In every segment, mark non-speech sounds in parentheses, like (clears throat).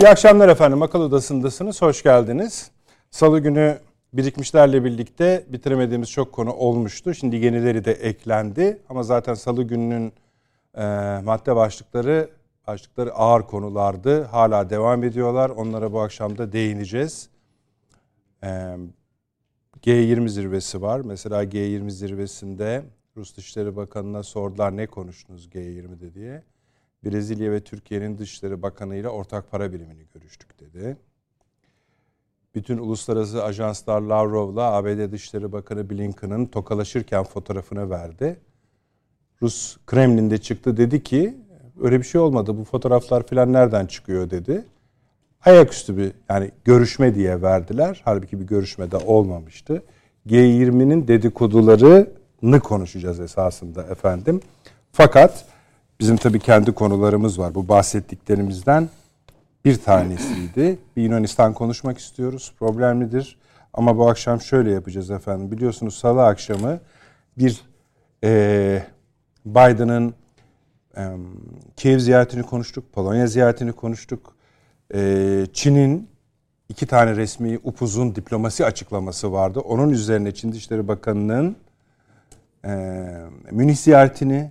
İyi akşamlar efendim. Akıl Odası'ndasınız. Hoş geldiniz. Salı günü birikmişlerle birlikte bitiremediğimiz çok konu olmuştu. Şimdi yenileri de eklendi. Ama zaten salı gününün e, madde başlıkları başlıkları ağır konulardı. Hala devam ediyorlar. Onlara bu akşam da değineceğiz. E, G20 zirvesi var. Mesela G20 zirvesinde Rus Dışişleri Bakanı'na sordular ne konuştunuz G20'de diye. Brezilya ve Türkiye'nin Dışişleri Bakanı ile ortak para birimini görüştük dedi. Bütün uluslararası ajanslar Lavrov'la ABD Dışişleri Bakanı Blinken'ın tokalaşırken fotoğrafını verdi. Rus Kremlin'de çıktı dedi ki öyle bir şey olmadı bu fotoğraflar filan nereden çıkıyor dedi. Ayaküstü bir yani görüşme diye verdiler. Halbuki bir görüşme de olmamıştı. G20'nin dedikodularını konuşacağız esasında efendim. Fakat Bizim tabii kendi konularımız var. Bu bahsettiklerimizden bir tanesiydi. Bir Yunanistan konuşmak istiyoruz. Problemlidir. Ama bu akşam şöyle yapacağız efendim. Biliyorsunuz salı akşamı bir e, Biden'ın e, Kiev ziyaretini konuştuk. Polonya ziyaretini konuştuk. E, Çin'in iki tane resmi upuzun diplomasi açıklaması vardı. Onun üzerine Çin Dışişleri Bakanı'nın e, Münih ziyaretini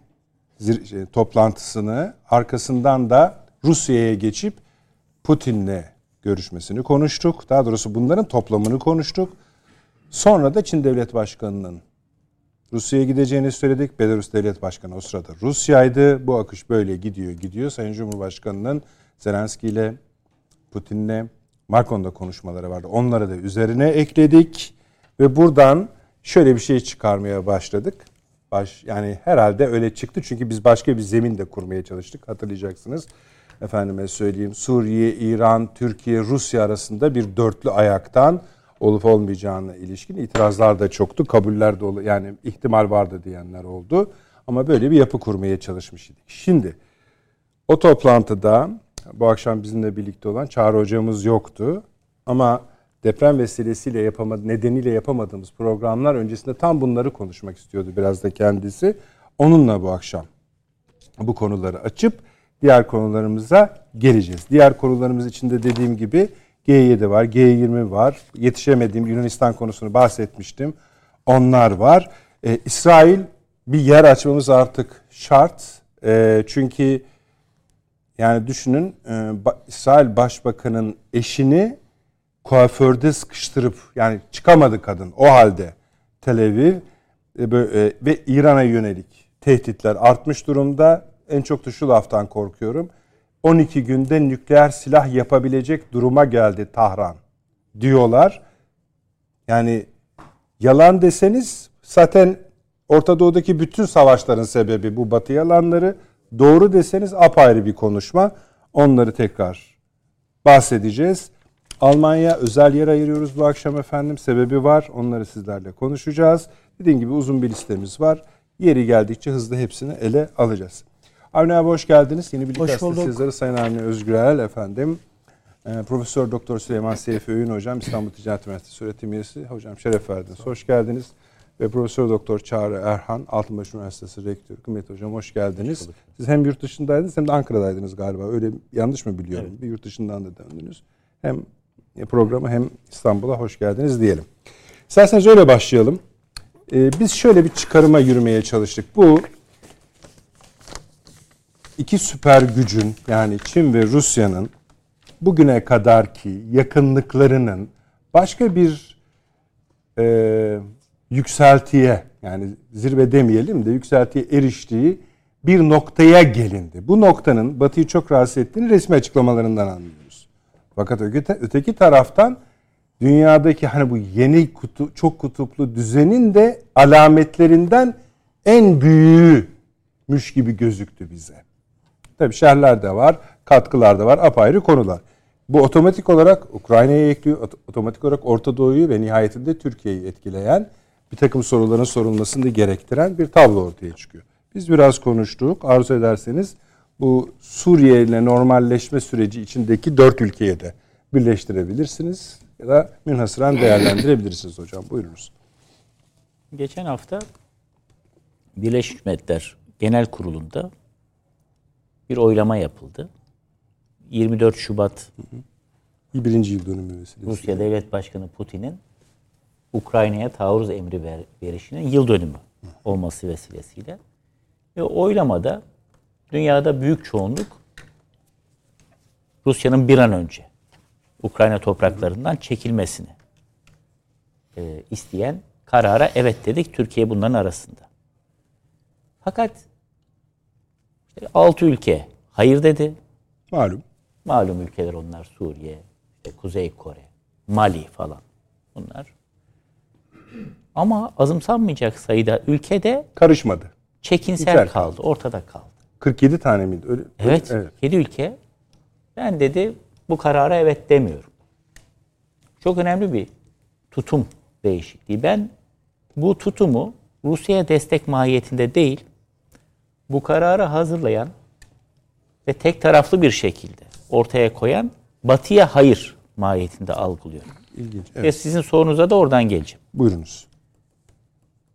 toplantısını arkasından da Rusya'ya geçip Putin'le görüşmesini konuştuk. Daha doğrusu bunların toplamını konuştuk. Sonra da Çin Devlet Başkanı'nın Rusya'ya gideceğini söyledik. Belarus Devlet Başkanı o sırada Rusya'ydı. Bu akış böyle gidiyor gidiyor. Sayın Cumhurbaşkanı'nın Zelenski ile Putin'le Macron'da konuşmaları vardı. Onları da üzerine ekledik. Ve buradan şöyle bir şey çıkarmaya başladık baş yani herhalde öyle çıktı çünkü biz başka bir zemin de kurmaya çalıştık hatırlayacaksınız. Efendime söyleyeyim Suriye, İran, Türkiye, Rusya arasında bir dörtlü ayaktan olup olmayacağına ilişkin itirazlar da çoktu. Kabuller de yani ihtimal vardı diyenler oldu. Ama böyle bir yapı kurmaya çalışmış idik. Şimdi o toplantıda bu akşam bizimle birlikte olan Çağrı hocamız yoktu. Ama deprem vesilesiyle yapamadı, nedeniyle yapamadığımız programlar öncesinde tam bunları konuşmak istiyordu biraz da kendisi. Onunla bu akşam bu konuları açıp diğer konularımıza geleceğiz. Diğer konularımız içinde dediğim gibi G7 var, G20 var. Yetişemediğim Yunanistan konusunu bahsetmiştim. Onlar var. Ee, İsrail bir yer açmamız artık şart. Ee, çünkü yani düşünün e, İsrail Başbakan'ın eşini kuaförde sıkıştırıp yani çıkamadı kadın o halde Tel Aviv e, e, ve İran'a yönelik tehditler artmış durumda. En çok da şu laftan korkuyorum. 12 günde nükleer silah yapabilecek duruma geldi Tahran diyorlar. Yani yalan deseniz zaten Orta Doğu'daki bütün savaşların sebebi bu batı yalanları. Doğru deseniz apayrı bir konuşma. Onları tekrar bahsedeceğiz. Almanya özel yer ayırıyoruz bu akşam efendim. Sebebi var. Onları sizlerle konuşacağız. Dediğim gibi uzun bir listemiz var. Yeri geldikçe hızlı hepsini ele alacağız. Avni abi hoş geldiniz. Yeni bir gazete sizleri Sayın Avni Özgürel efendim. E, Profesör Doktor Süleyman Seyfi Öğün hocam İstanbul Ticaret Üniversitesi öğretim üyesi. Hocam şeref verdiniz. Hoş geldiniz. Ve Profesör Doktor Çağrı Erhan Altınbaş Üniversitesi Rektörü. Kıymetli hocam hoş geldiniz. Siz hem yurt dışındaydınız hem de Ankara'daydınız galiba. Öyle yanlış mı biliyorum? Evet. Bir yurt dışından da döndünüz. Hem programı hem İstanbul'a hoş geldiniz diyelim. İsterseniz öyle başlayalım. Ee, biz şöyle bir çıkarıma yürümeye çalıştık. Bu iki süper gücün yani Çin ve Rusya'nın bugüne kadarki yakınlıklarının başka bir e, yükseltiye yani zirve demeyelim de yükseltiye eriştiği bir noktaya gelindi. Bu noktanın Batı'yı çok rahatsız ettiğini resmi açıklamalarından anlıyoruz. Fakat öteki, taraftan dünyadaki hani bu yeni kutu, çok kutuplu düzenin de alametlerinden en büyüğüymüş gibi gözüktü bize. Tabi şerler de var. katkılar da var. Apayrı konular. Bu otomatik olarak Ukrayna'yı ekliyor. Otomatik olarak Orta Doğu'yu ve nihayetinde Türkiye'yi etkileyen bir takım soruların sorulmasını gerektiren bir tablo ortaya çıkıyor. Biz biraz konuştuk. Arzu ederseniz bu Suriye ile normalleşme süreci içindeki dört ülkeye de birleştirebilirsiniz ya da münhasıran değerlendirebilirsiniz hocam. Buyurunuz. Geçen hafta Birleşmiş Milletler Genel Kurulu'nda bir oylama yapıldı. 24 Şubat birinci yıl dönümü vesilesiyle. Rusya Devlet Başkanı Putin'in Ukrayna'ya taarruz emri ver, verişinin yıl dönümü olması vesilesiyle. Ve oylamada dünyada büyük çoğunluk Rusya'nın bir an önce Ukrayna topraklarından çekilmesini e, isteyen karara evet dedik. Türkiye bunların arasında. Fakat işte 6 ülke hayır dedi. Malum. Malum ülkeler onlar Suriye, işte Kuzey Kore, Mali falan bunlar. Ama azımsanmayacak sayıda ülkede karışmadı. Çekinsel kaldı, kaldı, ortada kaldı. 47 tane miydi? Öyle, evet, evet. 7 ülke. Ben dedi bu karara evet demiyorum. Çok önemli bir tutum değişikliği. Ben bu tutumu Rusya'ya destek mahiyetinde değil, bu kararı hazırlayan ve tek taraflı bir şekilde ortaya koyan Batı'ya hayır mahiyetinde algılıyorum. İlginç. Evet. Ve sizin sorunuza da oradan geleceğim. Buyurunuz.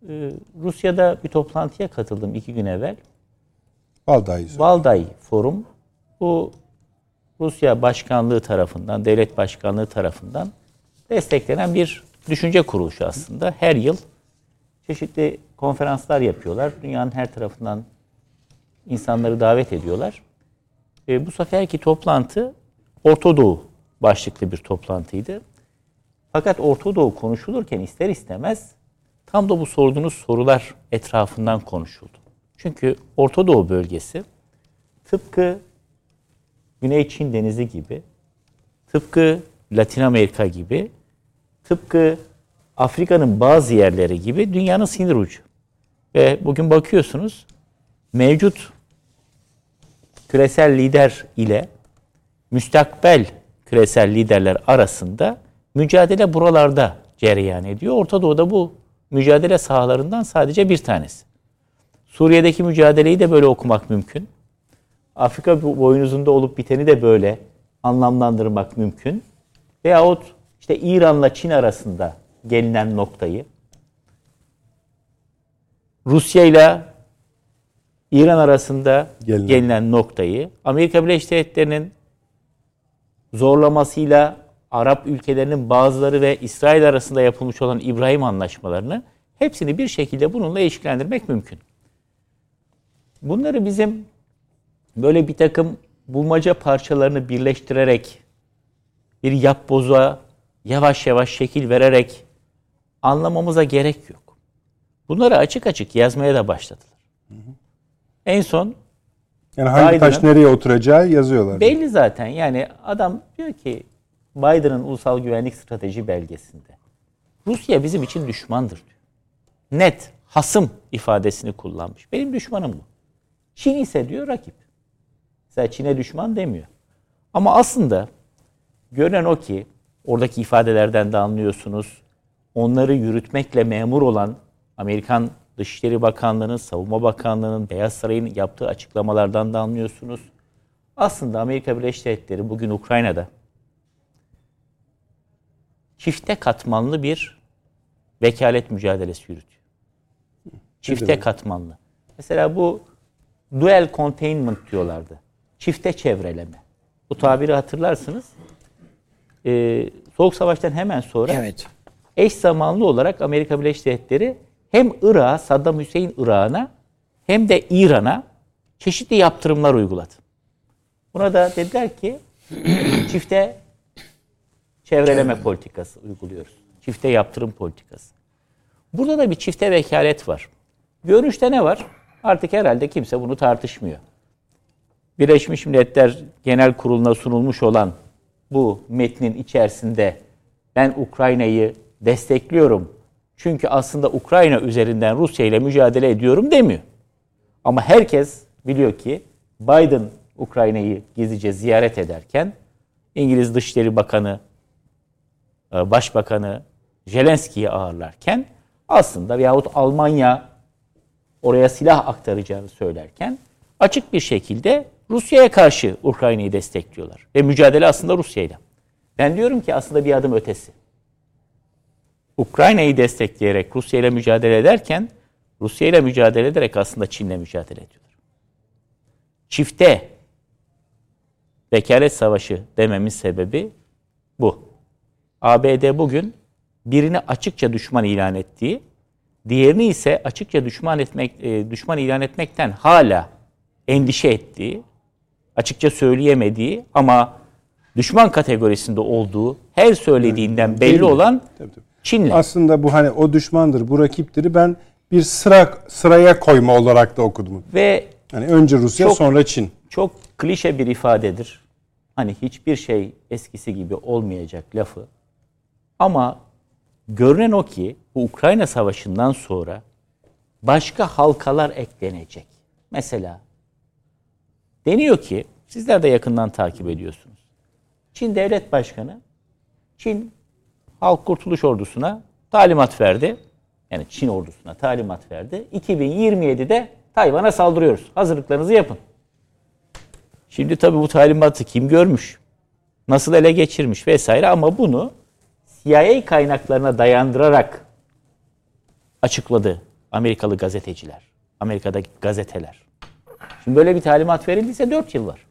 Ee, Rusya'da bir toplantıya katıldım iki gün evvel. Valday. Valday Forum. Bu Rusya Başkanlığı tarafından, devlet başkanlığı tarafından desteklenen bir düşünce kuruluşu aslında. Her yıl çeşitli konferanslar yapıyorlar. Dünyanın her tarafından insanları davet ediyorlar. E, bu seferki toplantı Orta Doğu başlıklı bir toplantıydı. Fakat Orta Doğu konuşulurken ister istemez tam da bu sorduğunuz sorular etrafından konuşuldu. Çünkü Orta Doğu bölgesi tıpkı Güney Çin Denizi gibi, tıpkı Latin Amerika gibi, tıpkı Afrika'nın bazı yerleri gibi dünyanın sinir ucu. Ve bugün bakıyorsunuz mevcut küresel lider ile müstakbel küresel liderler arasında mücadele buralarda cereyan ediyor. Orta Doğu'da bu mücadele sahalarından sadece bir tanesi. Suriye'deki mücadeleyi de böyle okumak mümkün. Afrika boynuzunda olup biteni de böyle anlamlandırmak mümkün. Veyahut işte İran'la Çin arasında gelinen noktayı, Rusya ile İran arasında gelinen, gelinen noktayı, Amerika Birleşik Devletleri'nin zorlamasıyla Arap ülkelerinin bazıları ve İsrail arasında yapılmış olan İbrahim anlaşmalarını hepsini bir şekilde bununla ilişkilendirmek mümkün. Bunları bizim böyle bir takım bulmaca parçalarını birleştirerek bir yapboza yavaş yavaş şekil vererek anlamamıza gerek yok. Bunları açık açık yazmaya da başladılar. Hı hı. En son yani hangi taş nereye oturacağı yazıyorlar. Belli zaten. Yani adam diyor ki Biden'ın ulusal güvenlik strateji belgesinde Rusya bizim için düşmandır diyor. Net, hasım ifadesini kullanmış. Benim düşmanım bu. Çin ise diyor rakip. Mesela Çin'e düşman demiyor. Ama aslında görünen o ki oradaki ifadelerden de anlıyorsunuz. Onları yürütmekle memur olan Amerikan Dışişleri Bakanlığı'nın, Savunma Bakanlığı'nın, Beyaz Saray'ın yaptığı açıklamalardan da anlıyorsunuz. Aslında Amerika Birleşik Devletleri bugün Ukrayna'da çifte katmanlı bir vekalet mücadelesi yürütüyor. Çifte katmanlı. Mesela bu dual containment diyorlardı. Çifte çevreleme. Bu tabiri hatırlarsınız. Ee, Soğuk Savaş'tan hemen sonra evet. eş zamanlı olarak Amerika Birleşik Devletleri hem Irak'a, Saddam Hüseyin Irak'ına hem de İran'a çeşitli yaptırımlar uyguladı. Buna da dediler ki (clears throat) çifte çevreleme politikası uyguluyoruz. Çifte yaptırım politikası. Burada da bir çifte vekalet var. Görünüşte ne var? Artık herhalde kimse bunu tartışmıyor. Birleşmiş Milletler Genel Kurulu'na sunulmuş olan bu metnin içerisinde ben Ukrayna'yı destekliyorum çünkü aslında Ukrayna üzerinden Rusya ile mücadele ediyorum demiyor. Ama herkes biliyor ki Biden Ukrayna'yı gizlice ziyaret ederken İngiliz Dışişleri Bakanı, e, Başbakanı Zelenski'yi ağırlarken aslında veyahut Almanya oraya silah aktaracağını söylerken açık bir şekilde Rusya'ya karşı Ukrayna'yı destekliyorlar. Ve mücadele aslında Rusya'yla. Ben diyorum ki aslında bir adım ötesi. Ukrayna'yı destekleyerek Rusya ile mücadele ederken Rusya ile mücadele ederek aslında Çin'le mücadele ediyorlar. Çifte vekalet savaşı dememin sebebi bu. ABD bugün birini açıkça düşman ilan ettiği, diğerini ise açıkça düşman etmek e, düşman ilan etmekten hala endişe ettiği, açıkça söyleyemediği ama düşman kategorisinde olduğu her söylediğinden belli olan Çin'le. Aslında bu hani o düşmandır, bu rakiptir. Ben bir sıra sıraya koyma olarak da okudum. Ve hani önce Rusya çok, sonra Çin. Çok klişe bir ifadedir. Hani hiçbir şey eskisi gibi olmayacak lafı. Ama görünen o ki bu Ukrayna Savaşı'ndan sonra başka halkalar eklenecek. Mesela deniyor ki sizler de yakından takip ediyorsunuz. Çin Devlet Başkanı Çin Halk Kurtuluş Ordusu'na talimat verdi. Yani Çin ordusuna talimat verdi. 2027'de Tayvan'a saldırıyoruz. Hazırlıklarınızı yapın. Şimdi tabii bu talimatı kim görmüş? Nasıl ele geçirmiş vesaire ama bunu CIA kaynaklarına dayandırarak açıkladı Amerikalı gazeteciler. Amerika'daki gazeteler. Şimdi böyle bir talimat verildiyse 4 yıl var.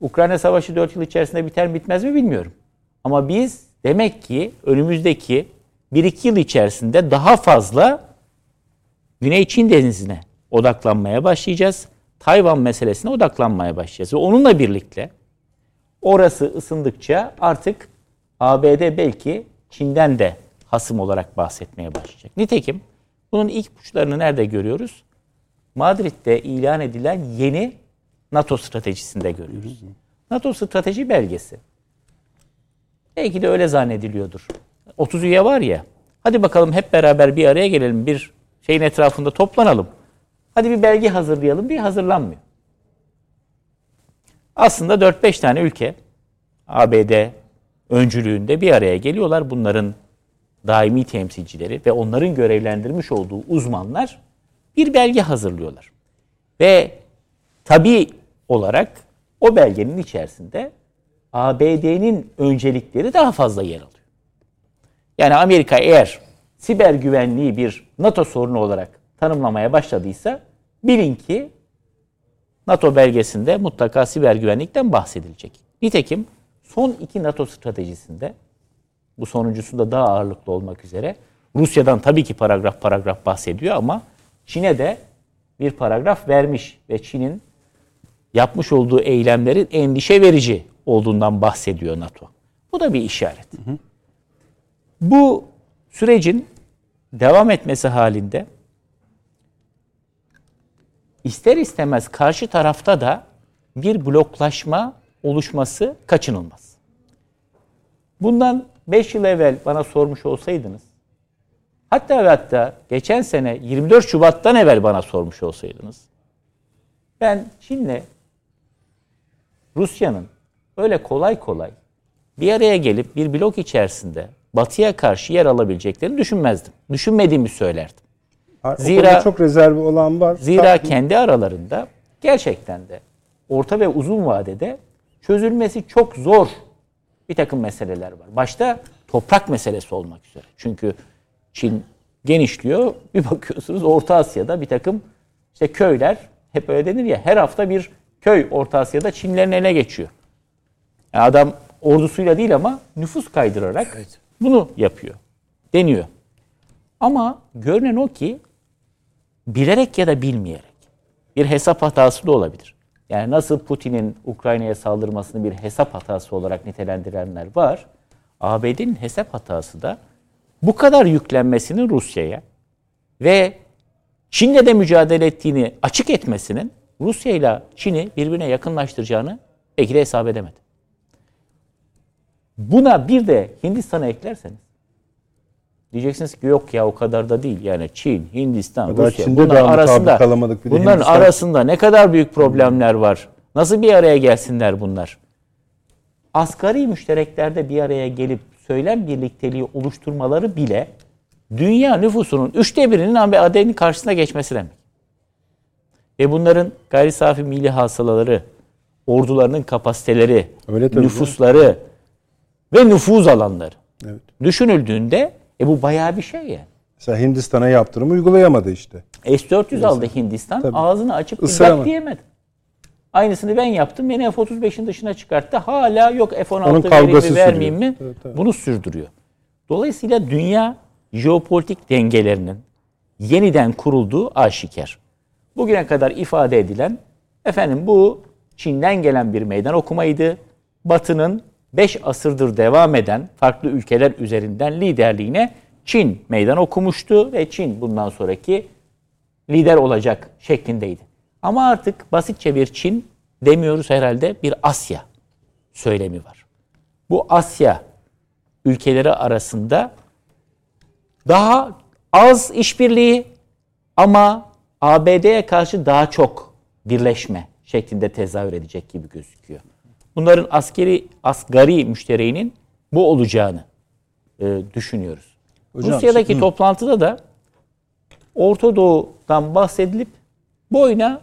Ukrayna Savaşı 4 yıl içerisinde biter mi bitmez mi bilmiyorum. Ama biz demek ki önümüzdeki 1-2 yıl içerisinde daha fazla Güney Çin denizine odaklanmaya başlayacağız. Tayvan meselesine odaklanmaya başlayacağız. Ve onunla birlikte orası ısındıkça artık ABD belki Çin'den de hasım olarak bahsetmeye başlayacak. Nitekim bunun ilk uçlarını nerede görüyoruz? Madrid'de ilan edilen yeni NATO stratejisinde görüyoruz. NATO strateji belgesi. Belki de öyle zannediliyordur. 30 üye var ya. Hadi bakalım hep beraber bir araya gelelim. Bir şeyin etrafında toplanalım. Hadi bir belge hazırlayalım diye hazırlanmıyor. Aslında 4-5 tane ülke ABD öncülüğünde bir araya geliyorlar. Bunların daimi temsilcileri ve onların görevlendirmiş olduğu uzmanlar bir belge hazırlıyorlar. Ve tabi olarak o belgenin içerisinde ABD'nin öncelikleri daha fazla yer alıyor. Yani Amerika eğer siber güvenliği bir NATO sorunu olarak tanımlamaya başladıysa bilin ki NATO belgesinde mutlaka siber güvenlikten bahsedilecek. Nitekim son iki NATO stratejisinde bu sonuncusunda daha ağırlıklı olmak üzere Rusya'dan tabii ki paragraf paragraf bahsediyor ama Çin'e de bir paragraf vermiş ve Çin'in yapmış olduğu eylemlerin endişe verici olduğundan bahsediyor NATO. Bu da bir işaret. Hı hı. Bu sürecin devam etmesi halinde ister istemez karşı tarafta da bir bloklaşma oluşması kaçınılmaz. Bundan 5 yıl evvel bana sormuş olsaydınız, hatta ve hatta geçen sene 24 Şubat'tan evvel bana sormuş olsaydınız, ben Çin'le Rusya'nın öyle kolay kolay bir araya gelip bir blok içerisinde Batı'ya karşı yer alabileceklerini düşünmezdim. Düşünmediğimi söylerdim. Zira çok rezervi olan var. Zira kendi aralarında gerçekten de orta ve uzun vadede çözülmesi çok zor bir takım meseleler var. Başta toprak meselesi olmak üzere. Çünkü Çin genişliyor. Bir bakıyorsunuz Orta Asya'da bir takım işte köyler hep öyle denir ya her hafta bir köy Orta Asya'da Çinlerin eline geçiyor. Yani adam ordusuyla değil ama nüfus kaydırarak evet. bunu yapıyor. Deniyor. Ama görünen o ki bilerek ya da bilmeyerek bir hesap hatası da olabilir. Yani nasıl Putin'in Ukrayna'ya saldırmasını bir hesap hatası olarak nitelendirenler var. ABD'nin hesap hatası da bu kadar yüklenmesinin Rusya'ya ve Çin'le de mücadele ettiğini açık etmesinin Rusya ile Çin'i birbirine yakınlaştıracağını belki de hesap edemedi. Buna bir de Hindistan'a eklerseniz diyeceksiniz ki yok ya o kadar da değil. Yani Çin, Hindistan, Rusya bunların arasında bunların arasında ne kadar büyük problemler var. Nasıl bir araya gelsinler bunlar? Asgari müştereklerde bir araya gelip söylem birlikteliği oluşturmaları bile dünya nüfusunun üçte birinin ABD'nin karşısına geçmesi demek. Ve bunların gayri safi milli hasılaları, ordularının kapasiteleri, Öyle nüfusları ve nüfuz alanları Evet. düşünüldüğünde e bu bayağı bir şey yani. Mesela Hindistan'a yaptırım uygulayamadı işte. S-400 aldı Hindistan. Tabii. Ağzını açıp Isıramadı. diyemedi. Aynısını ben yaptım. Beni F-35'in dışına çıkarttı. Hala yok Onun F-16 vereyim mi vermeyeyim mi? Evet, evet. Bunu sürdürüyor. Dolayısıyla dünya jeopolitik dengelerinin yeniden kurulduğu aşikar. Bugüne kadar ifade edilen efendim bu Çin'den gelen bir meydan okumaydı. Batı'nın 5 asırdır devam eden farklı ülkeler üzerinden liderliğine Çin meydan okumuştu ve Çin bundan sonraki lider olacak şeklindeydi. Ama artık basitçe bir Çin demiyoruz herhalde bir Asya söylemi var. Bu Asya ülkeleri arasında daha az işbirliği ama ABD'ye karşı daha çok birleşme şeklinde tezahür edecek gibi gözüküyor. Bunların askeri asgari müştereğinin bu olacağını e, düşünüyoruz. Hocam, Rusya'daki toplantıda da Orta Doğu'dan bahsedilip boyuna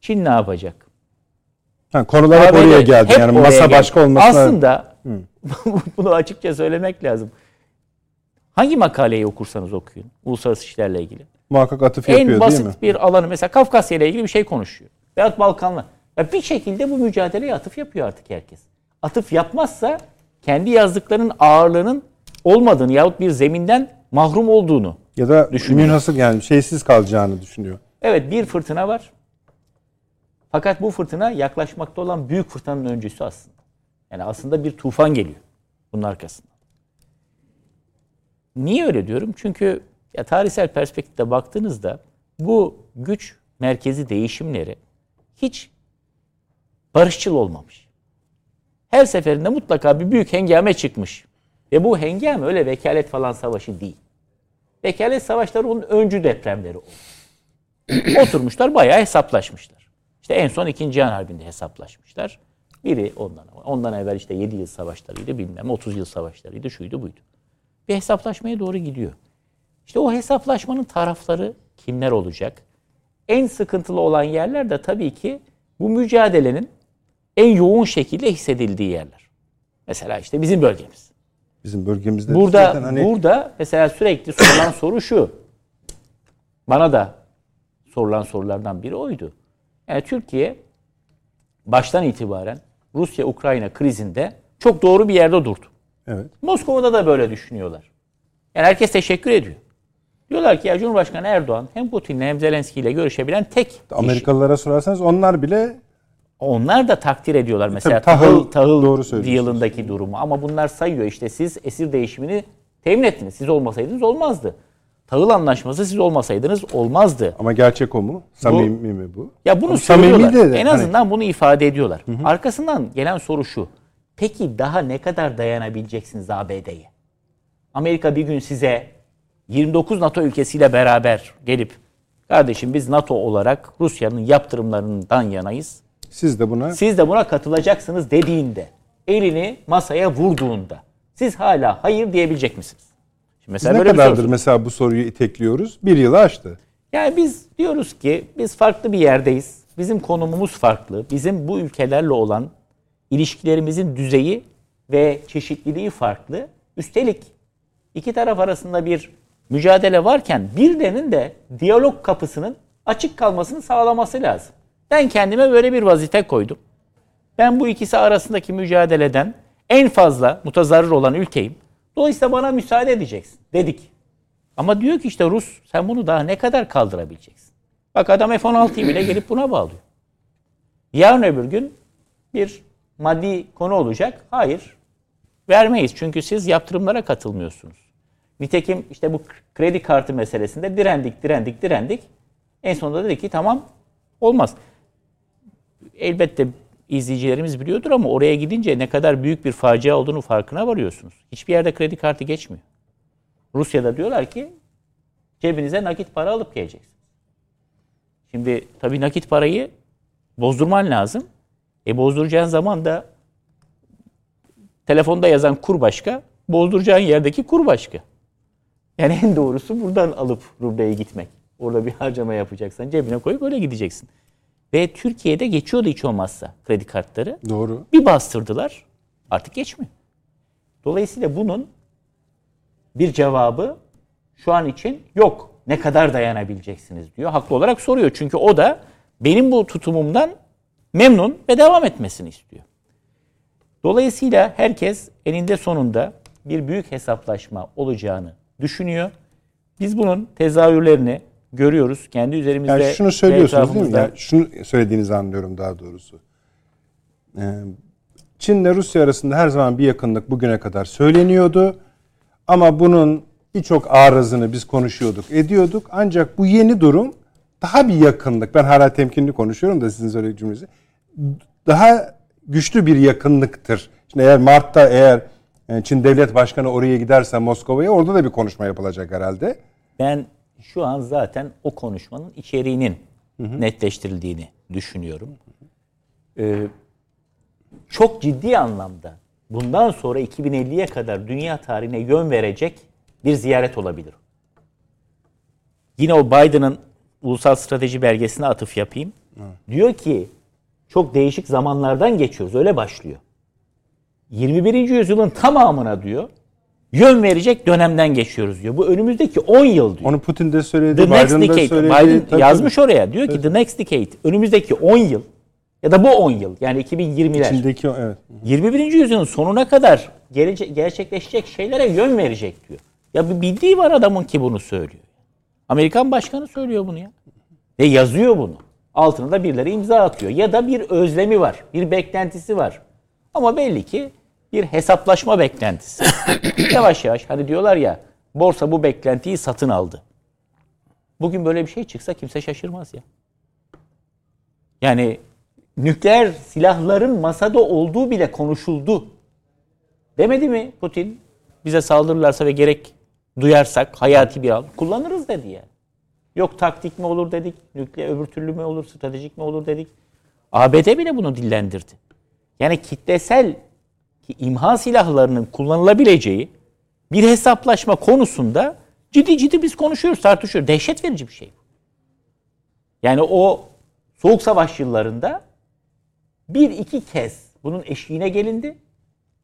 Çin ne yapacak? Ha, konular hep oraya geldi. hep yani oraya masa geldi. başka olmasına. Aslında (laughs) bunu açıkça söylemek lazım. Hangi makaleyi okursanız okuyun uluslararası işlerle ilgili. muhakkak atıf En yapıyor değil mi? basit bir alanı mesela Kafkasya ile ilgili bir şey konuşuyor. Veyahut Balkanla. Ya bir şekilde bu mücadeleye atıf yapıyor artık herkes. Atıf yapmazsa kendi yazdıklarının ağırlığının olmadığını yahut bir zeminden mahrum olduğunu. Ya da Düşünüyor. münhasır yani şeysiz kalacağını düşünüyor. Evet bir fırtına var. Fakat bu fırtına yaklaşmakta olan büyük fırtınanın öncüsü aslında. Yani aslında bir tufan geliyor bunun arkasından. Niye öyle diyorum? Çünkü ya tarihsel perspektifte baktığınızda bu güç merkezi değişimleri hiç barışçıl olmamış. Her seferinde mutlaka bir büyük hengame çıkmış. Ve bu hengame öyle vekalet falan savaşı değil. Vekalet savaşları onun öncü depremleri oldu. (clears throat) Oturmuşlar bayağı hesaplaşmışlar. İşte en son 2. Cihan Harbi'nde hesaplaşmışlar. Biri ondan ondan evvel işte 7 yıl savaşlarıydı bilmem 30 yıl savaşlarıydı şuydu buydu. Bir hesaplaşmaya doğru gidiyor. İşte o hesaplaşmanın tarafları kimler olacak? En sıkıntılı olan yerler de tabii ki bu mücadelenin en yoğun şekilde hissedildiği yerler. Mesela işte bizim bölgemiz. Bizim bölgemizde Burada zaten hani burada mesela sürekli sorulan (coughs) soru şu. Bana da sorulan sorulardan biri oydu. Yani Türkiye baştan itibaren Rusya-Ukrayna krizinde çok doğru bir yerde durdu. evet. Moskova'da da böyle düşünüyorlar. Yani herkes teşekkür ediyor. Diyorlar ki ya Cumhurbaşkanı Erdoğan hem Putin'le hem Zelenski'yle görüşebilen tek kişi. Amerikalılara sorarsanız onlar bile Onlar da takdir ediyorlar mesela Tabii, tahıl- tahıl, doğru yılındaki durumu. Ama bunlar sayıyor işte siz esir değişimini temin ettiniz. Siz olmasaydınız olmazdı. Tahıl anlaşması siz olmasaydınız olmazdı. ama gerçek o mu? Samimi mi bu? Ya bunu Ama söylüyorlar. samimi de- en hani- azından bunu ifade ediyorlar. Arkasından gelen soru şu. Peki daha ne kadar dayanabileceksiniz ABD'ye? Amerika bir gün size 29 NATO ülkesiyle beraber gelip kardeşim biz NATO olarak Rusya'nın yaptırımlarından yanayız. Siz de buna Siz de buna katılacaksınız dediğinde, elini masaya vurduğunda siz hala hayır diyebilecek misiniz? Şimdi Biz mesela ne böyle bir kadardır mesela bu soruyu itekliyoruz? Bir yılı aştı. Yani biz diyoruz ki biz farklı bir yerdeyiz. Bizim konumumuz farklı. Bizim bu ülkelerle olan ilişkilerimizin düzeyi ve çeşitliliği farklı. Üstelik iki taraf arasında bir mücadele varken birilerinin de diyalog kapısının açık kalmasını sağlaması lazım. Ben kendime böyle bir vazife koydum. Ben bu ikisi arasındaki mücadeleden en fazla mutazarrır olan ülkeyim. Dolayısıyla bana müsaade edeceksin dedik. Ama diyor ki işte Rus sen bunu daha ne kadar kaldırabileceksin? Bak adam F-16'yı bile gelip buna bağlıyor. Yarın öbür gün bir maddi konu olacak. Hayır vermeyiz çünkü siz yaptırımlara katılmıyorsunuz. Nitekim işte bu kredi kartı meselesinde direndik, direndik, direndik. En sonunda dedi ki tamam olmaz. Elbette izleyicilerimiz biliyordur ama oraya gidince ne kadar büyük bir facia olduğunu farkına varıyorsunuz. Hiçbir yerde kredi kartı geçmiyor. Rusya'da diyorlar ki cebinize nakit para alıp geleceksiniz. Şimdi tabii nakit parayı bozdurman lazım. E bozduracağın zaman da telefonda yazan kur başka, bozduracağın yerdeki kur başka. Yani en doğrusu buradan alıp rubleye gitmek. Orada bir harcama yapacaksan cebine koyup öyle gideceksin. Ve Türkiye'de geçiyordu hiç olmazsa kredi kartları. Doğru. Bir bastırdılar artık geçmiyor. Dolayısıyla bunun bir cevabı şu an için yok. Ne kadar dayanabileceksiniz diyor. Haklı olarak soruyor. Çünkü o da benim bu tutumumdan memnun ve devam etmesini istiyor. Dolayısıyla herkes eninde sonunda bir büyük hesaplaşma olacağını düşünüyor. Biz bunun tezahürlerini görüyoruz. Kendi üzerimizde Yani şunu söylüyorsunuz değil mi? Yani şunu söylediğinizi anlıyorum daha doğrusu. Ee, Çin'le Rusya arasında her zaman bir yakınlık bugüne kadar söyleniyordu. Ama bunun birçok arızını biz konuşuyorduk, ediyorduk. Ancak bu yeni durum daha bir yakınlık. Ben hala temkinli konuşuyorum da sizin söylediğiniz cümlesi. Daha güçlü bir yakınlıktır. Şimdi eğer Mart'ta eğer e, Çin Devlet Başkanı oraya giderse Moskova'ya orada da bir konuşma yapılacak herhalde. Ben şu an zaten o konuşmanın içeriğinin netleştirildiğini düşünüyorum. Ee, çok ciddi anlamda bundan sonra 2050'ye kadar dünya tarihine yön verecek bir ziyaret olabilir. Yine o Biden'ın ulusal strateji belgesine atıf yapayım. Diyor ki çok değişik zamanlardan geçiyoruz. Öyle başlıyor. 21. yüzyılın tamamına diyor yön verecek dönemden geçiyoruz diyor. Bu önümüzdeki 10 yıl diyor. Onu Putin de söyledi, The next Biden decade. söyledi. Biden Tabii, yazmış oraya. Diyor ki the next decade. Önümüzdeki 10 yıl ya da bu 10 yıl yani 2020'ler. İçindeki evet. 21. yüzyılın sonuna kadar gelece- gerçekleşecek şeylere yön verecek diyor. Ya bir bildiği var adamın ki bunu söylüyor. Amerikan başkanı söylüyor bunu ya. Ve yazıyor bunu. Altına da birileri imza atıyor. Ya da bir özlemi var. Bir beklentisi var. Ama belli ki bir hesaplaşma beklentisi. (coughs) yavaş yavaş hani diyorlar ya borsa bu beklentiyi satın aldı. Bugün böyle bir şey çıksa kimse şaşırmaz ya. Yani nükleer silahların masada olduğu bile konuşuldu. Demedi mi Putin? Bize saldırırlarsa ve gerek duyarsak hayati bir an kullanırız dedi ya. Yok taktik mi olur dedik, nükleer öbür türlü mü olur, stratejik mi olur dedik. ABD bile bunu dillendirdi. Yani kitlesel ki imha silahlarının kullanılabileceği bir hesaplaşma konusunda ciddi ciddi biz konuşuyoruz, tartışıyoruz. Dehşet verici bir şey bu. Yani o Soğuk Savaş yıllarında bir iki kez bunun eşiğine gelindi.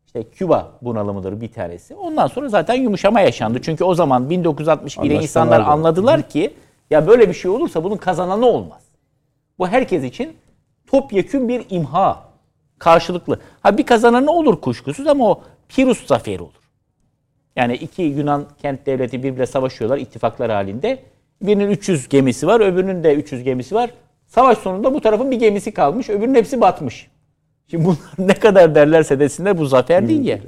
İşte Küba bunalımıdır bir tanesi. Ondan sonra zaten yumuşama yaşandı. Çünkü o zaman 1961'e Anlaşmalar insanlar da- anladılar ki ya böyle bir şey olursa bunun kazananı olmaz. Bu herkes için topyekün bir imha. Karşılıklı. Ha bir kazananı olur kuşkusuz ama o Pirus zaferi olur. Yani iki Yunan kent devleti birbirle savaşıyorlar ittifaklar halinde. Birinin 300 gemisi var, öbürünün de 300 gemisi var. Savaş sonunda bu tarafın bir gemisi kalmış, öbürünün hepsi batmış. Şimdi bunlar (laughs) ne kadar derlerse desinler bu zafer değil ya.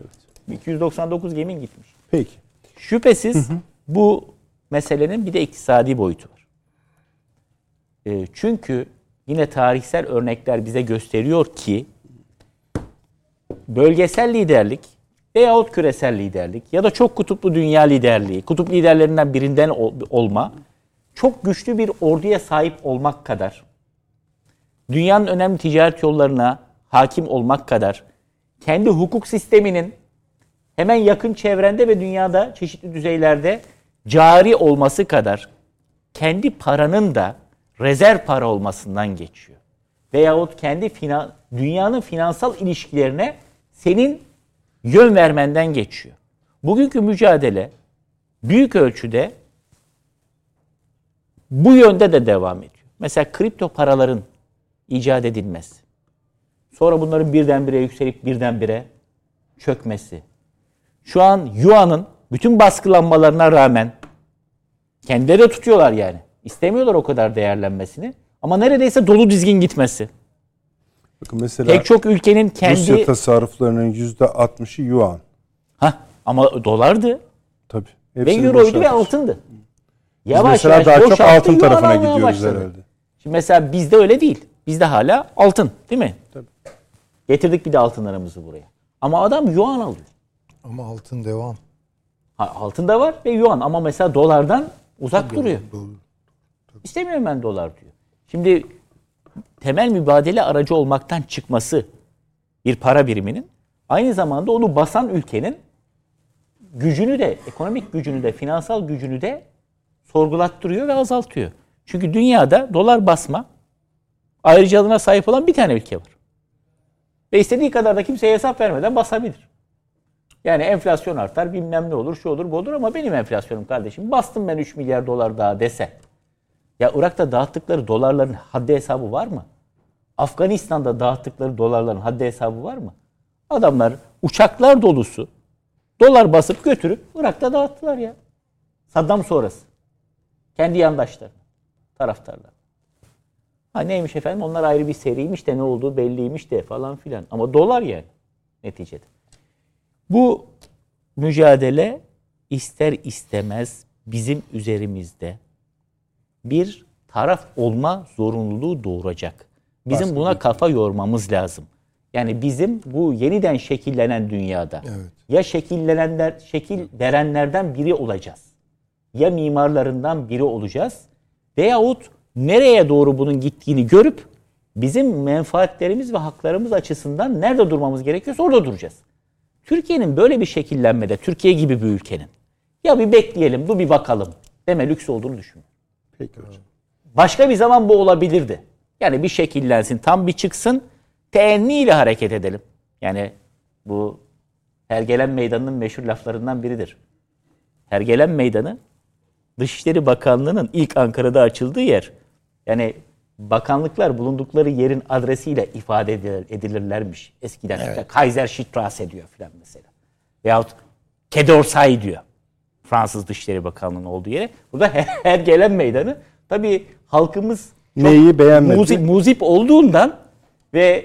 299 gemin gitmiş. Peki. Şüphesiz bu meselenin bir de iktisadi boyutu var. E, çünkü yine tarihsel örnekler bize gösteriyor ki bölgesel liderlik veyahut küresel liderlik ya da çok kutuplu dünya liderliği, kutup liderlerinden birinden ol- olma çok güçlü bir orduya sahip olmak kadar dünyanın önemli ticaret yollarına hakim olmak kadar kendi hukuk sisteminin hemen yakın çevrende ve dünyada çeşitli düzeylerde cari olması kadar kendi paranın da rezerv para olmasından geçiyor. Veyahut kendi finan, dünyanın finansal ilişkilerine senin yön vermenden geçiyor. Bugünkü mücadele büyük ölçüde bu yönde de devam ediyor. Mesela kripto paraların icat edilmesi. Sonra bunların birdenbire yükselip birdenbire çökmesi. Şu an Yuan'ın bütün baskılanmalarına rağmen kendileri de tutuyorlar yani. İstemiyorlar o kadar değerlenmesini. Ama neredeyse dolu dizgin gitmesi. Bakın mesela Pek çok ülkenin kendi... Rusya tasarruflarının %60'ı yuan. Hah, ama dolardı Tabii. ve Hepsini euroydu boşaltmış. ve altındı. Biz Yavaş mesela yavaş daha çok altın tarafına gidiyoruz başladı. herhalde. Şimdi mesela bizde öyle değil. Bizde hala altın değil mi? Tabii. Getirdik bir de altınlarımızı buraya. Ama adam yuan alıyor. Ama altın devam. Ha, altın da var ve yuan ama mesela dolardan uzak duruyor. Doğru. İstemiyorum ben dolar diyor. Şimdi temel mübadele aracı olmaktan çıkması bir para biriminin aynı zamanda onu basan ülkenin gücünü de, ekonomik gücünü de, finansal gücünü de sorgulattırıyor ve azaltıyor. Çünkü dünyada dolar basma ayrıcalığına sahip olan bir tane ülke var. Ve istediği kadar da kimseye hesap vermeden basabilir. Yani enflasyon artar, bilmem ne olur, şu olur, bu olur ama benim enflasyonum kardeşim. Bastım ben 3 milyar dolar daha dese. Ya Irak'ta dağıttıkları dolarların haddi hesabı var mı? Afganistan'da dağıttıkları dolarların haddi hesabı var mı? Adamlar uçaklar dolusu dolar basıp götürüp Irak'ta dağıttılar ya. Saddam sonrası. Kendi yandaşları, taraftarlar. Ha neymiş efendim onlar ayrı bir seriymiş de ne olduğu belliymiş de falan filan. Ama dolar yani neticede. Bu mücadele ister istemez bizim üzerimizde bir taraf olma zorunluluğu doğuracak. Bizim buna kafa yormamız lazım. Yani bizim bu yeniden şekillenen dünyada Evet. ya şekillenenler, şekil verenlerden biri olacağız. Ya mimarlarından biri olacağız veyahut nereye doğru bunun gittiğini görüp bizim menfaatlerimiz ve haklarımız açısından nerede durmamız gerekiyorsa orada duracağız. Türkiye'nin böyle bir şekillenmede, Türkiye gibi bir ülkenin ya bir bekleyelim, dur bir bakalım deme lüks olduğunu düşünüyorum. Peki hocam. Başka bir zaman bu olabilirdi. Yani bir şekillensin, tam bir çıksın, teenniyle hareket edelim. Yani bu Hergelen Meydanı'nın meşhur laflarından biridir. Hergelen Meydanı Dışişleri Bakanlığı'nın ilk Ankara'da açıldığı yer. Yani bakanlıklar bulundukları yerin adresiyle ifade edilir- edilirlermiş eskiden. İşte Kaiserstraße diyor filan mesela. Veyahut Kedorsay diyor. Fransız Dışişleri Bakanlığı'nın olduğu yere. Burada (laughs) her, her gelen meydanı tabii halkımız Neyi beğenmedi? Muzip, muzip olduğundan ve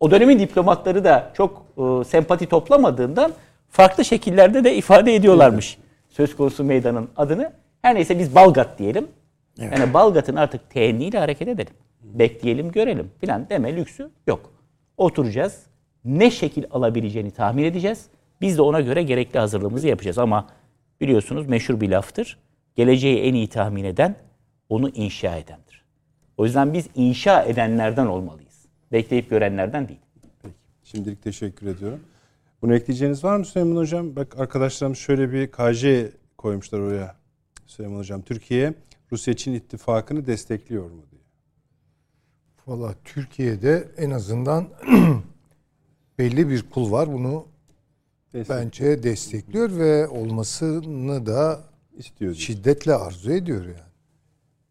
o dönemin diplomatları da çok e, sempati toplamadığından farklı şekillerde de ifade ediyorlarmış söz konusu meydanın adını. Her neyse biz Balgat diyelim. Yani Balgat'ın artık teenniyle hareket edelim. Bekleyelim görelim filan deme lüksü yok. Oturacağız. Ne şekil alabileceğini tahmin edeceğiz. Biz de ona göre gerekli hazırlığımızı yapacağız. Ama biliyorsunuz meşhur bir laftır. Geleceği en iyi tahmin eden onu inşa edendir. O yüzden biz inşa edenlerden olmalıyız. Bekleyip görenlerden değil. Peki. Şimdilik teşekkür ediyorum. Bunu ekleyeceğiniz var mı Süleyman Hocam? Bak arkadaşlarımız şöyle bir KJ koymuşlar oraya. Süleyman Hocam. Türkiye Rusya-Çin ittifakını destekliyor mu diye. Valla Türkiye'de en azından (clears throat) belli bir kul var. Bunu Destek bence destekliyor ve olmasını da istiyor. şiddetle arzu ediyor yani.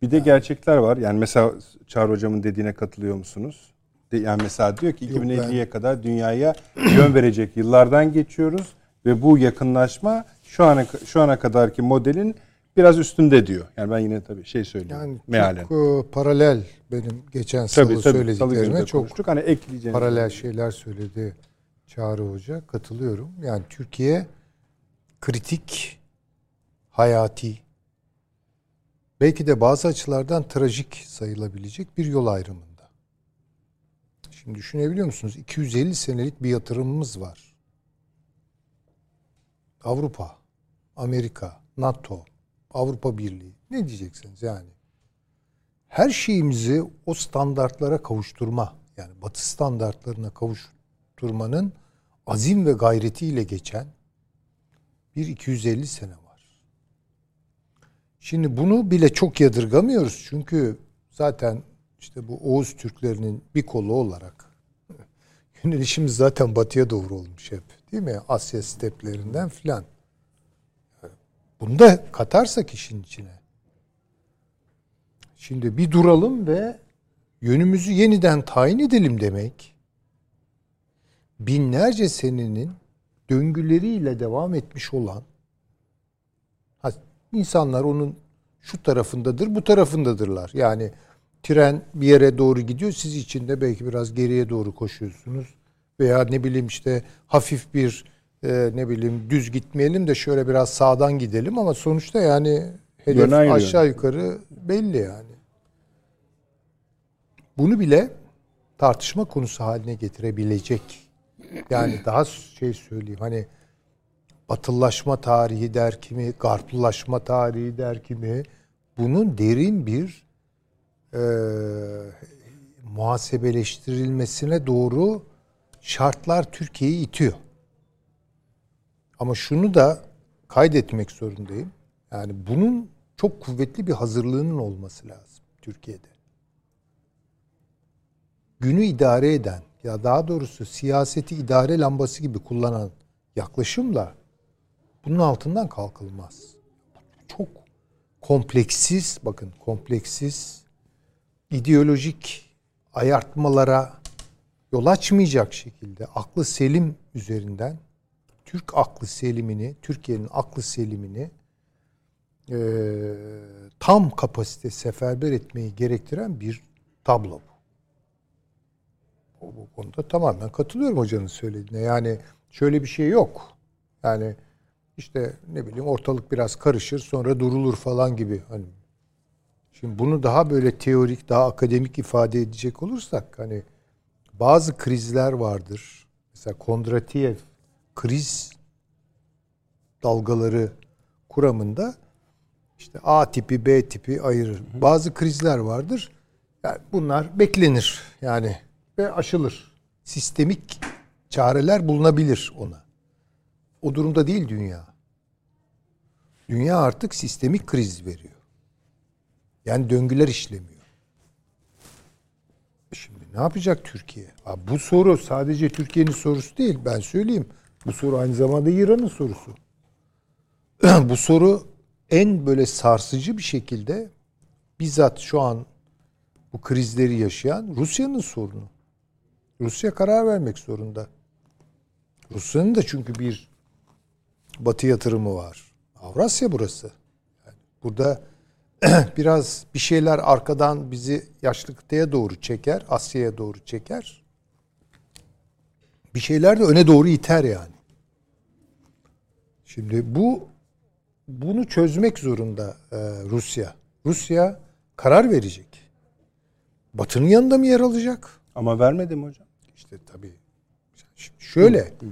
Bir de gerçekler var. Yani mesela Çağrı Hocam'ın dediğine katılıyor musunuz? De- Yani mesela diyor ki Yok, 2050'ye kadar dünyaya yön verecek yıllardan geçiyoruz ve bu yakınlaşma şu ana şu ana kadarki modelin biraz üstünde diyor. Yani ben yine tabii şey söylüyorum. Yani mealen. çok e, paralel benim geçen salı Tabii tabii. Salı günü söylediklerime de çok konuştuk. Hani ekleyeceğiniz. paralel şeyler söyledi Çağrı Hoca. Katılıyorum. Yani Türkiye kritik, hayati, belki de bazı açılardan trajik sayılabilecek bir yol ayrımında. Şimdi düşünebiliyor musunuz? 250 senelik bir yatırımımız var. Avrupa, Amerika, NATO, Avrupa Birliği. Ne diyeceksiniz yani? Her şeyimizi o standartlara kavuşturma, yani batı standartlarına kavuşturmanın azim ve gayretiyle geçen bir 250 sene var. Şimdi bunu bile çok yadırgamıyoruz. Çünkü zaten işte bu Oğuz Türklerinin bir kolu olarak (laughs) yönelişimiz zaten batıya doğru olmuş hep. Değil mi? Asya steplerinden filan. Bunu da katarsak işin içine. Şimdi bir duralım ve yönümüzü yeniden tayin edelim demek. Binlerce senenin döngüleriyle devam etmiş olan insanlar onun şu tarafındadır, bu tarafındadırlar. Yani tren bir yere doğru gidiyor, siz içinde belki biraz geriye doğru koşuyorsunuz. Veya ne bileyim işte hafif bir e, ne bileyim düz gitmeyelim de şöyle biraz sağdan gidelim ama sonuçta yani hedef Yöne aşağı yukarı belli yani. Bunu bile tartışma konusu haline getirebilecek. Yani daha şey söyleyeyim hani batıllaşma tarihi der kimi, garplılaşma tarihi der kimi. Bunun derin bir e, muhasebeleştirilmesine doğru şartlar Türkiye'yi itiyor. Ama şunu da kaydetmek zorundayım. Yani bunun çok kuvvetli bir hazırlığının olması lazım Türkiye'de. Günü idare eden ya daha doğrusu siyaseti idare lambası gibi kullanan yaklaşımla bunun altından kalkılmaz. Çok kompleksiz, bakın kompleksiz, ideolojik ayartmalara yol açmayacak şekilde aklı selim üzerinden Türk aklı selimini, Türkiye'nin aklı selimini e, tam kapasite seferber etmeyi gerektiren bir tablo bu. Bu konuda tamamen katılıyorum hocanın söylediğine. Yani şöyle bir şey yok. Yani işte ne bileyim ortalık biraz karışır sonra durulur falan gibi. Hani şimdi bunu daha böyle teorik, daha akademik ifade edecek olursak hani bazı krizler vardır. Mesela Kondratiev kriz dalgaları kuramında işte A tipi, B tipi ayırır. Bazı krizler vardır. Yani bunlar beklenir yani ve aşılır. Sistemik çareler bulunabilir ona. O durumda değil dünya. Dünya artık sistemik kriz veriyor. Yani döngüler işlemiyor. Şimdi ne yapacak Türkiye? Abi bu soru sadece Türkiye'nin sorusu değil. Ben söyleyeyim. Bu soru aynı zamanda İran'ın sorusu. (clears throat) bu soru en böyle sarsıcı bir şekilde bizzat şu an bu krizleri yaşayan Rusya'nın sorunu. Rusya karar vermek zorunda. Rusya'nın da çünkü bir batı yatırımı var. Avrasya burası. Yani burada (clears throat) biraz bir şeyler arkadan bizi yaşlı doğru çeker, Asya'ya doğru çeker. Bir şeyler de öne doğru iter yani. Şimdi bu bunu çözmek zorunda e, Rusya. Rusya karar verecek. Batı'nın yanında mı yer alacak? Ama vermedi mi hocam? İşte tabii. Şimdi şöyle. Hı, hı.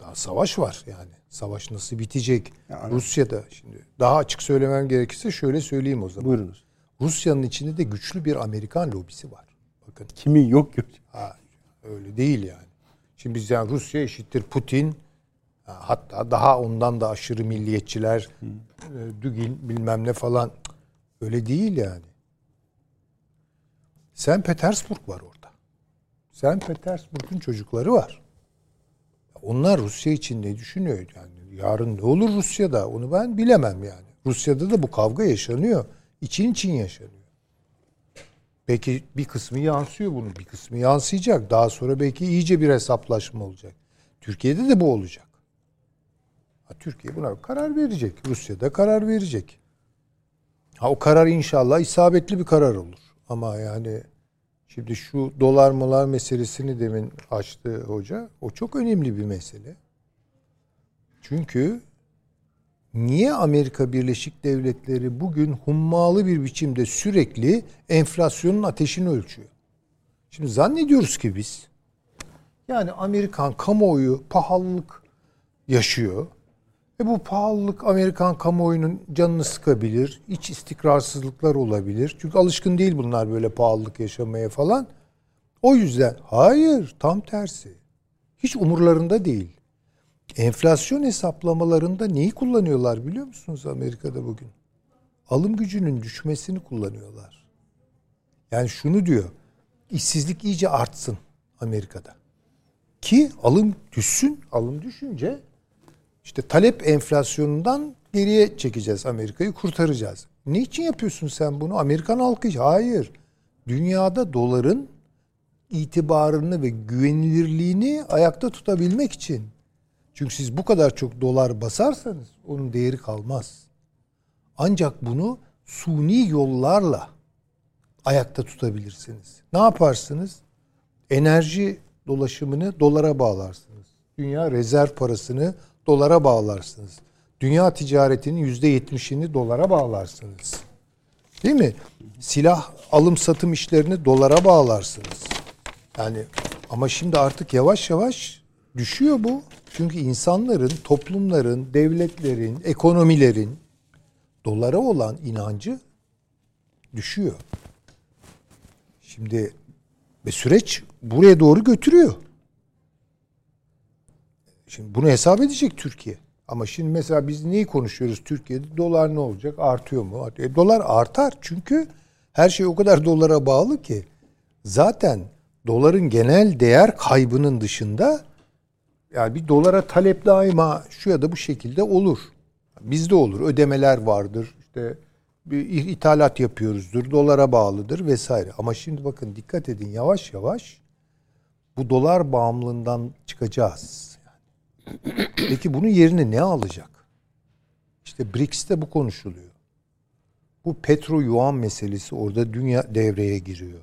Daha savaş var yani. Savaş nasıl bitecek? Yani, Rusya'da şimdi daha açık söylemem gerekirse şöyle söyleyeyim o zaman. Buyurunuz. Rusya'nın içinde de güçlü bir Amerikan lobisi var. Bakın. Kimi yok yok. Ha, öyle değil yani. Şimdi biz yani Rusya eşittir Putin hatta daha ondan da aşırı milliyetçiler. E, Dugin bilmem ne falan öyle değil yani. Sen Petersburg var orada. Sen Petersburg'un çocukları var. Onlar Rusya için ne düşünüyor? Yani yarın ne olur Rusya'da onu ben bilemem yani. Rusya'da da bu kavga yaşanıyor. İçin için yaşanıyor. Peki bir kısmı yansıyor bunun, bir kısmı yansıyacak. Daha sonra belki iyice bir hesaplaşma olacak. Türkiye'de de bu olacak. Ha, Türkiye buna karar verecek. Rusya da karar verecek. Ha o karar inşallah isabetli bir karar olur. Ama yani Şimdi şu dolar molar meselesini demin açtı hoca. O çok önemli bir mesele. Çünkü niye Amerika Birleşik Devletleri bugün hummalı bir biçimde sürekli enflasyonun ateşini ölçüyor? Şimdi zannediyoruz ki biz yani Amerikan kamuoyu pahalılık yaşıyor. E bu pahalılık Amerikan kamuoyunun canını sıkabilir. iç istikrarsızlıklar olabilir. Çünkü alışkın değil bunlar böyle pahalılık yaşamaya falan. O yüzden hayır tam tersi. Hiç umurlarında değil. Enflasyon hesaplamalarında neyi kullanıyorlar biliyor musunuz Amerika'da bugün? Alım gücünün düşmesini kullanıyorlar. Yani şunu diyor. işsizlik iyice artsın Amerika'da. Ki alım düşsün. Alım düşünce işte talep enflasyonundan geriye çekeceğiz Amerika'yı, kurtaracağız. Ne için yapıyorsun sen bunu? Amerikan halkı Hayır. Dünyada doların itibarını ve güvenilirliğini ayakta tutabilmek için. Çünkü siz bu kadar çok dolar basarsanız onun değeri kalmaz. Ancak bunu suni yollarla ayakta tutabilirsiniz. Ne yaparsınız? Enerji dolaşımını dolara bağlarsınız. Dünya rezerv parasını dolara bağlarsınız. Dünya ticaretinin yüzde yetmişini dolara bağlarsınız. Değil mi? Silah alım satım işlerini dolara bağlarsınız. Yani ama şimdi artık yavaş yavaş düşüyor bu. Çünkü insanların, toplumların, devletlerin, ekonomilerin dolara olan inancı düşüyor. Şimdi Ve süreç buraya doğru götürüyor. Şimdi bunu hesap edecek Türkiye. Ama şimdi mesela biz neyi konuşuyoruz Türkiye'de? Dolar ne olacak? Artıyor mu? E, dolar artar çünkü her şey o kadar (laughs) dolara bağlı ki. Zaten doların genel değer kaybının dışında yani bir dolara talep daima şu ya da bu şekilde olur. Bizde olur. Ödemeler vardır. İşte bir ithalat yapıyoruzdur. Dolara bağlıdır vesaire. Ama şimdi bakın dikkat edin yavaş yavaş bu dolar bağımlılığından çıkacağız. Peki bunun yerine ne alacak? İşte BRICS'te bu konuşuluyor. Bu petro yuan meselesi orada dünya devreye giriyor.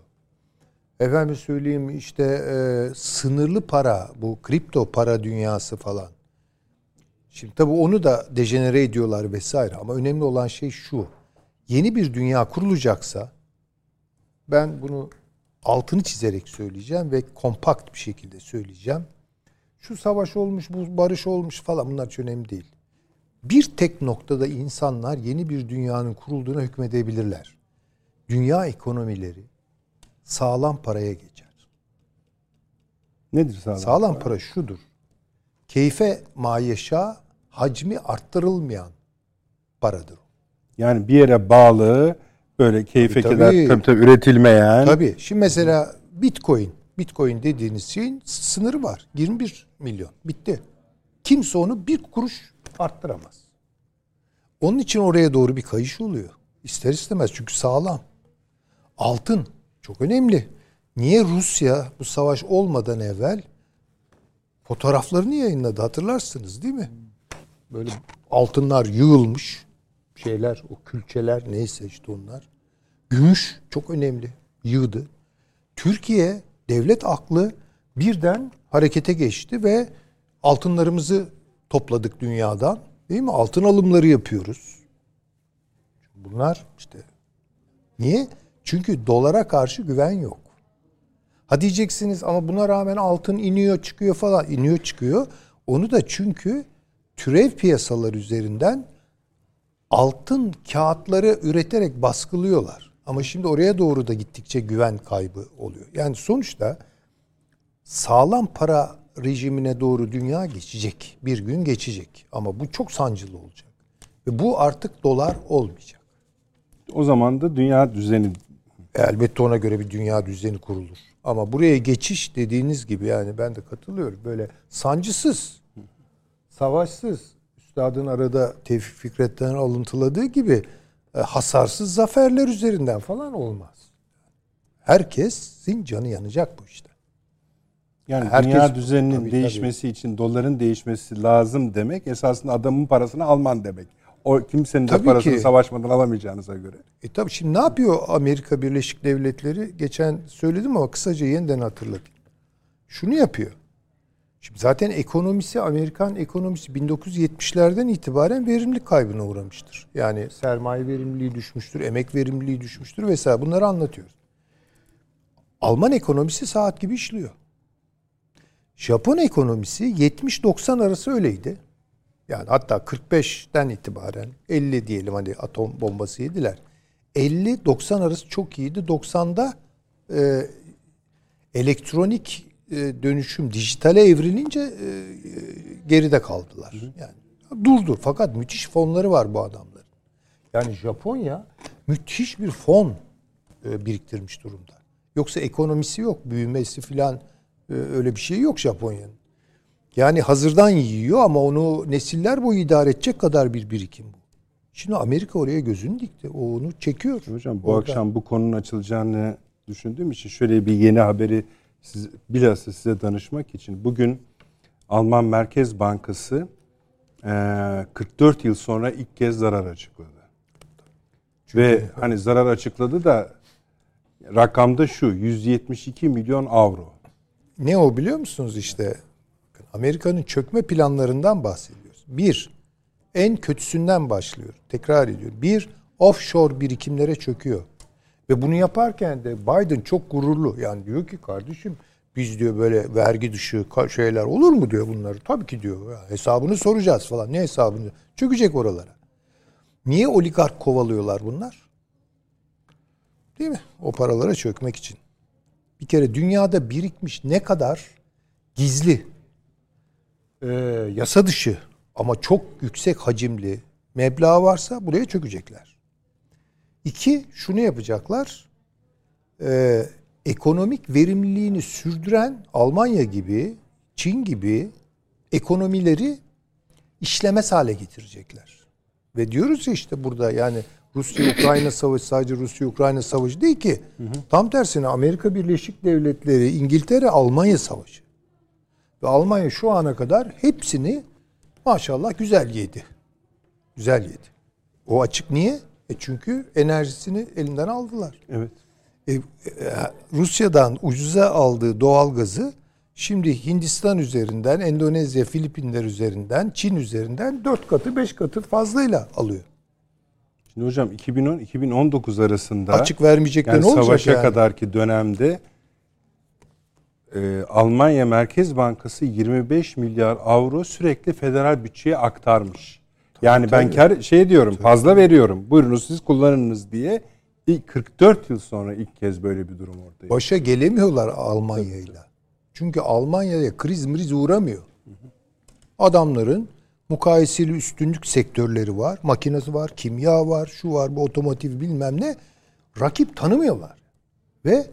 Efendim söyleyeyim işte e, sınırlı para, bu kripto para dünyası falan. Şimdi tabii onu da dejenere ediyorlar vesaire ama önemli olan şey şu. Yeni bir dünya kurulacaksa ben bunu altını çizerek söyleyeceğim ve kompakt bir şekilde söyleyeceğim. Şu savaş olmuş, bu barış olmuş falan bunlar hiç önemli değil. Bir tek noktada insanlar yeni bir dünyanın kurulduğuna hükmedebilirler. Dünya ekonomileri sağlam paraya geçer. Nedir sağlam? Sağlam para, para şudur. Keyfe mayeşa hacmi arttırılmayan paradır. Yani bir yere bağlı böyle keyfe tabii, kadar tabii, tabii, üretilmeyen. Tabii. Şimdi mesela Bitcoin. Bitcoin dediğiniz şeyin sınırı var. 21 milyon. Bitti. Kimse onu bir kuruş arttıramaz. Onun için oraya doğru bir kayış oluyor. İster istemez çünkü sağlam. Altın çok önemli. Niye Rusya bu savaş olmadan evvel fotoğraflarını yayınladı hatırlarsınız değil mi? Böyle altınlar yığılmış şeyler, o külçeler neyse işte onlar. Gümüş çok önemli. Yığdı. Türkiye devlet aklı birden harekete geçti ve altınlarımızı topladık dünyadan. Değil mi? Altın alımları yapıyoruz. Bunlar işte niye? Çünkü dolara karşı güven yok. Ha diyeceksiniz ama buna rağmen altın iniyor çıkıyor falan. iniyor çıkıyor. Onu da çünkü türev piyasalar üzerinden altın kağıtları üreterek baskılıyorlar. Ama şimdi oraya doğru da gittikçe güven kaybı oluyor. Yani sonuçta sağlam para rejimine doğru dünya geçecek. Bir gün geçecek. Ama bu çok sancılı olacak. Ve bu artık dolar olmayacak. O zaman da dünya düzeni elbette ona göre bir dünya düzeni kurulur. Ama buraya geçiş dediğiniz gibi yani ben de katılıyorum. Böyle sancısız, savaşsız, üstadın arada Tevfik Fikret'ten alıntıladığı gibi hasarsız zaferler üzerinden falan olmaz. Herkesin canı yanacak bu işte. Yani Herkes, dünya düzeninin tabii, değişmesi tabii. için doların değişmesi lazım demek esasında adamın parasını alman demek. O kimsenin tabii de parasını ki. savaşmadan alamayacağınıza göre. E tabii şimdi ne yapıyor Amerika Birleşik Devletleri? Geçen söyledim ama kısaca yeniden hatırlatayım. Şunu yapıyor. Şimdi zaten ekonomisi Amerikan ekonomisi 1970'lerden itibaren verimlilik kaybına uğramıştır. Yani sermaye verimliliği düşmüştür, emek verimliliği düşmüştür vesaire bunları anlatıyoruz. Alman ekonomisi saat gibi işliyor. Japon ekonomisi 70-90 arası öyleydi. Yani hatta 45'ten itibaren 50 diyelim hani atom bombası yediler. 50-90 arası çok iyiydi. 90'da e, elektronik dönüşüm dijitale evrilince e, geride kaldılar. Yani durdu. Fakat müthiş fonları var bu adamların. Yani Japonya müthiş bir fon e, biriktirmiş durumda. Yoksa ekonomisi yok, büyümesi filan e, öyle bir şey yok Japonya'nın. Yani hazırdan yiyor ama onu nesiller boyu idare edecek kadar bir birikim bu. Şimdi Amerika oraya gözünü dikti. O onu çekiyor. Hocam bu Orada. akşam bu konunun açılacağını düşündüğüm için şöyle bir yeni haberi siz, bilhassa size danışmak için. Bugün Alman Merkez Bankası 44 yıl sonra ilk kez zarar açıkladı. Çünkü Ve hani zarar açıkladı da rakamda şu 172 milyon avro. Ne o biliyor musunuz işte Amerika'nın çökme planlarından bahsediyoruz. Bir, en kötüsünden başlıyor. Tekrar ediyor. Bir, offshore birikimlere çöküyor. Ve bunu yaparken de Biden çok gururlu. Yani diyor ki kardeşim biz diyor böyle vergi dışı şeyler olur mu diyor bunları. Tabii ki diyor. Hesabını soracağız falan. Ne hesabını? Çökecek oralara. Niye oligark kovalıyorlar bunlar? Değil mi? O paralara çökmek için. Bir kere dünyada birikmiş ne kadar gizli, e, yasa dışı ama çok yüksek hacimli meblağ varsa buraya çökecekler. İki, şunu yapacaklar. E, ekonomik verimliliğini sürdüren Almanya gibi, Çin gibi ekonomileri işlemez hale getirecekler. Ve diyoruz ya işte burada yani Rusya-Ukrayna savaşı sadece Rusya-Ukrayna savaşı değil ki. Hı hı. Tam tersine Amerika Birleşik Devletleri, İngiltere, Almanya savaşı. Ve Almanya şu ana kadar hepsini maşallah güzel yedi. Güzel yedi. O açık niye? E çünkü enerjisini elinden aldılar. Evet. E, e, Rusya'dan ucuza aldığı doğal gazı şimdi Hindistan üzerinden, Endonezya, Filipinler üzerinden, Çin üzerinden dört katı, beş katı fazlayla alıyor. Şimdi hocam 2010-2019 arasında açık vermeyecekler yani ne olacak savaşa yani? kadarki dönemde e, Almanya Merkez Bankası 25 milyar avro sürekli federal bütçeye aktarmış. Yani tabii, ben kar şey diyorum tabii. fazla veriyorum. Buyurunuz siz kullanınız diye ilk 44 yıl sonra ilk kez böyle bir durum ortaya. Başa gelemiyorlar Almanya'yla. Çünkü Almanya'ya kriz mriz uğramıyor. Adamların mukayeseli üstünlük sektörleri var. Makinesi var, kimya var, şu var, bu otomotiv bilmem ne. Rakip tanımıyorlar. Ve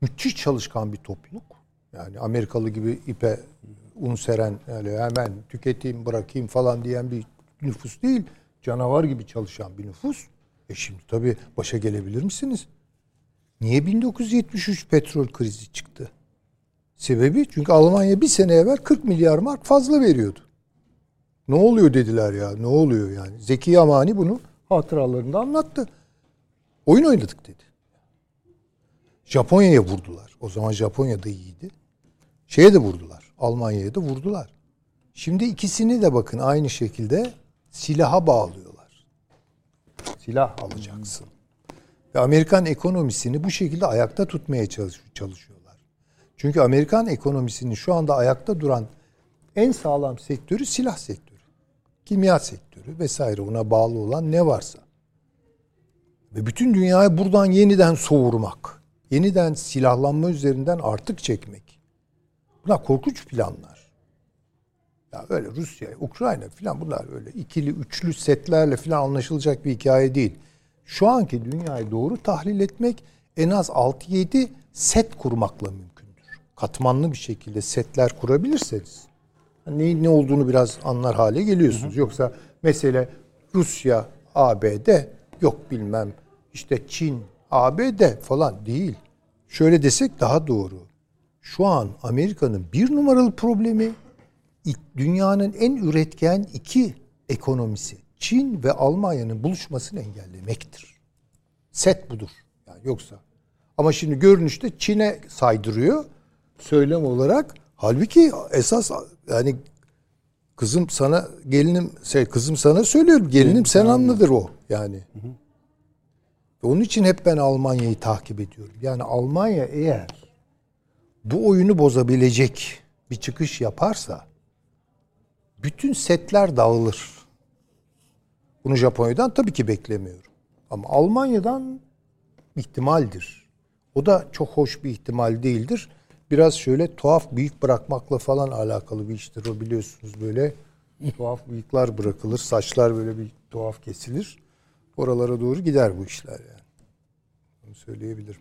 müthiş çalışkan bir topluluk. Yani Amerikalı gibi ipe un seren öyle hemen tüketeyim bırakayım falan diyen bir nüfus değil. Canavar gibi çalışan bir nüfus. E şimdi tabii başa gelebilir misiniz? Niye 1973 petrol krizi çıktı? Sebebi çünkü Almanya bir sene evvel 40 milyar mark fazla veriyordu. Ne oluyor dediler ya. Ne oluyor yani. Zeki Yamani bunu hatıralarında anlattı. Oyun oynadık dedi. Japonya'ya vurdular. O zaman Japonya da iyiydi. Şeye de vurdular. Almanya'ya da vurdular. Şimdi ikisini de bakın aynı şekilde silaha bağlıyorlar. Silah alacaksın. Ve Amerikan ekonomisini bu şekilde ayakta tutmaya çalışıyorlar. Çünkü Amerikan ekonomisinin şu anda ayakta duran en sağlam sektörü silah sektörü kimya sektörü vesaire ona bağlı olan ne varsa. Ve bütün dünyayı buradan yeniden soğurmak, yeniden silahlanma üzerinden artık çekmek. Bunlar korkunç planlar. Ya öyle Rusya, Ukrayna falan bunlar öyle ikili, üçlü setlerle falan anlaşılacak bir hikaye değil. Şu anki dünyayı doğru tahlil etmek en az 6-7 set kurmakla mümkündür. Katmanlı bir şekilde setler kurabilirseniz ne, ne olduğunu biraz anlar hale geliyorsunuz. Hı hı. Yoksa mesele Rusya, ABD yok bilmem işte Çin, ABD falan değil. Şöyle desek daha doğru. Şu an Amerika'nın bir numaralı problemi dünyanın en üretken iki ekonomisi Çin ve Almanya'nın buluşmasını engellemektir. Set budur. Yani yoksa ama şimdi görünüşte Çin'e saydırıyor söylem olarak. Halbuki esas yani kızım sana gelinim şey kızım sana söylüyorum gelinim sen anladır o yani. Hı hı. Onun için hep ben Almanya'yı takip ediyorum. Yani Almanya eğer bu oyunu bozabilecek bir çıkış yaparsa bütün setler dağılır. Bunu Japonya'dan tabii ki beklemiyorum. Ama Almanya'dan ihtimaldir. O da çok hoş bir ihtimal değildir biraz şöyle tuhaf büyük bırakmakla falan alakalı bir iştir o biliyorsunuz böyle tuhaf bıyıklar bırakılır saçlar böyle bir tuhaf kesilir oralara doğru gider bu işler yani onu söyleyebilirim.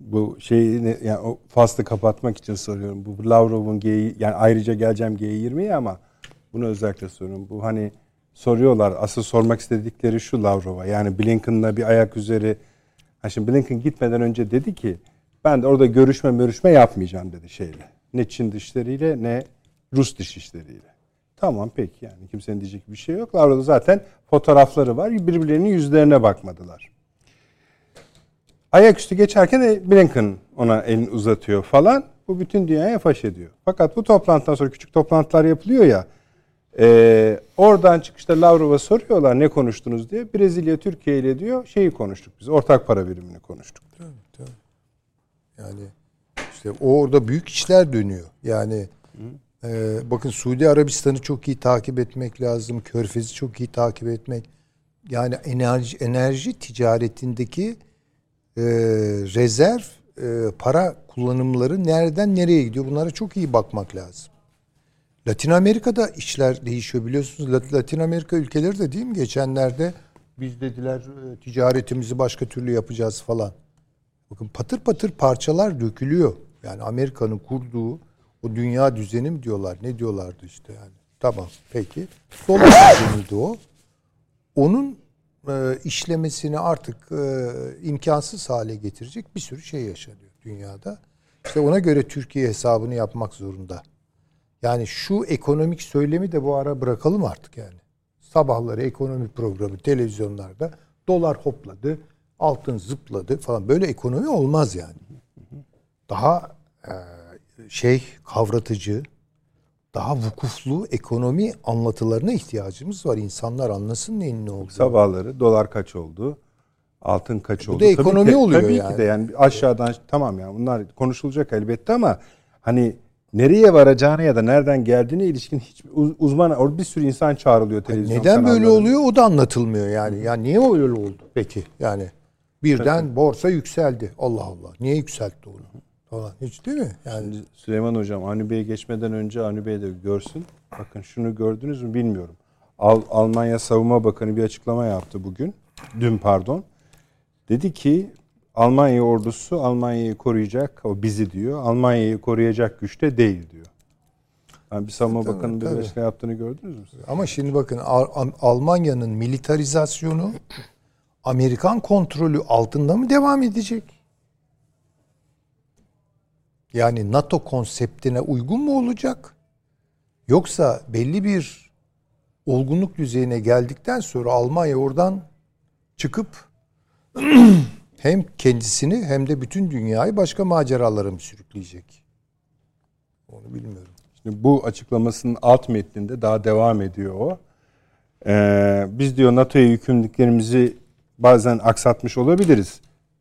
Bu şeyi yani o faslı kapatmak için soruyorum. Bu Lavrov'un G yani ayrıca geleceğim G20'ye ama bunu özellikle soruyorum. Bu hani soruyorlar. Asıl sormak istedikleri şu Lavrov'a. Yani Blinken'la bir ayak üzeri. Ha şimdi Blinken gitmeden önce dedi ki ben de orada görüşme görüşme yapmayacağım dedi şeyle. Ne Çin dışlarıyla ne Rus dışişleriyle. Tamam peki yani kimsenin diyecek bir şey yok. Orada zaten fotoğrafları var. Birbirlerinin yüzlerine bakmadılar. Ayaküstü geçerken de Blinken ona elini uzatıyor falan. Bu bütün dünyaya faş ediyor. Fakat bu toplantıdan sonra küçük toplantılar yapılıyor ya. E, oradan çıkışta Lavrov'a soruyorlar ne konuştunuz diye. Brezilya Türkiye ile diyor şeyi konuştuk biz. Ortak para birimini konuştuk. Tabii, tabii. Yani işte o orada büyük işler dönüyor. Yani e, bakın Suudi Arabistan'ı çok iyi takip etmek lazım. Körfez'i çok iyi takip etmek. Yani enerji enerji ticaretindeki e, rezerv para kullanımları nereden nereye gidiyor? Bunlara çok iyi bakmak lazım. Latin Amerika'da işler değişiyor biliyorsunuz. Latin Amerika ülkeleri de değil mi? Geçenlerde biz dediler e, ticaretimizi başka türlü yapacağız falan. Bakın patır patır parçalar dökülüyor. Yani Amerika'nın kurduğu o dünya düzeni mi diyorlar? Ne diyorlardı işte yani. Tamam peki. Dolar düzeniydi o. Onun e, işlemesini artık e, imkansız hale getirecek bir sürü şey yaşanıyor dünyada. İşte ona göre Türkiye hesabını yapmak zorunda. Yani şu ekonomik söylemi de bu ara bırakalım artık yani. Sabahları ekonomi programı televizyonlarda dolar hopladı, altın zıpladı falan. Böyle ekonomi olmaz yani. Daha e, şey kavratıcı, daha vukuflu ekonomi anlatılarına ihtiyacımız var. İnsanlar anlasın neyin ne olduğunu. Sabahları dolar kaç oldu? Altın kaç Bu oldu? da ekonomi tabii ki, oluyor tabii yani. ki de yani aşağıdan tamam yani bunlar konuşulacak elbette ama hani nereye varacağını ya da nereden geldiğine ilişkin hiç uzman orada bir sürü insan çağrılıyor televizyon Neden böyle kanallarında. oluyor o da anlatılmıyor yani. Yani niye öyle oldu peki? Yani birden borsa yükseldi. Allah Allah. Niye yükseltti onu? Falan. Hiç değil mi? Yani Şimdi Süleyman Hocam Avni Bey'e geçmeden önce Avni Bey de görsün. Bakın şunu gördünüz mü bilmiyorum. Al, Almanya Savunma Bakanı bir açıklama yaptı bugün. Dün pardon. Dedi ki Almanya ordusu Almanya'yı koruyacak, o bizi diyor. Almanya'yı koruyacak güçte değil diyor. Yani bir savunma Tabii, bakanının bir açıklama yaptığını gördünüz mü? ama şimdi bakın Al- Al- Almanya'nın militarizasyonu Amerikan kontrolü altında mı devam edecek? Yani NATO konseptine uygun mu olacak? Yoksa belli bir olgunluk düzeyine geldikten sonra Almanya oradan çıkıp (clears throat) hem kendisini hem de bütün dünyayı başka maceralara mı sürükleyecek? Onu bilmiyorum. Şimdi bu açıklamasının alt metninde daha devam ediyor o. Ee, biz diyor NATO'ya yükümlülüklerimizi bazen aksatmış olabiliriz.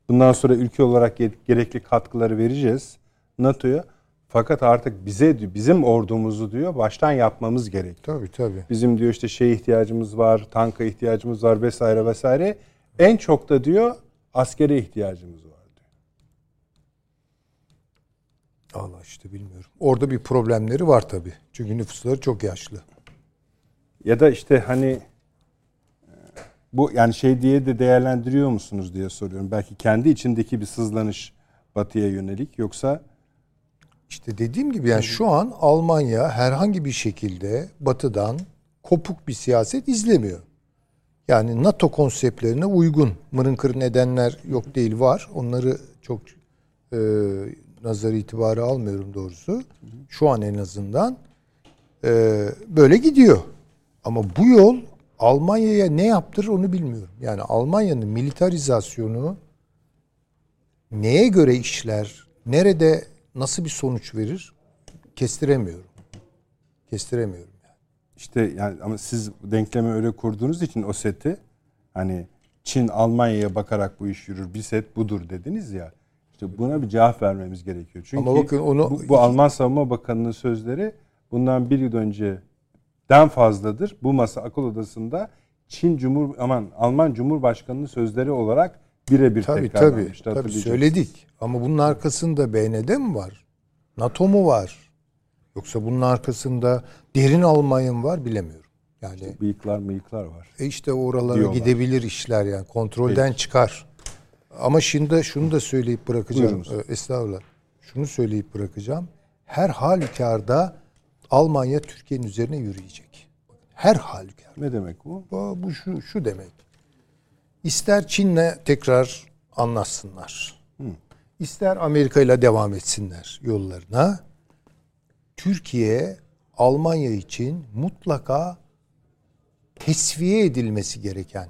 Bundan sonra ülke olarak ge- gerekli katkıları vereceğiz NATO'ya. Fakat artık bize diyor, bizim ordumuzu diyor baştan yapmamız gerekiyor. Tabii tabii. Bizim diyor işte şeye ihtiyacımız var, tanka ihtiyacımız var vesaire vesaire. En çok da diyor askere ihtiyacımız var diyor. Allah işte bilmiyorum. Orada bir problemleri var tabii. Çünkü nüfusları çok yaşlı. Ya da işte hani e, bu yani şey diye de değerlendiriyor musunuz diye soruyorum. Belki kendi içindeki bir sızlanış batıya yönelik yoksa İşte dediğim gibi yani şu an Almanya herhangi bir şekilde batıdan kopuk bir siyaset izlemiyor. Yani NATO konseptlerine uygun. Mırın kırın nedenler yok değil var. Onları çok e, nazar itibarı almıyorum doğrusu. Şu an en azından e, böyle gidiyor. Ama bu yol Almanya'ya ne yaptırır onu bilmiyorum. Yani Almanya'nın militarizasyonu neye göre işler, nerede nasıl bir sonuç verir kestiremiyorum. Kestiremiyorum. Yani. işte yani ama siz denklemi öyle kurduğunuz için o seti hani Çin Almanya'ya bakarak bu iş yürür bir set budur dediniz ya. İşte buna bir cevap vermemiz gerekiyor. Çünkü Ama bakın onu- bu, bu Alman Savunma Bakanı'nın sözleri bundan bir yıl önceden fazladır. Bu masa akıl odasında Çin Cumhur aman Alman Cumhurbaşkanı'nın sözleri olarak birebir Tabii tabii. tabii söyledik. Ama bunun arkasında BND mi var? NATO mu var? Yoksa bunun arkasında derin Almanya mı var bilemiyorum. Yani Bıyıklar mıyıklar var. E işte oralara Diyorlar. gidebilir işler yani kontrolden çıkar. Ama şimdi şunu da söyleyip bırakacağım. Buyurunuz. Ee, Estağfurullah. Şunu söyleyip bırakacağım. Her halükarda Almanya Türkiye'nin üzerine yürüyecek. Her halükarda. Ne demek bu? Bu, bu şu, şu demek. İster Çin'le tekrar anlaşsınlar. İster Amerika ile devam etsinler yollarına. Türkiye Almanya için mutlaka tesviye edilmesi gereken.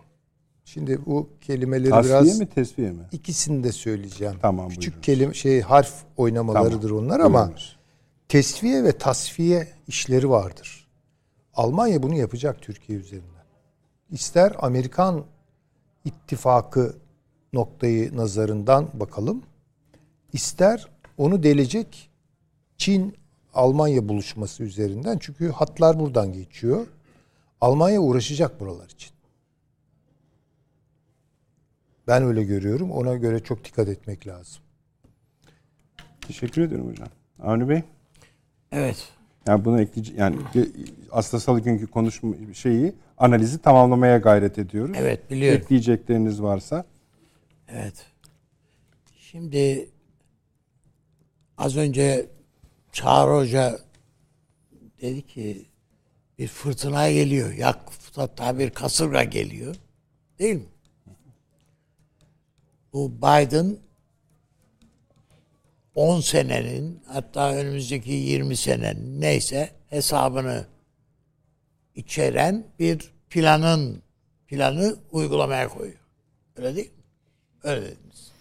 Şimdi bu kelimeleri Tasfiye biraz mi tesviye mi? ikisini de söyleyeceğim. Tamam, Küçük buyurunuz. kelime şey harf oynamalarıdır Tamam, onlar ama buyurunuz. tesviye ve tasfiye işleri vardır. Almanya bunu yapacak Türkiye üzerinden. İster Amerikan ittifakı noktayı nazarından bakalım. ister onu delecek Çin Almanya buluşması üzerinden. Çünkü hatlar buradan geçiyor. Almanya uğraşacak buralar için. Ben öyle görüyorum. Ona göre çok dikkat etmek lazım. Teşekkür ediyorum hocam. Avni Bey? Evet. Yani bunu ekleyeceğim. Yani aslında salı günkü konuşma şeyi analizi tamamlamaya gayret ediyoruz. Evet biliyorum. Ekleyecekleriniz varsa. Evet. Şimdi az önce Çağrı Hoca dedi ki bir fırtına geliyor. Yak hatta bir kasırga geliyor. Değil mi? Bu Biden 10 senenin hatta önümüzdeki 20 senenin neyse hesabını içeren bir planın planı uygulamaya koyuyor. Öyle değil mi? Öyle dediniz.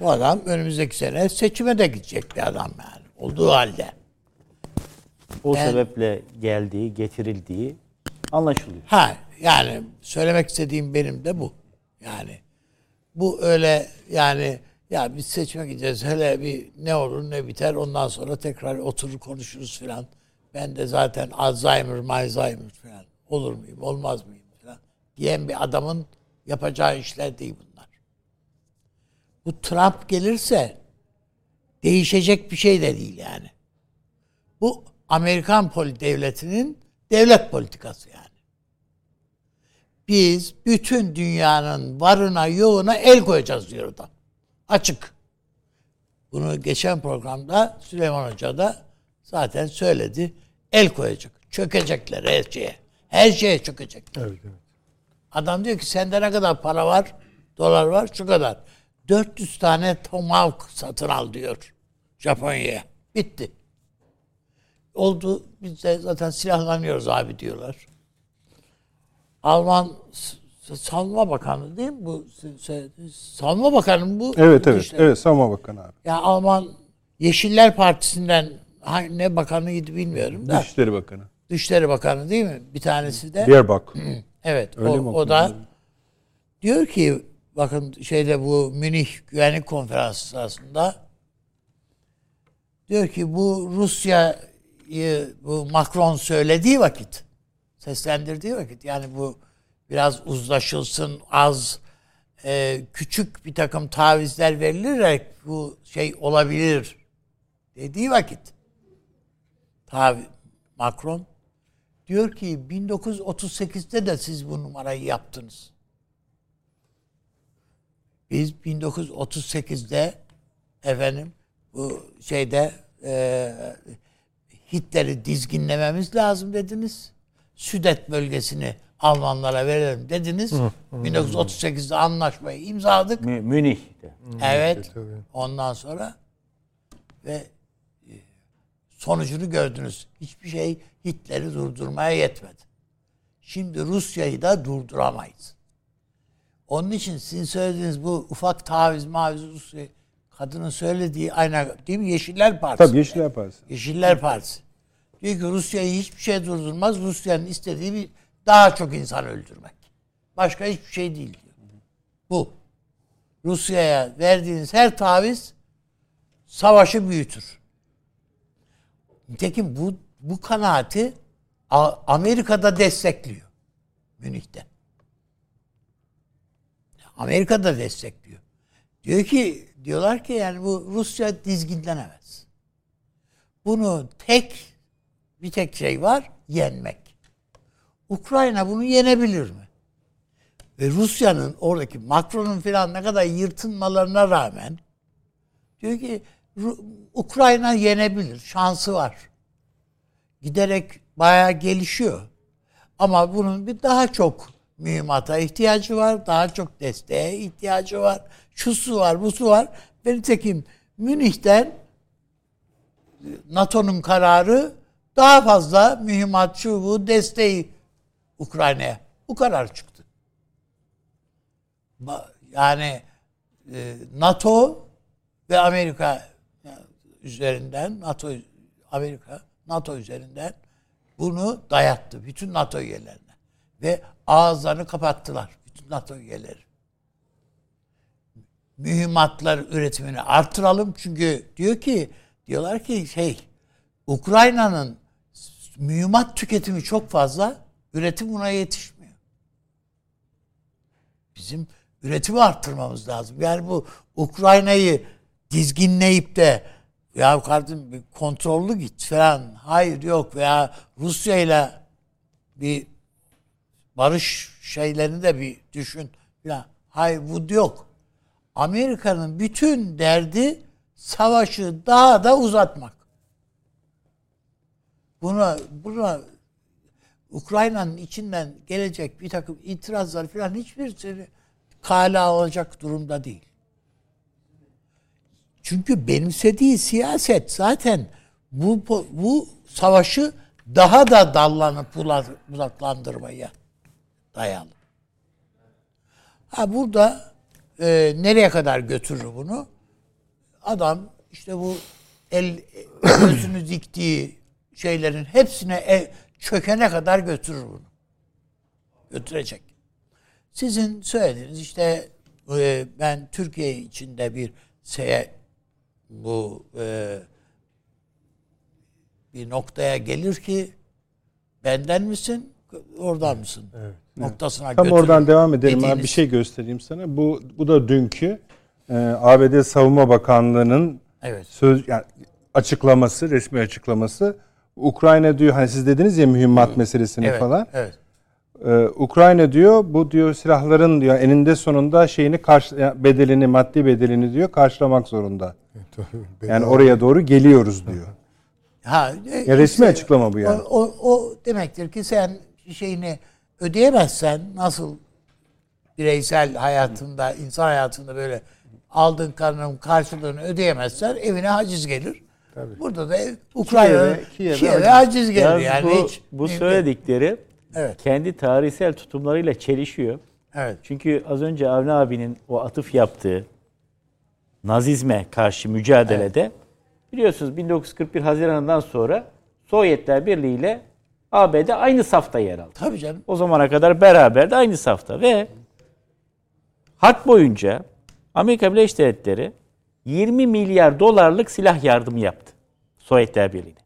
Bu adam önümüzdeki sene seçime de gidecek bir adam yani. Olduğu halde. O Ben- sebeple geldiği, getirildiği anlaşılıyor. Ha yani söylemek istediğim benim de bu. Yani bu öyle yani ya biz seçime gideceğiz hele bir ne olur ne biter ondan sonra tekrar oturur konuşuruz filan. Ben de zaten Alzheimer, Alzheimer filan olur muyum olmaz mıyım filan diyen bir adamın yapacağı işler değil bunlar. Bu Trump gelirse değişecek bir şey de değil yani. Bu Amerikan poli devletinin devlet politikası yani. Biz bütün dünyanın varına yoğuna el koyacağız diyor adam. Açık. Bunu geçen programda Süleyman Hoca da zaten söyledi. El koyacak. Çökecekler her şeye. Her şeye çökecekler. Evet, evet. Adam diyor ki sende ne kadar para var? Dolar var şu kadar. 400 tane Tomahawk satın al diyor Japonya'ya. Bitti. Oldu. Biz de zaten silahlanıyoruz abi diyorlar. Alman Savunma Bakanı değil mi bu? Savunma Bakanı mı bu? Evet evet. Dışişleri- Evet Savunma Bakanı abi. Ya Alman Yeşiller Partisi'nden ne bakanıydı bilmiyorum da. Dışişleri Bakanı. Dışişleri Bakanı değil mi? Bir tanesi de. Baerbock. (clears throat) Evet. Öyle o, o da diyor ki bakın şeyde bu Münih Güvenlik Konferansı sırasında diyor ki bu Rusya'yı bu Macron söylediği vakit seslendirdiği vakit yani bu biraz uzlaşılsın az e, küçük bir takım tavizler verilerek bu şey olabilir dediği vakit tabi Macron diyor ki 1938'de de siz bu numarayı yaptınız. Biz 1938'de efendim bu şeyde e, Hitler'i dizginlememiz lazım dediniz. Südet bölgesini Almanlara verelim dediniz. 1938'de anlaşmayı imzaladık. Mü- Münih'te. Evet. Ondan sonra ve sonucunu gördünüz. Hiçbir şey Hitler'i durdurmaya yetmedi. Şimdi Rusya'yı da durduramayız. Onun için sizin söylediğiniz bu ufak taviz maviz Rusya kadının söylediği aynı değil mi? Yeşiller Partisi. Tabii Yeşiller Partisi. Yeşiller Partisi. Diyor ki Rusya'yı hiçbir şey durdurmaz. Rusya'nın istediği bir daha çok insan öldürmek. Başka hiçbir şey değil diyor. Bu. Rusya'ya verdiğiniz her taviz savaşı büyütür. Nitekim bu bu kanaati Amerika'da destekliyor. Münih'te. Amerika'da destekliyor. Diyor ki diyorlar ki yani bu Rusya dizginlenemez. Bunu tek bir tek şey var yenmek. Ukrayna bunu yenebilir mi? Ve Rusya'nın oradaki Macron'un filan ne kadar yırtınmalarına rağmen diyor ki Ukrayna yenebilir. Şansı var. Giderek bayağı gelişiyor. Ama bunun bir daha çok mühimmata ihtiyacı var. Daha çok desteğe ihtiyacı var. Şusu var, busu var. Ve nitekim Münih'ten NATO'nun kararı daha fazla mühimmat şu bu desteği Ukrayna'ya. Bu karar çıktı. Yani e, NATO ve Amerika üzerinden NATO Amerika NATO üzerinden bunu dayattı bütün NATO üyelerine ve ağızlarını kapattılar bütün NATO üyeleri. Mühimmatlar üretimini artıralım çünkü diyor ki diyorlar ki şey Ukrayna'nın mühimmat tüketimi çok fazla üretim buna yetişmiyor. Bizim üretimi arttırmamız lazım. Yani bu Ukrayna'yı dizginleyip de ya kardeşim bir kontrollü git falan. Hayır yok veya Rusya ile bir barış şeylerini de bir düşün falan. Hayır bu yok. Amerika'nın bütün derdi savaşı daha da uzatmak. Buna buna Ukrayna'nın içinden gelecek bir takım itirazlar falan hiçbirisini kale alacak durumda değil. Çünkü benimsediği siyaset zaten bu bu savaşı daha da dallanıp budaklandırmaya dayalı. Ha burada e, nereye kadar götürür bunu? Adam işte bu el gözünü diktiği şeylerin hepsine e, çökene kadar götürür bunu. Götürecek. Sizin söylediğiniz işte e, ben Türkiye içinde bir seye bu e, bir noktaya gelir ki benden misin oradan mısın evet, noktasına Tam oradan devam edelim dediğiniz... abi bir şey göstereyim sana. Bu bu da dünkü e, ABD Savunma Bakanlığı'nın evet. söz yani açıklaması, resmi açıklaması. Ukrayna diyor hani siz dediniz ya mühimmat meselesini evet, falan. Evet. Ee, Ukrayna diyor bu diyor silahların diyor eninde sonunda şeyini karşı bedelini maddi bedelini diyor karşılamak zorunda. yani oraya doğru geliyoruz diyor. (laughs) Ha, e, ya resmi işte, açıklama bu yani. O, o, o demektir ki sen şeyini ödeyemezsen nasıl bireysel hayatında, insan hayatında böyle aldığın karnının karşılığını ödeyemezsen evine haciz gelir. Tabii. Burada da Ukrayna Kiev'e Kiev'e haciz gelir yani. yani bu, hiç, bu söyledikleri evet. kendi tarihsel tutumlarıyla çelişiyor. Evet. Çünkü az önce Avni abinin o atıf yaptığı Nazizme karşı mücadelede evet. biliyorsunuz 1941 Haziran'dan sonra Sovyetler Birliği ile ABD aynı safta yer aldı. Tabii canım. O zamana kadar beraber de aynı safta ve harp boyunca Amerika Birleşik Devletleri 20 milyar dolarlık silah yardımı yaptı Sovyetler Birliği'ne.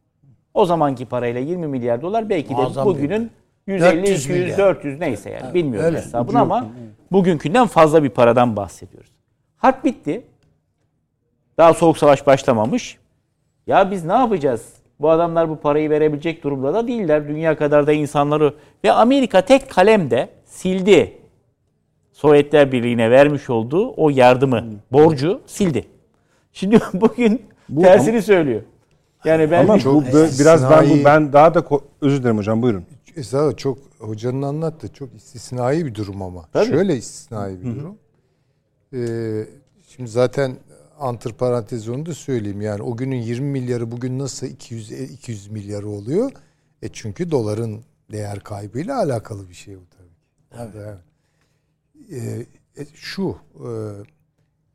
O zamanki parayla 20 milyar dolar belki de Muazzam bugünün 150, 200, 400 neyse yani evet, bilmiyorum öyle. hesabını ama bugünkünden fazla bir paradan bahsediyoruz. Harp bitti. Daha soğuk savaş başlamamış. Ya biz ne yapacağız? Bu adamlar bu parayı verebilecek durumda da değiller. Dünya kadar da insanları ve Amerika tek kalemde sildi. Sovyetler Birliği'ne vermiş olduğu o yardımı, borcu sildi. Şimdi (laughs) bugün bu, tersini ama, söylüyor. Yani ben ama bu biraz ben bu ben daha da özür dilerim hocam buyurun. Esra çok hocanın anlattı. Çok istisnai bir durum ama. Tabii. Şöyle istisnai bir Hı-hı. durum. Ee, şimdi zaten antır parantez onu da söyleyeyim. Yani o günün 20 milyarı bugün nasıl 200 200 milyarı oluyor? E çünkü doların değer kaybıyla alakalı bir şey bu tabii. tabii. Yani, e, e, şu e,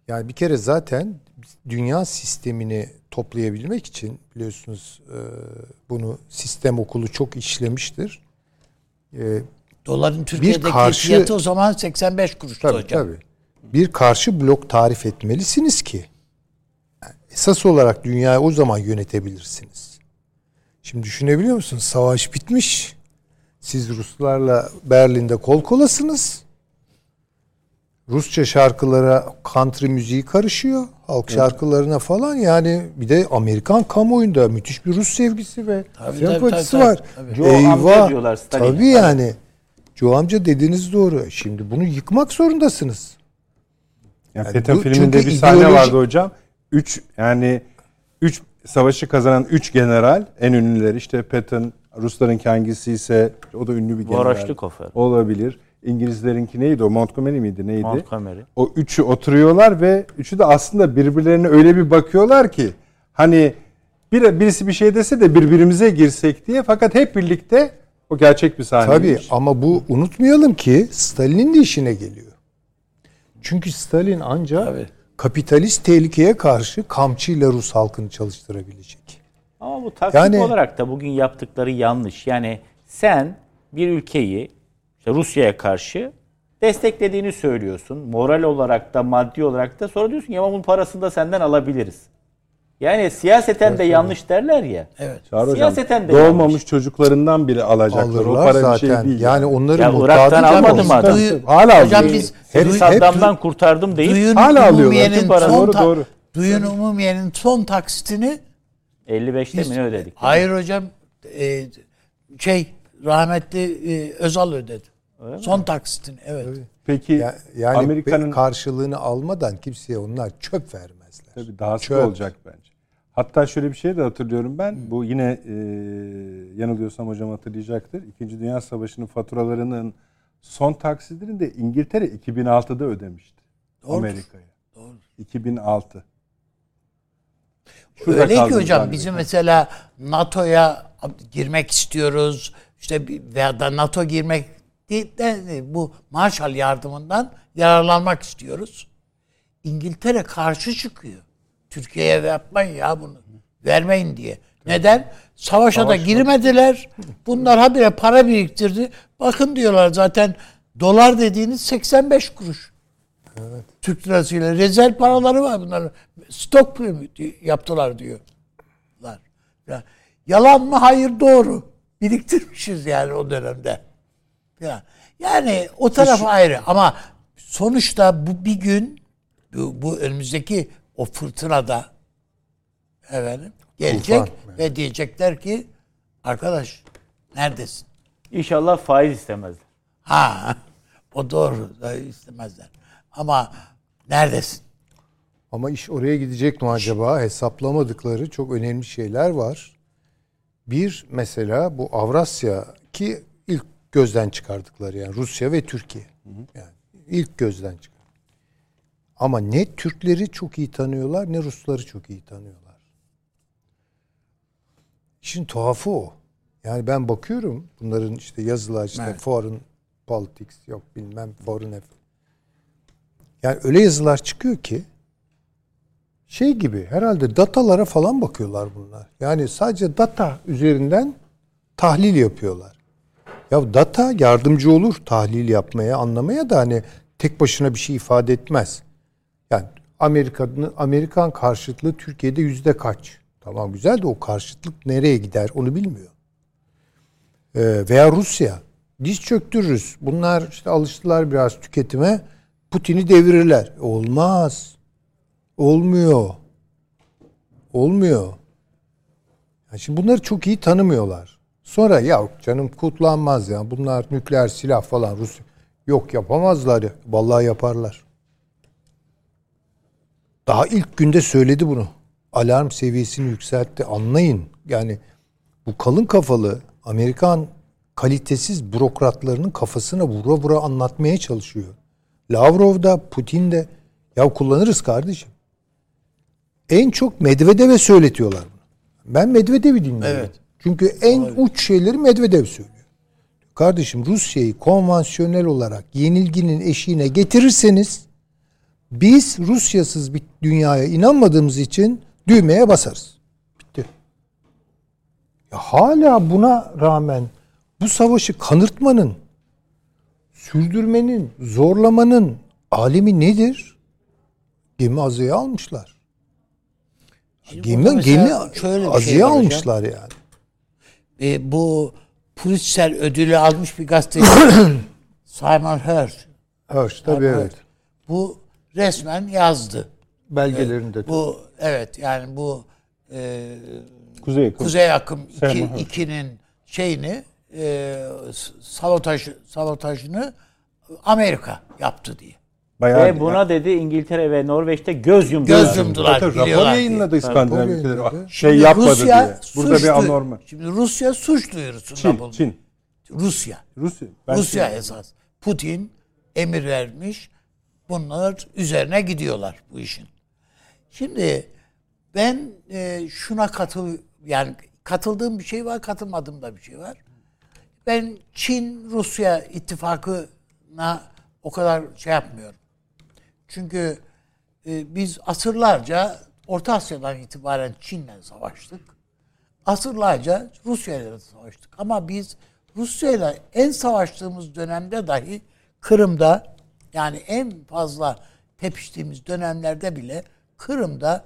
yani bir kere zaten dünya sistemini toplayabilmek için biliyorsunuz e, bunu sistem okulu çok işlemiştir. E, Doların Türkiye'deki bir karşı, fiyatı o zaman 85 kuruştu tabii, hocam. Tabii. Bir karşı blok tarif etmelisiniz ki yani esas olarak dünyayı o zaman yönetebilirsiniz. Şimdi düşünebiliyor musunuz? Savaş bitmiş. Siz Ruslarla Berlin'de kol kolasınız. Rusça şarkılara country müziği karışıyor. Halk evet. şarkılarına falan yani bir de Amerikan kamuoyunda müthiş bir Rus sevgisi ve tabii, sempatisi tabii, var. Tabii. Joe Eyvah. diyorlar Stalin. Tabii yani. Joe amca dediğiniz doğru. Şimdi bunu yıkmak zorundasınız. Yani, yani FETÖ filminde bir sahne ideoloji... vardı hocam. Üç yani üç savaşı kazanan üç general en ünlüleri işte Patton Rusların hangisi ise o da ünlü bir general. Voroshnikov. Olabilir. İngilizlerinki neydi o? Montgomery miydi neydi? Montgomery. O üçü oturuyorlar ve üçü de aslında birbirlerine öyle bir bakıyorlar ki hani bir, birisi bir şey dese de birbirimize girsek diye fakat hep birlikte o gerçek bir sahne. Tabii ama bu unutmayalım ki Stalin'in de işine geliyor. Çünkü Stalin ancak Tabii. kapitalist tehlikeye karşı kamçıyla Rus halkını çalıştırabilecek. Ama bu taktik yani, olarak da bugün yaptıkları yanlış. Yani sen bir ülkeyi işte Rusya'ya karşı desteklediğini söylüyorsun. Moral olarak da maddi olarak da sonra diyorsun ki ama bunun parasını da senden alabiliriz. Yani siyaseten evet, de yanlış derler ya. Evet. Çağrı siyaseten hocam, de doğmamış yanlış. çocuklarından biri alacaklar. Alırlar o para zaten. bir şey değil. Yani onları ya Irak'tan almadı mı adam? Duyu, hala hocam biz hep, Saddam'dan kurtardım deyip hala alıyorlar. Tüm para doğru doğru. Duyun Umumiye'nin son taksitini 55'te mi ödedik? Hayır hocam e, şey rahmetli e, Özal ödedi. Son taksitini evet. Peki Ya- yani Amerika'nın karşılığını almadan kimseye onlar çöp vermezler. Tabii dahası Çöp. da olacak bence. Hatta şöyle bir şey de hatırlıyorum ben. Bu yine e, yanılıyorsam hocam hatırlayacaktır. İkinci Dünya Savaşı'nın faturalarının son taksitlerini de İngiltere 2006'da ödemişti. Amerika'ya. Doğru. 2006. Şurada Öyle ki hocam bizim mesela NATO'ya girmek istiyoruz. İşte veya da NATO girmek bu Marshall yardımından yararlanmak istiyoruz. İngiltere karşı çıkıyor. Türkiye'ye yapmayın ya bunu. Vermeyin diye. Neden? Savaşa da girmediler. Bunlar habire para biriktirdi. Bakın diyorlar zaten dolar dediğiniz 85 kuruş. Türk lirasıyla rezerv paraları var bunların. Stok yaptılar diyorlar. Ya, yalan mı? Hayır doğru. Biriktirmişiz yani o dönemde. Ya, yani o taraf ayrı ama sonuçta bu bir gün bu, bu önümüzdeki o fırtınada efendim gelecek Tufan, ve diyecekler ki arkadaş neredesin? İnşallah faiz istemezler. Ha (laughs) o doğru da istemezler. Ama neredesin? Ama iş oraya gidecek mi acaba? Hesaplamadıkları çok önemli şeyler var. Bir mesela bu Avrasya ki gözden çıkardıkları yani Rusya ve Türkiye. Yani ilk gözden çıkar. Ama ne Türkleri çok iyi tanıyorlar ne Rusları çok iyi tanıyorlar. İşin tuhafı o. Yani ben bakıyorum bunların işte yazılar işte Evet. foreign politics yok bilmem foreign affairs. Yani öyle yazılar çıkıyor ki şey gibi herhalde datalara falan bakıyorlar bunlar. Yani sadece data üzerinden tahlil yapıyorlar. Ya data yardımcı olur tahlil yapmaya, anlamaya da hani tek başına bir şey ifade etmez. Yani Amerika'nın Amerikan karşıtlığı Türkiye'de yüzde kaç? Tamam güzel de o karşıtlık nereye gider onu bilmiyor. Ee, veya Rusya diz çöktürürüz. Bunlar işte alıştılar biraz tüketime. Putin'i devirirler. Olmaz. Olmuyor. Olmuyor. Yani şimdi bunları çok iyi tanımıyorlar. Sonra ya canım kutlanmaz ya. Bunlar nükleer silah falan Rusya. Yok yapamazlar ya. Vallahi yaparlar. Daha ilk günde söyledi bunu. Alarm seviyesini yükseltti. Anlayın. Yani bu kalın kafalı Amerikan kalitesiz bürokratlarının kafasına vura vura anlatmaya çalışıyor. Lavrov da Putin de ya kullanırız kardeşim. En çok Medvedev'e söyletiyorlar bunu. Ben Medvedev'i dinliyorum. Evet. Çünkü en uç şeyleri Medvedev söylüyor. Kardeşim Rusya'yı konvansiyonel olarak yenilginin eşiğine getirirseniz biz Rusyasız bir dünyaya inanmadığımız için düğmeye basarız. Bitti. Ya hala buna rağmen bu savaşı kanırtmanın, sürdürmenin, zorlamanın alemi nedir? Gemi azıya almışlar. burada Gemi, gemi şöyle azıya şey hocam. almışlar yani. E, bu Pulitzer ödülü almış bir gazeteci (coughs) Simon Hirsch. Hoş tabii Evet. evet. Bu resmen yazdı. Belgelerinde de. Bu evet yani bu e, Kuzey yakın. Kuzey Akım Simon Hirsch. 2'nin şeyini e, sabotaj sabotajını Amerika yaptı diye. Bayağı Ve buna dedi İngiltere ve Norveç'te göz yumdular. Göz yumdular. Tabii, rapor yayınladı İskandinav ülkeleri. Şey Şimdi yapmadı Rusya diye. Burada suç bir anormal. Şimdi Rusya suç duyurusunda Çin, bulundu. Çin. Rusya. Rusya. Ben Rusya Çin- esas. Putin emir vermiş. Bunlar üzerine gidiyorlar bu işin. Şimdi ben e, şuna katıl yani katıldığım bir şey var, katılmadığım da bir şey var. Ben Çin Rusya ittifakına o kadar şey yapmıyorum. Çünkü e, biz asırlarca Orta Asya'dan itibaren Çin'le savaştık. Asırlarca Rusya'yla savaştık. Ama biz Rusya'yla en savaştığımız dönemde dahi Kırım'da yani en fazla tepiştiğimiz dönemlerde bile Kırım'da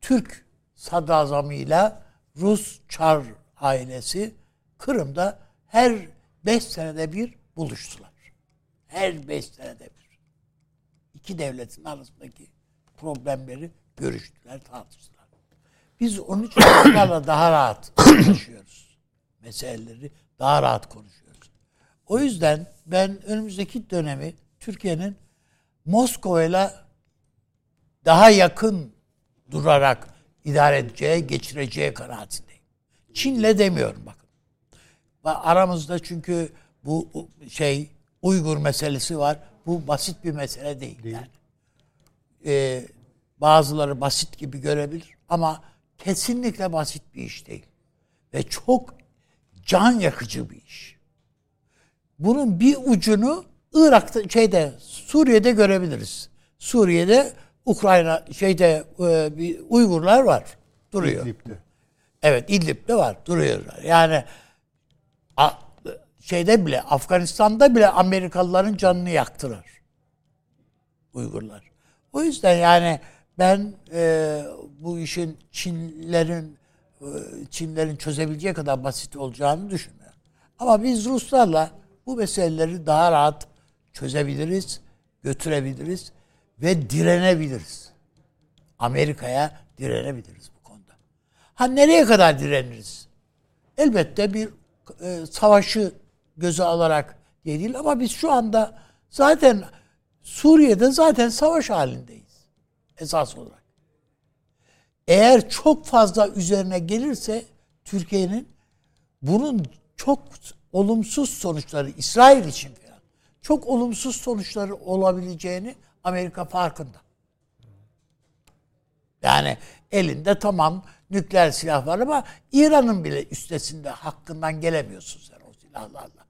Türk sadrazamıyla Rus Çar ailesi Kırım'da her beş senede bir buluştular. Her beş senede bir. İki devletin arasındaki problemleri görüştüler, tartıştılar. Biz onun için onlarla daha rahat (coughs) konuşuyoruz. Meseleleri daha rahat konuşuyoruz. O yüzden ben önümüzdeki dönemi Türkiye'nin Moskova'yla daha yakın durarak idare edeceği, geçireceği kanaatindeyim. Çin'le demiyorum bakın. Aramızda çünkü bu şey Uygur meselesi var. Bu basit bir mesele değil. değil. Yani. Ee, bazıları basit gibi görebilir ama kesinlikle basit bir iş değil. Ve çok can yakıcı bir iş. Bunun bir ucunu Irak'ta şeyde Suriye'de görebiliriz. Suriye'de Ukrayna şeyde e, bir Uygurlar var. Duruyor. İdlib'de. Evet İdlib'de var. Duruyorlar. Yani şeyde bile Afganistan'da bile Amerikalıların canını yaktılar. Uygurlar. O yüzden yani ben e, bu işin Çinlerin e, Çinlerin çözebileceği kadar basit olacağını düşünmüyorum. Ama biz Ruslarla bu meseleleri daha rahat çözebiliriz, götürebiliriz ve direnebiliriz. Amerika'ya direnebiliriz bu konuda. Ha nereye kadar direniriz? Elbette bir e, savaşı göze alarak değil ama biz şu anda zaten Suriye'de zaten savaş halindeyiz. Esas olarak. Eğer çok fazla üzerine gelirse Türkiye'nin bunun çok olumsuz sonuçları İsrail için falan çok olumsuz sonuçları olabileceğini Amerika farkında. Yani elinde tamam nükleer silah var ama İran'ın bile üstesinde hakkından gelemiyorsun sen o silahlarla.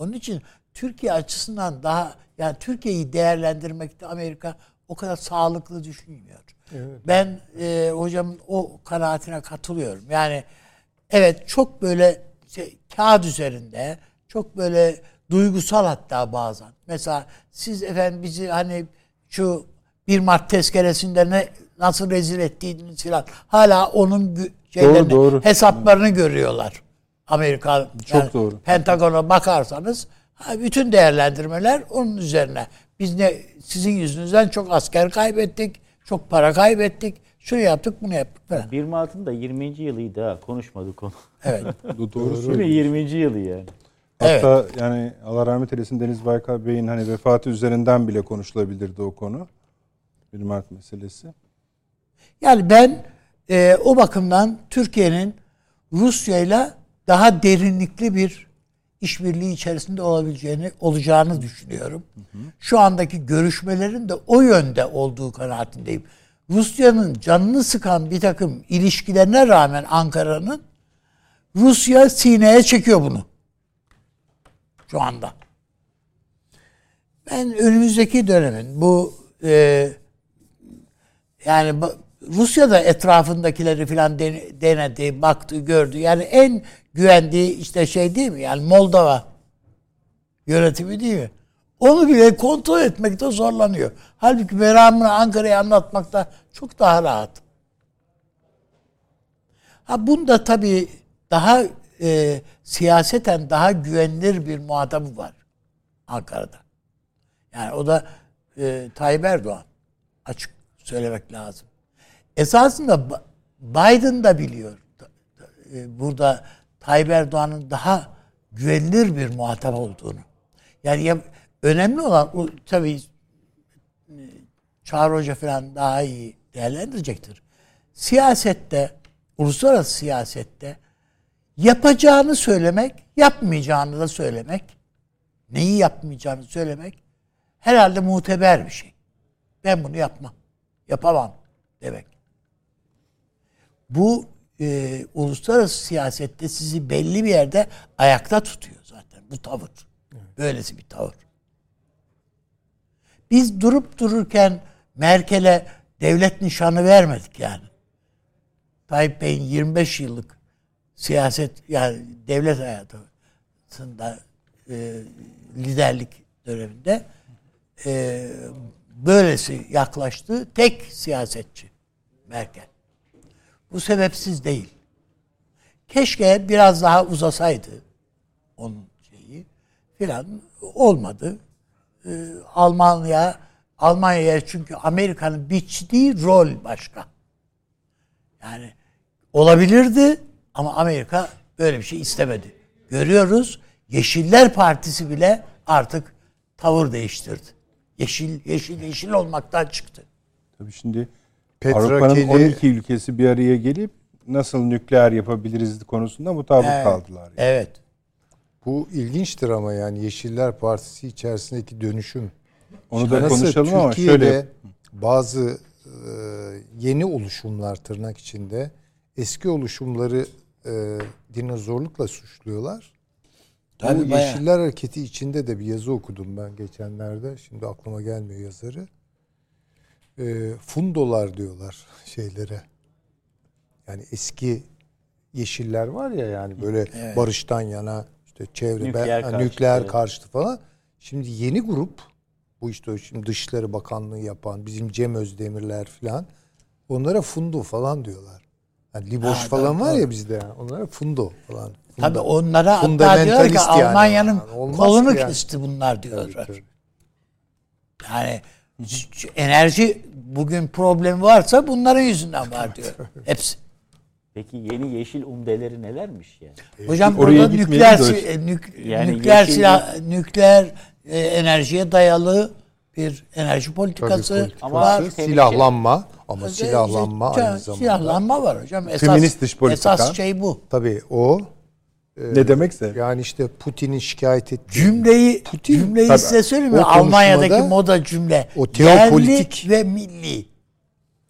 Onun için Türkiye açısından daha yani Türkiye'yi değerlendirmekte Amerika o kadar sağlıklı düşünmüyor. Evet. Ben e, hocamın o kanaatine katılıyorum. Yani evet çok böyle şey, kağıt üzerinde çok böyle duygusal hatta bazen. Mesela siz efendim bizi hani şu 1 Mart tezkeresinde ne nasıl rezil ettiğiniz falan hala onun şeylerini, doğru, doğru. hesaplarını görüyorlar. Amerika çok yani doğru. Pentagon'a bakarsanız bütün değerlendirmeler onun üzerine. Biz ne sizin yüzünüzden çok asker kaybettik, çok para kaybettik. Şunu yaptık, bunu yaptık falan. 1 Mart'ın da 20. yılıydı ha. Konuşmadık konu. Evet. (laughs) doğru söylüyorsun. 20. yılı yani. Hatta evet. yani Allah rahmet eylesin Deniz Baykal Bey'in hani vefatı üzerinden bile konuşulabilirdi o konu. 1 Mart meselesi. Yani ben e, o bakımdan Türkiye'nin Rusya ile daha derinlikli bir işbirliği içerisinde olabileceğini olacağını düşünüyorum. Şu andaki görüşmelerin de o yönde olduğu kanaatindeyim. Rusya'nın canını sıkan bir takım ilişkilerine rağmen Ankara'nın Rusya sineye çekiyor bunu. Şu anda. Ben önümüzdeki dönemin bu e, yani Rusya da etrafındakileri filan denedi, baktı, gördü. Yani en güvendiği işte şey değil mi? Yani Moldova yönetimi değil mi? Onu bile kontrol etmekte zorlanıyor. Halbuki meramını Ankara'ya anlatmakta çok daha rahat. Ha bunda tabii daha e, siyaseten daha güvenilir bir muhatabı var Ankara'da. Yani o da e, Tayyip Erdoğan. Açık söylemek lazım. Esasında Biden da biliyor. E, burada Tayyip Erdoğan'ın daha güvenilir bir muhatap olduğunu. Yani ya, önemli olan o tabii e, Çağrı Hoca falan daha iyi değerlendirecektir. Siyasette, uluslararası siyasette yapacağını söylemek, yapmayacağını da söylemek, neyi yapmayacağını söylemek herhalde muteber bir şey. Ben bunu yapmam, yapamam demek. Bu e, uluslararası siyasette sizi belli bir yerde ayakta tutuyor zaten bu tavır. Böylesi bir tavır. Biz durup dururken Merkel'e devlet nişanı vermedik yani. Tayyip Bey'in 25 yıllık siyaset yani devlet hayatında e, liderlik döneminde e, böylesi yaklaştı tek siyasetçi Merkel. Bu sebepsiz değil. Keşke biraz daha uzasaydı onun şeyi filan olmadı. Ee, Almanya Almanya'ya çünkü Amerika'nın biçtiği rol başka. Yani olabilirdi ama Amerika böyle bir şey istemedi. Görüyoruz Yeşiller Partisi bile artık tavır değiştirdi. Yeşil yeşil yeşil olmaktan çıktı. Tabii şimdi Avrupa'nın 12 ülkesi bir araya gelip nasıl nükleer yapabiliriz konusunda mutabık Evet. kaldılar. yani. Evet. Bu ilginçtir ama yani Yeşiller Partisi içerisindeki dönüşüm. Onu da Nasıl konuşalım ama Türkiye'de şöyle bazı e, yeni oluşumlar tırnak içinde eski oluşumları e, dinozorlukla suçluyorlar. Tabii Bu bayağı. Yeşiller Hareketi içinde de bir yazı okudum ben geçenlerde. Şimdi aklıma gelmiyor yazarı. E, fundolar diyorlar şeylere. Yani eski yeşiller var ya yani böyle barıştan yana işte çevre Nükleer nükleer, karşıtı. nükleer karşıtı falan. Şimdi yeni grup bu işte şimdi Dışişleri Bakanlığı yapan bizim Cem Özdemirler falan onlara fundo falan diyorlar. Yani Liboş Ha, falan doğru, var ya bizde yani. Onlara fundo falan. Tabii Fundo. onlara hatta ki yani. Almanya'nın Yani kolunu yani. kesti bunlar diyorlar. Tabii, tabii. Yani enerji bugün problemi varsa bunların yüzünden var diyor. Hepsi. Peki yeni yeşil umdeleri nelermiş yani? Hocam Oraya burada nükleer si- e, nük- Yani nükleer yeşil- silah nükleer e, enerjiye dayalı bir enerji politikası Tabii, Ama var. silahlanma ama E, silahlanma aynı zamanda. Silahlanma var hocam. Esas, Feminist dış politika. Esas şey bu. Tabii o ne demekse yani işte Putin'in şikayet ettiği Cümleyi Putin, cümleyi tabii, size söyleyeyim mi? Almanya'daki moda cümle. o teopolitik- Yerli ve milli.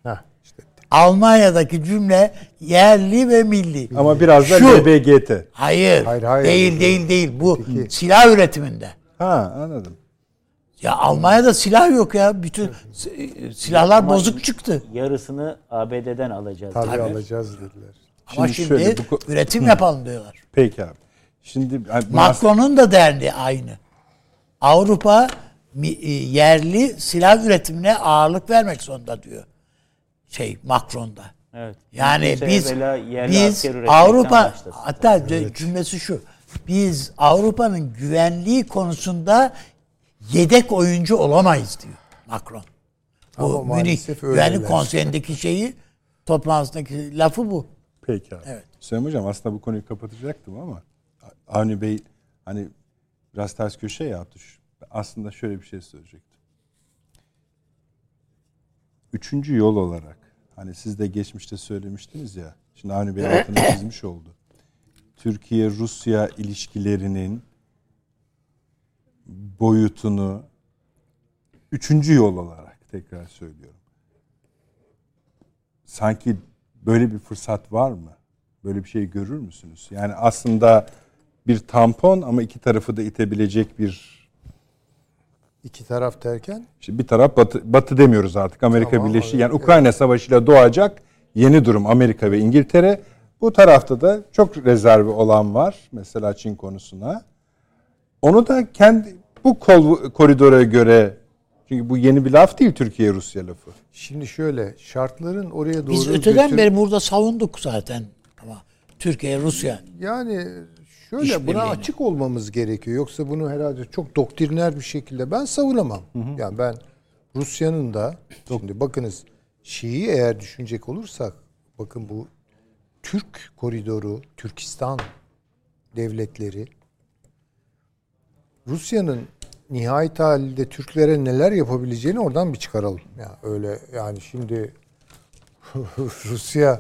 Heh, işte Almanya'daki cümle yerli ve milli. ama biraz da Şu. LBGT. Hayır, Hayır, hayır. değil değil değil. Bu Peki. silah üretiminde. Ha anladım. Ya Almanya'da silah yok ya. Bütün si- silahlar bozuk çıktı. Yarısını ABD'den alacağız. tabii, Tabii. alacağız dediler. Ama Şimdi şimdi şöyle, bu üretim yapalım diyorlar. Peki abi. Şimdi yani bu Macron'un da derdi aynı. Avrupa e, yerli silah üretimine ağırlık vermek zorunda diyor. Şey Macron'da. Evet. Yani Kimse biz biz Avrupa hatta cümlesi şu. Biz Avrupa'nın güvenliği konusunda yedek oyuncu olamayız diyor Macron. Bu Ama Münih maalesef Güvenlik. Konseyi'ndeki şeyi toplantısındaki lafı bu. Peki abi. Evet. Süleyman Hocam aslında bu konuyu kapatacaktım ama Avni Bey hani biraz ters köşe yaptı. Şu- Aslında şöyle bir şey söyleyecektim. Üçüncü yol olarak hani siz de geçmişte söylemiştiniz ya. Şimdi Avni Bey altını (coughs) çizmiş oldu. Türkiye-Rusya ilişkilerinin boyutunu üçüncü yol olarak tekrar söylüyorum. Sanki böyle bir fırsat var mı? Böyle bir şey görür müsünüz? Yani aslında bir tampon ama iki tarafı da itebilecek bir İki taraf derken işte bir taraf batı, batı demiyoruz artık Amerika Tamam, Birleşik evet, yani Ukrayna Savaşı'yla doğacak yeni durum Amerika ve İngiltere. Bu tarafta da çok rezervi olan var mesela Çin konusuna. Onu da kendi bu kol, koridora göre çünkü bu yeni bir laf değil Türkiye Rusya lafı. şimdi şöyle şartların oraya doğru Biz öteden götür- beri burada savunduk zaten. Ama Türkiye, Rusya. Yani şöyle İşbirliğini. buna açık olmamız gerekiyor. Yoksa bunu herhalde çok doktriner bir şekilde ben savunamam. Yani ben Rusya'nın da şimdi bakınız Şii eğer düşünecek olursak bakın bu Türk koridoru, Türkistan devletleri Rusya'nın nihayet halinde Türklere neler yapabileceğini oradan bir çıkaralım. Yani öyle yani şimdi (laughs) Rusya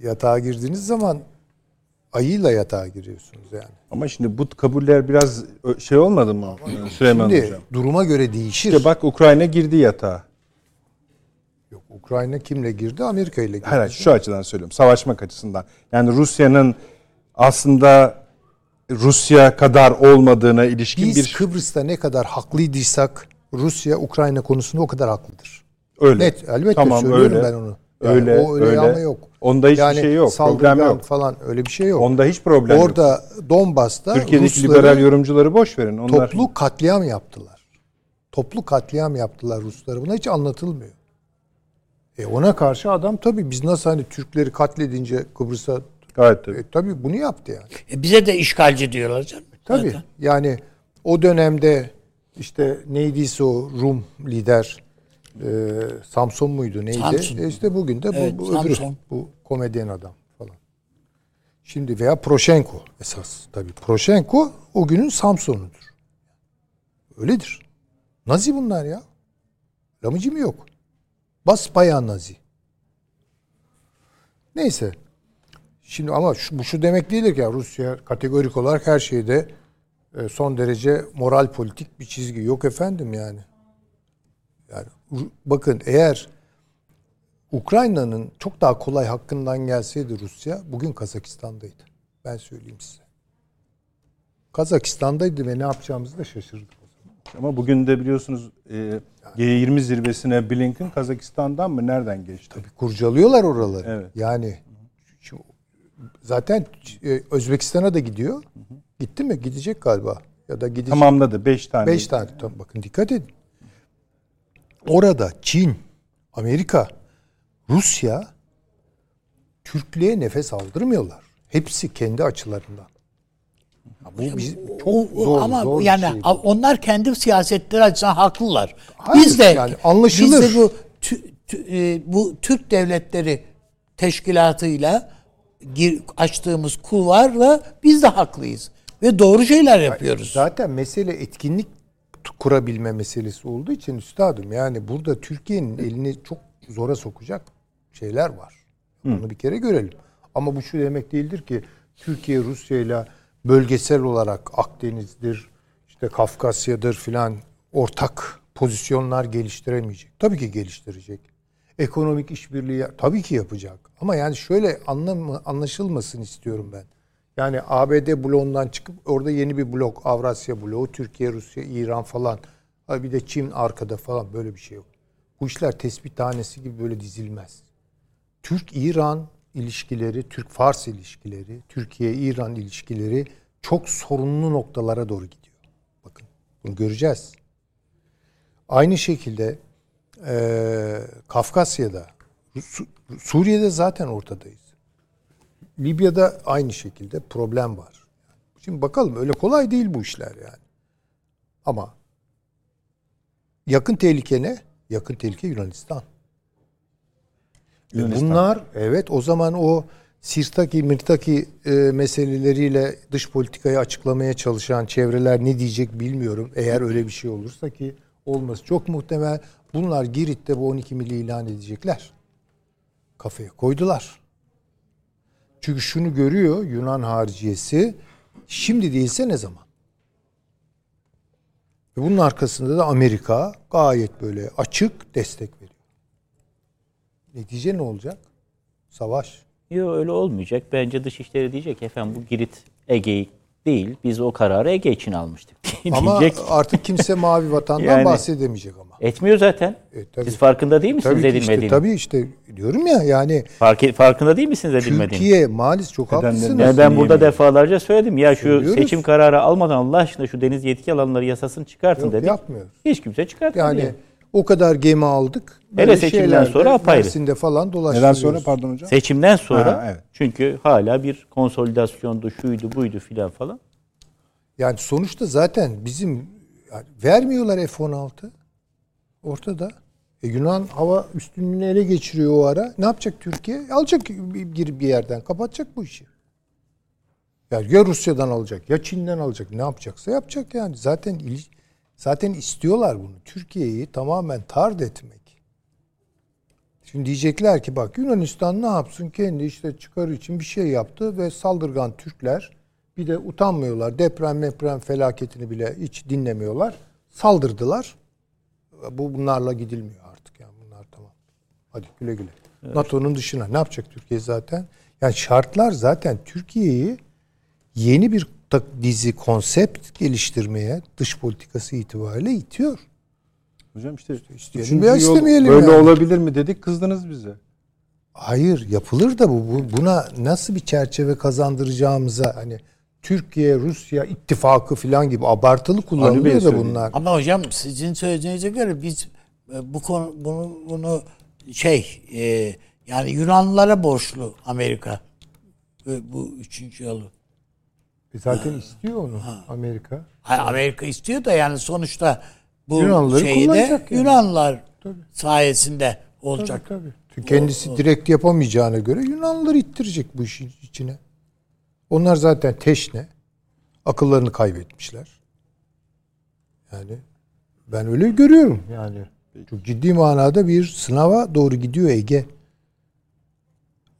yatağa girdiğiniz zaman ayıyla yatağa giriyorsunuz yani. Ama şimdi bu kabuller biraz şey olmadı mı Süleyman Şimdi Hocam? duruma göre değişir. İşte bak Ukrayna girdi yatağa. Yok Ukrayna kimle girdi? Amerika ile girdi. Hayır, şu açıdan söylüyorum. Savaşmak açısından. Yani Rusya'nın aslında Rusya kadar olmadığına ilişkin Biz bir Kıbrıs'ta ne kadar haklıydısak Rusya Ukrayna konusunda o kadar haklıdır. öyle. Net elbette Tamam, söylüyorum öyle. ben onu. Yani öyle, o öyle, öyle. ama yok. Onda hiçbir yani şey yok. Problem yok. falan öyle bir şey yok. Onda hiç problem yok. Orada Donbas'ta Türkiye'deki Rusları liberal yorumcuları boş verin. Onlar toplu katliam yaptılar. Toplu katliam yaptılar Rusları. Buna hiç anlatılmıyor. E ona karşı adam tabii biz nasıl hani Türkleri katledince Kıbrıs'a gayet tabii. e, tabii bunu yaptı yani. E bize de işgalci diyorlar canım. Tabii. zaten. Yani o dönemde işte neydiyse o Rum lider e, Samson muydu neydi? Samson. E işte bugün de bu, Evet, bu öbürü, bu komedyen adam falan. Şimdi veya Proşenko esas tabii. Proşenko o günün Samson'udur. Öyledir. Nazi bunlar ya. Lamıcı mı yok? Bas bayağı Nazi. Neyse. Şimdi ama şu, bu şu demek değildir ki ya Rusya kategorik olarak her şeyde e, son derece moral politik bir çizgi. Yok efendim yani. Yani bakın eğer Ukrayna'nın çok daha kolay hakkından gelseydi Rusya bugün Kazakistan'daydı. Ben söyleyeyim size. Kazakistan'daydı ve ne yapacağımızı da şaşırdık. Ama bugün de biliyorsunuz e, G20 zirvesine Blinken Kazakistan'dan mı nereden geçti? Tabii kurcalıyorlar oraları. Evet. Yani zaten e, Özbekistan'a da gidiyor. Gitti mi? Gidecek galiba. Ya da gidecek. Tamamladı 5 tane. Beş tane. Tamam, bakın dikkat edin. Orada Çin, Amerika, Rusya Türklüğe nefes aldırmıyorlar. Hepsi kendi açılarından. Ya Bu biz, çok O- o- zor, ama zor bir yani şey bu. onlar kendi siyasetleri açısından haklılar. Hayır, biz de yani anlaşılır. Biz de bu tü- tü- e, bu Türk devletleri teşkilatıyla gir, açtığımız kulvarla biz de haklıyız ve doğru şeyler yapıyoruz. Zaten mesele etkinlik kurabilme meselesi olduğu için üstadım yani burada Türkiye'nin elini çok zora sokacak şeyler var. Onu bir kere görelim. Ama bu şu demek değildir ki Türkiye Rusya ile bölgesel olarak Akdeniz'dir, işte Kafkasya'dır filan ortak pozisyonlar geliştiremeyecek. Tabii ki geliştirecek. Ekonomik işbirliği tabii ki yapacak. Ama yani şöyle anlam anlaşılmasın istiyorum ben. Yani ABD bloğundan çıkıp orada yeni bir blok, Avrasya bloğu, Türkiye, Rusya, İran falan. Bir de Çin arkada falan böyle bir şey yok. Bu işler tespit tanesi gibi böyle dizilmez. Türk-İran ilişkileri, Türk-Fars ilişkileri, Türkiye-İran ilişkileri çok sorunlu noktalara doğru gidiyor. Bakın bunu göreceğiz. Aynı şekilde eee, Kafkasya'da, Su- Suriye'de zaten ortadayız. Libya'da aynı şekilde problem var. Şimdi bakalım öyle kolay değil bu işler yani. Ama yakın tehlike ne? Yakın tehlike Yunanistan. E Yunanistan. Bunlar evet o zaman o Sirtaki, Mirtaki e, meseleleriyle dış politikayı açıklamaya çalışan çevreler ne diyecek bilmiyorum. Eğer öyle bir şey olursa ki olması çok muhtemel. Bunlar Girit'te bu 12 milli ilan edecekler. Kafaya koydular. Çünkü şunu görüyor Yunan hariciyesi şimdi değilse ne zaman? Ve bunun arkasında da Amerika gayet böyle açık destek veriyor. Netice ne olacak? Savaş. Yok öyle olmayacak. Bence Dışişleri diyecek efendim bu Girit Ege'yi değil. Biz o kararı Ege için almıştık (laughs) Ama artık kimse mavi vatandan Yani- bahsedemeyecek ama. Etmiyor zaten. E, tabii. Siz farkında değil misiniz Tabii ki işte, edilmediğini? tabii işte diyorum ya yani Fark, farkında değil misiniz edilmediğini? Türkiye maalesef çok Nedenlerini- haklısınız. Yani ben burada Niye defalarca söyledim. Ya şu Söylüyoruz. seçim kararı almadan Allah aşkına şu deniz yetki alanları yasasını çıkartın Yok, dedik. yapmıyoruz. Hiç kimse çıkartmadı. Yani Yani. O kadar gemi aldık. Hele Böyle seçimden şeylerde sonra apayrı. Mersin'de falan Neden dolaştırıyoruz. sonra pardon hocam? Seçimden sonra Ha, evet. çünkü hala bir konsolidasyondu, şuydu, buydu filan falan. Yani sonuçta zaten bizim yani vermiyorlar F-16. Ortada. E Yunan hava üstünlüğünü ele geçiriyor o ara. Ne yapacak Türkiye? Alacak bir, bir yerden. Kapatacak bu işi. Yani ya Rusya'dan alacak ya Çin'den alacak. Ne yapacaksa yapacak yani. Zaten il- zaten istiyorlar bunu. Türkiye'yi tamamen tard etmek. Şimdi diyecekler ki bak Yunanistan ne yapsın? Kendi işte çıkarı için bir şey yaptı ve saldırgan Türkler bir de utanmıyorlar. Deprem deprem felaketini bile hiç dinlemiyorlar. Saldırdılar. Bu bunlarla gidilmiyor artık yani bunlar tamam. Hadi güle güle. NATO'nun dışına ne yapacak Türkiye zaten? Yani şartlar zaten Türkiye'yi yeni bir dizi konsept geliştirmeye dış politikası itibariyle itiyor. Hocam işte isteyelim üçüncü veya yol istemeyelim böyle yani. olabilir mi dedik kızdınız bize. Hayır yapılır da bu, bu buna nasıl bir çerçeve kazandıracağımıza hani Türkiye Rusya ittifakı falan gibi abartılı kullanılıyor da bunlar. Ama hocam sizin söylediğinize göre biz e, bu konu bunu bunu şey e, yani Yunanlılara borçlu Amerika e, bu üçüncü yolu. E zaten istiyor onu Amerika. Ha, Amerika istiyor da yani sonuçta bu Yunanlıları şeyi de kullanacak yani. Yunanlılar sayesinde olacak. Tabii tabii. Kendisi direkt yapamayacağına göre Yunanlılar ittirecek bu işin içine. Onlar zaten teşne. Akıllarını kaybetmişler. Yani ben öyle görüyorum yani. Çok ciddi manada bir sınava doğru gidiyor Ege.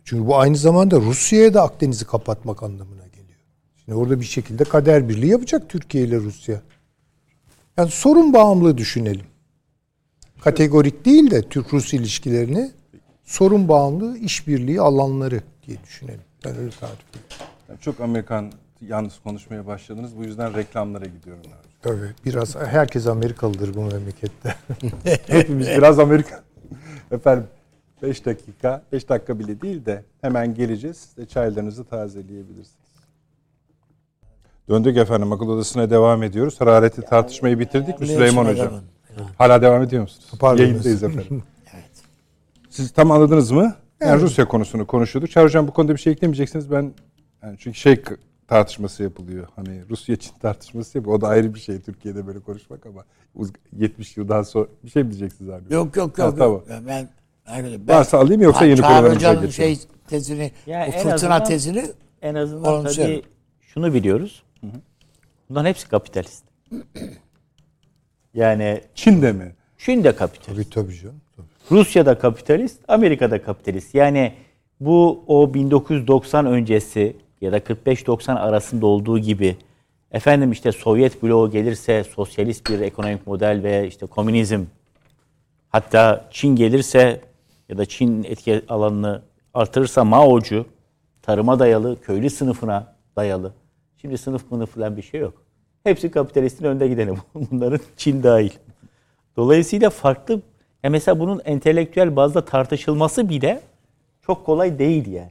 Çünkü bu aynı zamanda Rusya'ya da Akdeniz'i kapatmak anlamına. Şimdi orada bir şekilde kader birliği yapacak Türkiye ile Rusya. Yani sorun bağımlı düşünelim. Kategorik değil de Türk-Rus ilişkilerini sorun bağımlı işbirliği alanları diye düşünelim. Ben öyle tarif ediyorum. Yani çok Amerikan yalnız konuşmaya başladınız. Bu yüzden reklamlara gidiyorum. Abi. Tabii. Biraz herkes Amerikalıdır bu memlekette. (laughs) Hepimiz biraz Amerika. Efendim 5 dakika, 5 dakika bile değil de hemen geleceğiz. Siz de çaylarınızı tazeleyebilirsiniz. Döndük efendim akıl odasına devam ediyoruz. Harareti tartışmayı bitirdik mi Süleyman Hocam? adamın. Hala devam ediyor musunuz? Pardon. Yayındayız efendim. (laughs) Siz tam anladınız mı? Yani Rusya konusunu konuşuyorduk. Çağrı Hocam bu konuda bir şey eklemeyeceksiniz. Ben yani çünkü şey tartışması yapılıyor. Hani Rusya Çin tartışması yapıyor. O da ayrı bir şey Türkiye'de böyle konuşmak ama uz- 70 yıldan sonra bir şey mi diyeceksiniz abi? Yok yok Ha, yok. tamam. yok. Ben, ben, ben Varsa alayım yoksa Ha, yeni Çağrı programımıza geçelim. şey tezini, Ya o en fırtına azından- tezini En azından tabii şunu biliyoruz. Bunların hepsi kapitalist. (clears throat) Yani Çin'de mi? Çin de kapitalist. tabii tabii canım. Tabii. Rusya da kapitalist, Amerika da kapitalist. Yani bu o 1990 öncesi ya da 45-90 arasında olduğu gibi efendim işte Sovyet bloğu gelirse sosyalist bir ekonomik model ve işte komünizm hatta Çin gelirse ya da Çin etki alanını artırırsa Mao'cu tarıma dayalı, köylü sınıfına dayalı. Şimdi sınıf mınıf falan bir şey yok. Hepsi kapitalistin önde gideni. (laughs) Bunların Çin dahil. Dolayısıyla farklı ya mesela bunun entelektüel bazda tartışılması bile çok kolay değil yani.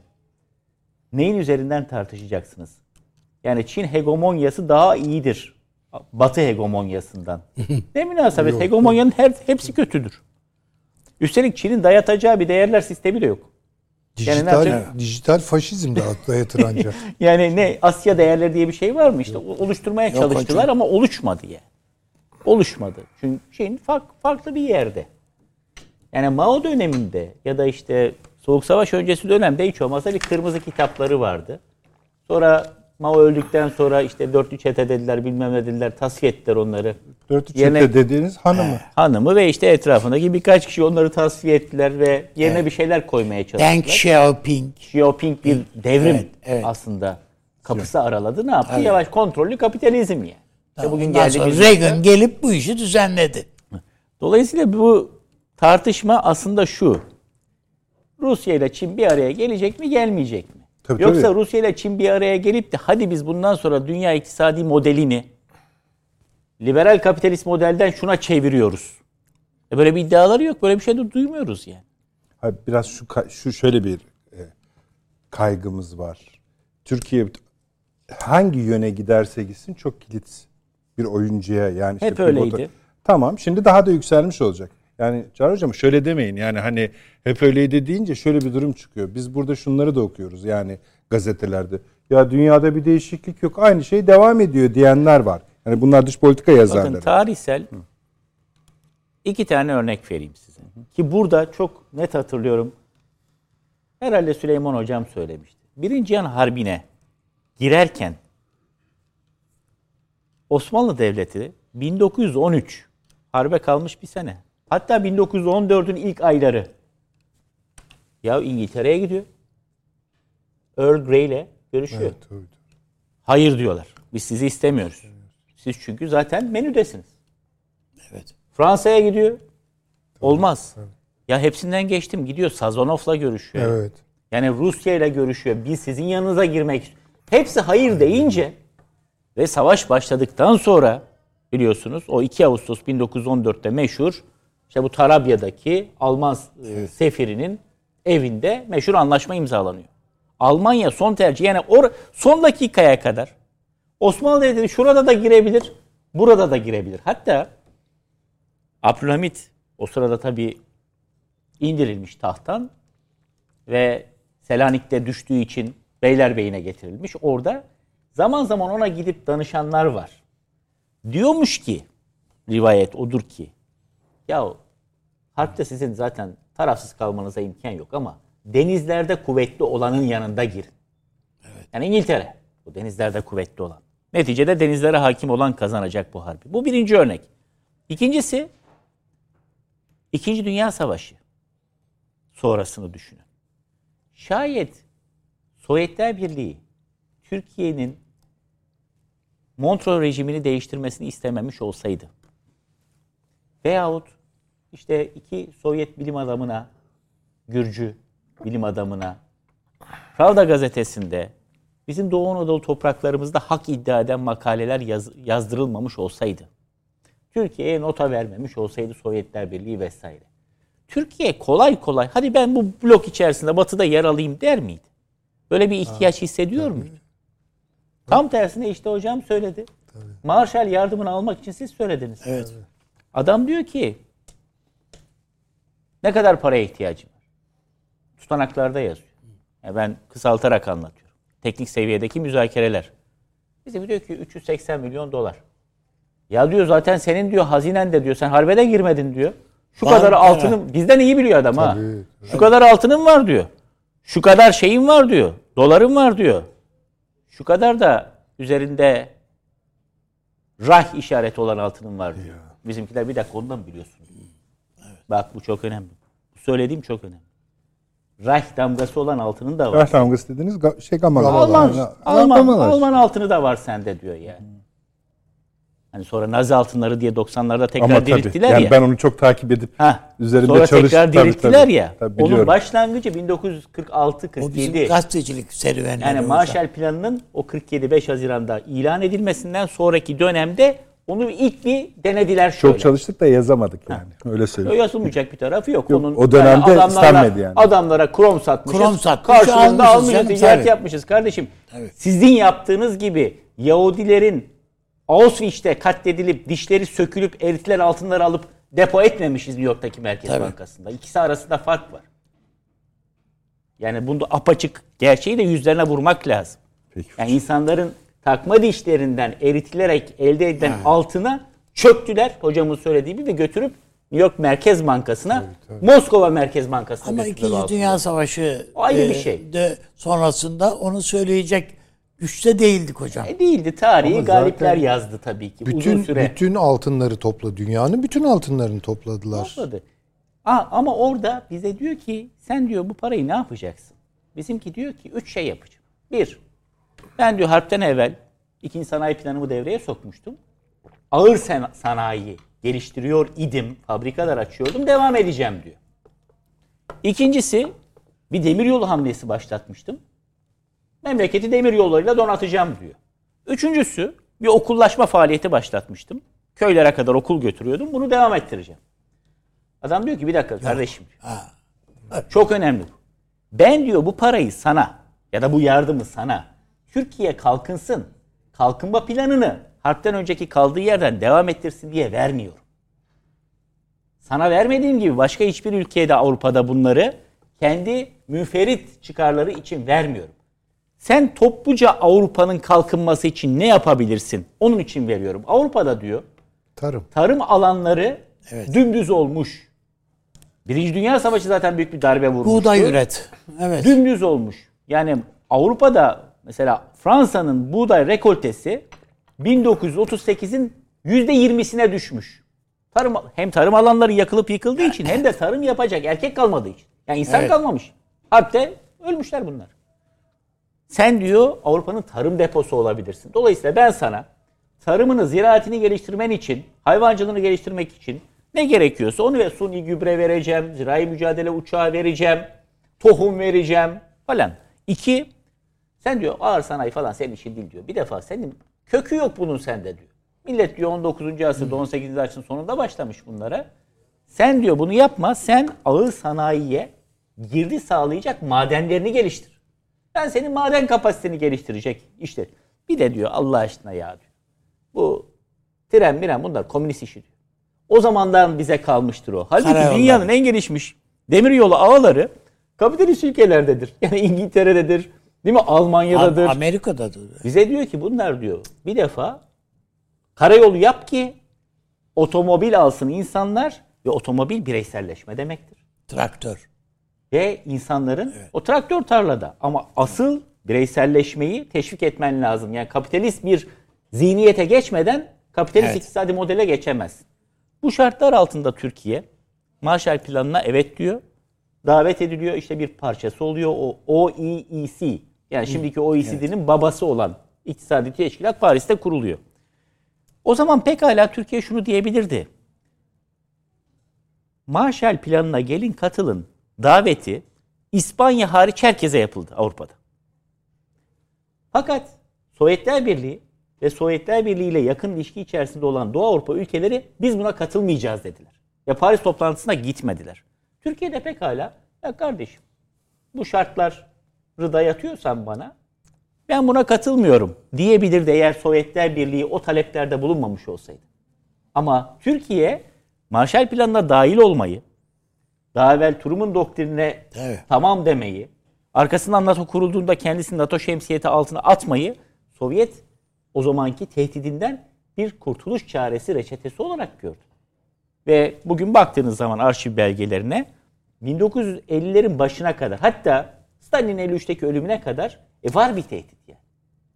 Neyin üzerinden tartışacaksınız? Yani Çin hegemonyası daha iyidir. Batı hegemonyasından. (laughs) ne münasebet hegemonyanın her, hepsi kötüdür. Üstelik Çin'in dayatacağı bir değerler sistemi de yok. Yani Dijital, yapacak? dijital faşizm de dayatır ancak. (laughs) Yani ne Asya değerleri diye bir şey var mı? İşte oluşturmaya çalıştılar ama oluşmadı ya. Oluşmadı. Çünkü Çin fark, farklı bir yerde. Yani Mao döneminde ya da işte Soğuk Savaş öncesi dönemde hiç olmazsa bir kırmızı kitapları vardı. Sonra Mao öldükten sonra işte dörtlü çete dediler bilmem ne dediler tasfiye ettiler onları. Dört Yerine- çete dediğiniz hanımı. Hanımı ve işte etrafındaki birkaç kişi onları tasfiye ettiler ve yerine bir şeyler koymaya çalıştılar. Deng Xiaoping Xiaoping bir devrim Evet, evet. aslında kapısı araladı. Ne yaptı? Yavaş kontrollü kapitalizm yani. İşte bugün geldiğimiz Reagan gelip bu işi düzenledi. Dolayısıyla bu tartışma aslında şu. Rusya ile Çin bir araya gelecek mi, gelmeyecek mi? Tabii, Yoksa tabii. Rusya ile Çin bir araya gelip de hadi biz bundan sonra dünya iktisadi modelini liberal kapitalist modelden şuna çeviriyoruz. E böyle bir iddiaları yok. Böyle bir şey de duymuyoruz yani. Hayır, biraz şu şu şöyle bir e, kaygımız var. Türkiye hangi yöne giderse gitsin çok kilit bir oyuncuya yani işte Hep öyleydi. pivotu- Tamam şimdi daha da yükselmiş olacak. Yani Çağrı Hocam şöyle demeyin yani hani hep öyleydi deyince şöyle bir durum çıkıyor. Biz burada şunları da okuyoruz yani gazetelerde. Ya dünyada bir değişiklik yok aynı şey devam ediyor diyenler var. Yani bunlar dış politika Bakın yazarları. tarihsel iki tane örnek vereyim size. Ki burada çok net hatırlıyorum. Herhalde Süleyman Hocam söylemişti. Birinci Cihan Harbi'ne girerken Osmanlı Devleti 1913 harbe kalmış bir sene. Hatta 1914'ün ilk ayları. Ya İngiltere'ye gidiyor. Earl Grey ile görüşüyor. Evet, tabii. Hayır diyorlar. Biz sizi istemiyoruz. Siz çünkü zaten menüdesiniz. Evet. Fransa'ya gidiyor. Olmaz. Ya hepsinden geçtim. Gidiyor Sazonov'la görüşüyor. Evet. Yani Rusya ile görüşüyor. Biz sizin yanınıza girmek Hepsi hayır deyince ve savaş başladıktan sonra biliyorsunuz o 2 Ağustos 1914'te meşhur işte bu Tarabya'daki Alman e, sefirinin evinde meşhur anlaşma imzalanıyor. Almanya son tercih yani or son dakikaya kadar Osmanlı Devleti şurada da girebilir, burada da girebilir. Hatta Abdülhamit o sırada tabii indirilmiş tahttan ve Selanik'te düştüğü için Beylerbeyi'ne getirilmiş. Orada Zaman zaman ona gidip danışanlar var. Diyormuş ki rivayet odur ki ya harpte sizin zaten tarafsız kalmanıza imkan yok ama denizlerde kuvvetli olanın yanında girin. Yani İngiltere bu denizlerde kuvvetli olan. Neticede denizlere hakim olan kazanacak bu harbi. Bu birinci örnek. İkincisi İkinci Dünya Savaşı sonrasını düşünün. Şayet Sovyetler Birliği Türkiye'nin Montreux rejimini değiştirmesini istememiş olsaydı veyahut işte iki Sovyet bilim adamına, Gürcü bilim adamına Pravda gazetesinde bizim Doğu Anadolu topraklarımızda hak iddia eden makaleler yaz, yazdırılmamış olsaydı, Türkiye'ye nota vermemiş olsaydı Sovyetler Birliği vesaire. Türkiye kolay kolay hadi ben bu blok içerisinde batıda yer alayım der miydi? Böyle bir ihtiyaç hissediyor muydu? Tam tersine işte hocam söyledi. Marshall yardımını almak için siz söylediniz. Evet. Adam diyor ki ne kadar paraya ihtiyacım var? Tutanaklarda yazıyor. Yani ben kısaltarak anlatıyorum. Teknik seviyedeki müzakereler. Bizim diyor ki 380 milyon dolar. Ya diyor zaten senin diyor hazinen de diyor sen harbede girmedin diyor. Şu Var kadar altının bizden iyi biliyor adam ha. Tabii, Şu kadar altının var diyor. Şu kadar şeyin var diyor. Doların var diyor. Şu kadar da üzerinde rah işareti olan altının var diyor. Bizimkiler bir dakika ondan mı biliyorsun? Bak bu çok önemli. Bu söylediğim çok önemli. Rah damgası olan altının da var. Rah damgası dediğiniz şey gamalar. Alman, Yani, Alman, gamalar. Alman altını da var sende diyor yani. Hani sonra Nazi altınları diye 90'larda tekrar Ama tabii. dirilttiler Yani ya. ben onu çok takip edip Ha. üzerinde sonra çalış- tekrar tabii, dirilttiler tabii. ya. Tabii, onun başlangıcı 1946 O bizim 47. gazetecilik serüvenleri. Yani. Marshall Planı'nın o 47-5 Haziran'da ilan edilmesinden sonraki dönemde onu ilk bir denediler şöyle. çok çalıştık da yazamadık yani. Öyle söyleyeyim. Yazılmayacak bir tarafı yok. Yok, Onun o dönemde adamlarla- istenmedi yani. Adamlara krom satmışız. Krom satmış, Karşılığında almışız ticaret yapmışız kardeşim. Evet. Sizin yaptığınız gibi Yahudilerin Auschwitz'te katledilip dişleri sökülüp eritilen altınları alıp depo etmemişiz New York'taki Merkez Tabii. Bankası'nda. İkisi arasında fark var. Yani bunda apaçık gerçeği de yüzlerine vurmak lazım. Peki. Yani insanların takma dişlerinden eritilerek elde edilen altına çöktüler hocamın söylediği gibi ve götürüp New York Merkez Bankası'na, Moskova Merkez Bankası'na Ama götürdüler İkinci altını. Dünya Savaşı Ayrı e, bir şey. de sonrasında onu söyleyecek güçte değildik hocam. E değildi. Tarihi Ama galipler yazdı tabii ki. Uzun Bütün süre. bütün altınları topla. Dünyanın bütün altınlarını topladılar. Topladı. Aa, ama orada bize diyor ki sen diyor bu parayı ne yapacaksın? Bizimki diyor ki üç şey yapacağım. Bir, ben diyor harpten evvel ikinci sanayi planımı devreye sokmuştum. Ağır sanayi geliştiriyor idim, fabrikalar açıyordum, devam edeceğim diyor. İkincisi, bir demiryolu hamlesi başlatmıştım. Memleketi demiryollarıyla donatacağım diyor. Üçüncüsü, bir okullaşma faaliyeti başlatmıştım. Köylere kadar okul götürüyordum, bunu devam ettireceğim. Adam diyor ki bir dakika kardeşim diyor. Çok önemli bu. Ben diyor bu parayı sana ya da bu yardımı sana Türkiye kalkınsın. Kalkınma planını harpten önceki kaldığı yerden devam ettirsin diye vermiyorum. Sana vermediğim gibi başka hiçbir ülkeye de Avrupa'da bunları kendi müferit çıkarları için vermiyorum. Sen topluca Avrupa'nın kalkınması için ne yapabilirsin? Onun için veriyorum. Avrupa'da diyor Tarım. tarım alanları dümdüz olmuş. Birinci Dünya Savaşı zaten büyük bir darbe vurmuştu. Buğday üret. Evet. Dümdüz olmuş. Yani Avrupa'da mesela Fransa'nın buğday rekoltesi 1938'in %20'sine düşmüş. Tarım, hem tarım alanları yakılıp yıkıldığı için hem de tarım yapacak erkek kalmadığı için. Yani insan Evet. kalmamış. Harpte ölmüşler bunlar. Sen diyor Avrupa'nın tarım deposu olabilirsin. Dolayısıyla ben sana tarımını, ziraatini geliştirmen için, hayvancılığını geliştirmek için ne gerekiyorsa onu ve suni gübre vereceğim, zirai mücadele uçağı vereceğim, tohum vereceğim falan. İki, sen diyor ağır sanayi falan senin işin değil diyor. Bir defa senin kökü yok bunun sende diyor. Millet diyor 19. asırda 18. asrın sonunda başlamış bunlara. Sen diyor bunu yapma. Sen ağır sanayiye girdi sağlayacak madenlerini geliştir. Ben senin maden kapasiteni geliştirecek işte. Bir de diyor Allah aşkına ya diyor. Bu tren miren bunlar komünist işi diyor. O zamandan bize kalmıştır o. Halbuki Karayolları. dünyanın en gelişmiş demiryolu ağları kapitalist ülkelerdedir. Yani İngiltere'dedir, Değil mi? Almanya'dadır. Amerika'dadır. Bize diyor ki bunlar diyor bir defa karayolu yap ki otomobil alsın insanlar ve otomobil bireyselleşme demektir. Traktör. Ve insanların o traktör tarlada ama asıl bireyselleşmeyi teşvik etmen lazım. Yani kapitalist bir zihniyete geçmeden kapitalist Evet. iktisadi modele geçemez. Bu şartlar altında Türkiye Marshall Planı'na evet diyor. Davet ediliyor işte bir parçası oluyor o OEEC. Yani şimdiki OECD'nin babası olan iktisadi teşkilat Paris'te kuruluyor. O zaman pekala Türkiye şunu diyebilirdi. Marshall Planı'na gelin katılın daveti İspanya hariç herkese yapıldı Avrupa'da. Fakat Sovyetler Birliği ve Sovyetler Birliği ile yakın ilişki içerisinde olan Doğu Avrupa ülkeleri biz buna katılmayacağız dediler. Ve Paris toplantısına gitmediler. Türkiye'de pekala ya kardeşim bu şartları dayatıyorsan bana ben buna katılmıyorum diyebilirdi eğer Sovyetler Birliği o taleplerde bulunmamış olsaydı. Ama Türkiye Marshall Planı'na dahil olmayı, daha evvel Truman doktrinine Evet. tamam demeyi, arkasından NATO kurulduğunda kendisini NATO şemsiyeti altına atmayı Sovyet o zamanki tehdidinden bir kurtuluş çaresi reçetesi olarak gördü. Ve bugün baktığınız zaman arşiv belgelerine 1950'lerin başına kadar hatta Stalin'in 53'teki ölümüne kadar e, var bir tehdit yani.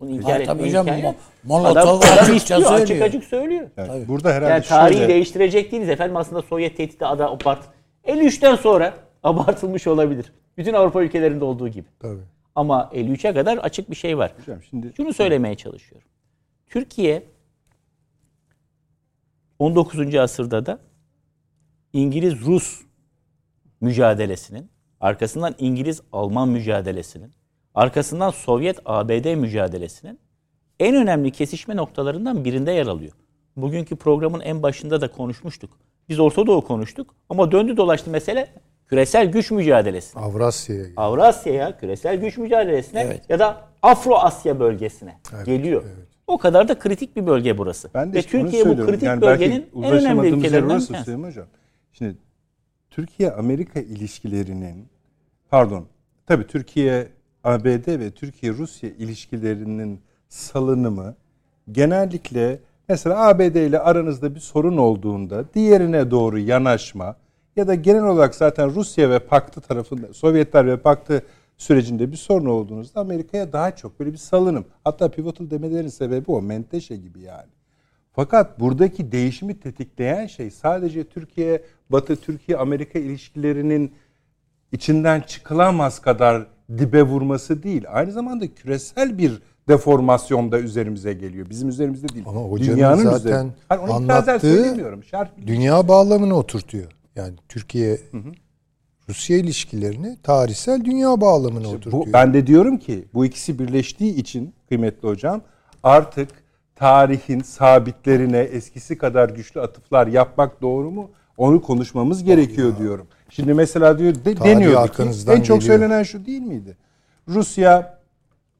Bunu inkar etme tabii hocam, imkanı yok. Mo- Molotov Adam- açıkça adam istiyor, açık söylüyor. açık söylüyor. Yani burada herhalde Yani tarihi şöyle, değiştirecek değiliz efendim aslında Sovyet tehdidi ada abart. 53'ten sonra abartılmış olabilir. Bütün Avrupa ülkelerinde olduğu gibi. Tabii. Ama 53'e kadar açık bir şey var. Hocam şimdi Şunu söylemeye çalışıyorum. Türkiye 19. asırda da İngiliz-Rus mücadelesinin, arkasından İngiliz-Alman mücadelesinin, arkasından Sovyet-ABD mücadelesinin en önemli kesişme noktalarından birinde yer alıyor. Bugünkü programın en başında da konuşmuştuk. Biz Orta Doğu konuştuk ama döndü dolaştı mesele küresel güç mücadelesi. Avrasya'ya. Avrasya'ya, küresel güç mücadelesine Evet. ya da Afro-Asya bölgesine geliyor. O kadar da kritik bir bölge burası. Ben de Ve işte Türkiye bu kritik Yani belki bölgenin en önemli ülkelerinden Hocam. Şimdi Türkiye-Amerika ilişkilerinin pardon tabii Türkiye ABD ve Türkiye-Rusya ilişkilerinin salınımı genellikle mesela ABD ile aranızda bir sorun olduğunda diğerine doğru yanaşma ya da genel olarak zaten Rusya ve Paktı tarafında Sovyetler ve Paktı sürecinde bir sorun olduğunuzda Amerika'ya daha çok böyle bir salınım. Hatta pivotal demelerin sebebi o menteşe gibi yani. Fakat buradaki değişimi tetikleyen şey sadece Türkiye, Batı, Türkiye, Amerika ilişkilerinin içinden çıkılamaz kadar dibe vurması değil. Aynı zamanda küresel bir deformasyon da üzerimize geliyor. Bizim üzerimizde değil. Ama hocanın Dünyanın zaten. Hayır, onu anlattığı bir- Dünya bağlamını oturtuyor. Yani Türkiye Rusya ilişkilerini tarihsel dünya bağlamına oturtuyor. Bu, ben de diyorum ki bu ikisi birleştiği için kıymetli hocam artık tarihin sabitlerine eskisi kadar güçlü atıflar yapmak doğru mu? Onu konuşmamız gerekiyor diyorum. Şimdi mesela diyor de, arkanızdan en çok geliyor. söylenen şu değil miydi? Rusya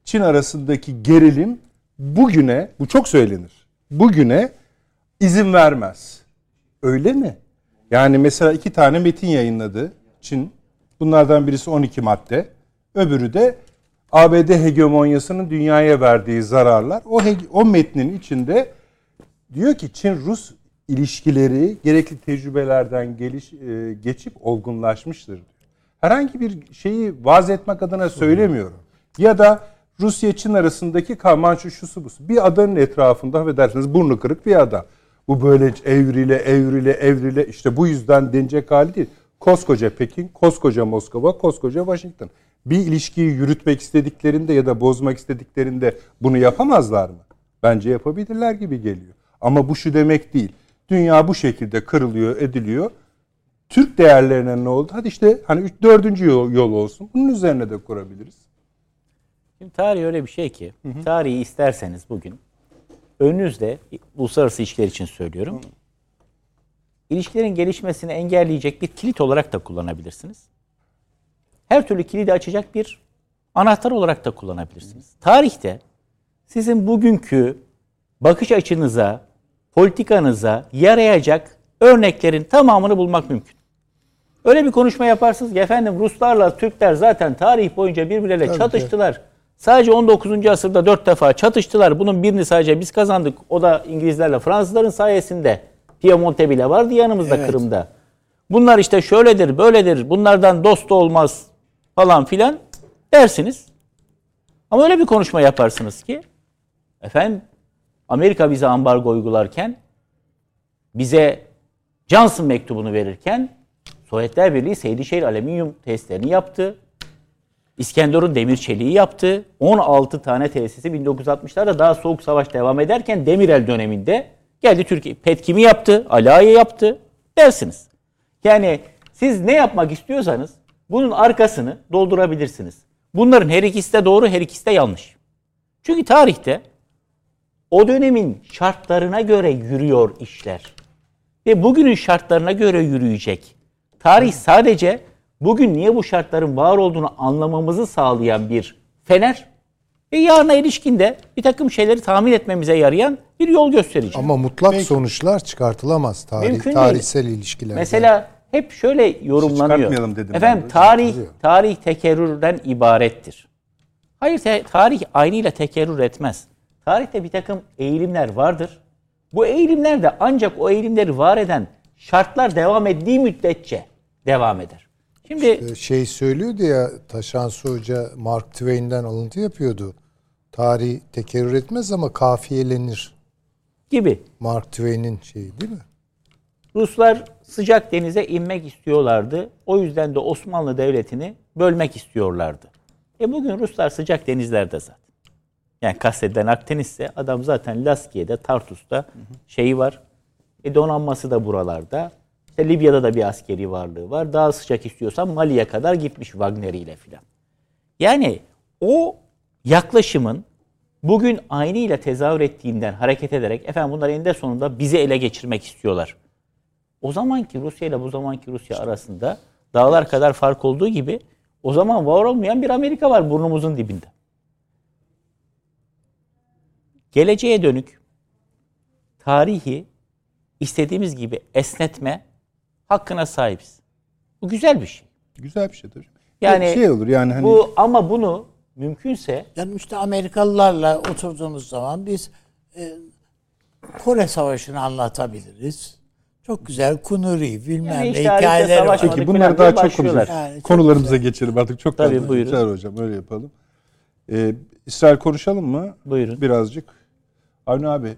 Çin arasındaki gerilim bugüne bu çok söylenir. Bugüne izin vermez. Öyle mi? Yani mesela iki tane metin yayınladı Çin. Bunlardan birisi 12 madde. Öbürü de ABD hegemonyasının dünyaya verdiği zararlar. O, o metnin içinde diyor ki Çin-Rus ilişkileri gerekli tecrübelerden geliş, e, geçip olgunlaşmıştır. Herhangi bir şeyi vaz etmek adına söylemiyorum. Ya da Rusya-Çin arasındaki Kamançu şusu busu. Bir adanın etrafında affedersiniz burnu kırık bir ada. Bu böyle evrile evrile evrile işte bu yüzden denecek hali değil. Koskoca Pekin, koskoca Moskova, koskoca Washington. Bir ilişkiyi yürütmek istediklerinde ya da bozmak istediklerinde bunu yapamazlar mı? Bence yapabilirler gibi geliyor. Ama bu şu demek değil. Dünya bu şekilde kırılıyor, ediliyor. Türk değerlerine ne oldu? Hadi işte hani üç, dördüncü yol, yol olsun. Bunun üzerine de kurabiliriz. Şimdi tarih öyle bir şey ki, tarihi isterseniz bugün önünüzde uluslararası ilişkiler için söylüyorum. İlişkilerin gelişmesini engelleyecek bir kilit olarak da kullanabilirsiniz. Her türlü kilidi açacak bir anahtar olarak da kullanabilirsiniz. Tarihte sizin bugünkü bakış açınıza, politikanıza yarayacak örneklerin tamamını bulmak mümkün. Öyle bir konuşma yaparsınız ki efendim Ruslarla Türkler zaten tarih boyunca birbirleriyle Tabii çatıştılar. Sadece 19. asırda 4 defa çatıştılar. Bunun birini sadece biz kazandık. O da İngilizlerle Fransızların sayesinde. Piemonte bile vardı yanımızda Evet. Kırım'da. Bunlar işte şöyledir, böyledir. Bunlardan dost olmaz falan filan dersiniz. Ama öyle bir konuşma yaparsınız ki efendim Amerika bize ambargo uygularken bize Johnson mektubunu verirken Sovyetler Birliği Seydişehir alüminyum testlerini yaptı. İskenderun demir çeliği yaptı. 16 tane tesisi 1960'larda daha soğuk savaş devam ederken Demirel döneminde geldi Türkiye. Petkimi yaptı, Alaye yaptı dersiniz. Yani siz ne yapmak istiyorsanız bunun arkasını doldurabilirsiniz. Bunların her ikisi de doğru, her ikisi de yanlış. Çünkü tarihte o dönemin şartlarına göre yürüyor işler. Ve bugünün şartlarına göre yürüyecek. Tarih sadece bugün niye bu şartların var olduğunu anlamamızı sağlayan bir fener ve yarına ilişkin de bir takım şeyleri tahmin etmemize yarayan bir yol gösterici. Ama mutlak sonuçlar çıkartılamaz tarih, Mümkün değil. tarihsel ilişkilerden. Mesela hep şöyle yorumlanıyor. çıkartmayalım dedim Efendim tarih tarih tekerrürden ibarettir. Hayır tarih aynıyla tekerrür etmez. Tarihte bir takım eğilimler vardır. Bu eğilimler de ancak o eğilimleri var eden şartlar devam ettiği müddetçe devam eder. Şimdi Ee, şey söylüyordu ya Taşansı Hoca Mark Twain'den alıntı yapıyordu. Tarih tekerrür etmez ama kafiyelenir. gibi Mark Twain'in şeyi değil mi? Ruslar sıcak denize inmek istiyorlardı. O yüzden de Osmanlı Devleti'ni bölmek istiyorlardı. E bugün Ruslar sıcak denizlerde zaten. Yani kastedilen Akdeniz'se adam zaten Laskiye'de, Tartus'ta şeyi var. E donanması da buralarda. İşte Libya'da da bir askeri varlığı var. Daha sıcak istiyorsan Mali'ye kadar gitmiş Wagner ile filan. Yani o yaklaşımın bugün aynıyla tezahür ettiğinden hareket ederek efendim bunlar eninde sonunda bizi ele geçirmek istiyorlar. O zamanki Rusya ile bu zamanki Rusya arasında dağlar kadar fark olduğu gibi o zaman var olmayan bir Amerika var burnumuzun dibinde. Geleceğe dönük tarihi istediğimiz gibi esnetme hakkına sahibiz. Bu güzel bir şey. Güzel bir şey tabii. Yani Bir şey olur yani hani bu ama bunu mümkünse Yani işte Amerikalılarla oturduğumuz zaman biz e, Kore Savaşı'nı anlatabiliriz. Çok güzel Kunuri bilmem Yani ne işte tarihte hikayeleri var. Peki bunları daha çok konuşuruz. Yani çok Konularımıza geçelim artık çok Tabii, fazla. buyurun. Çağrı hocam öyle yapalım. Ee, İsrail konuşalım mı? Buyurun. Birazcık. Avni abi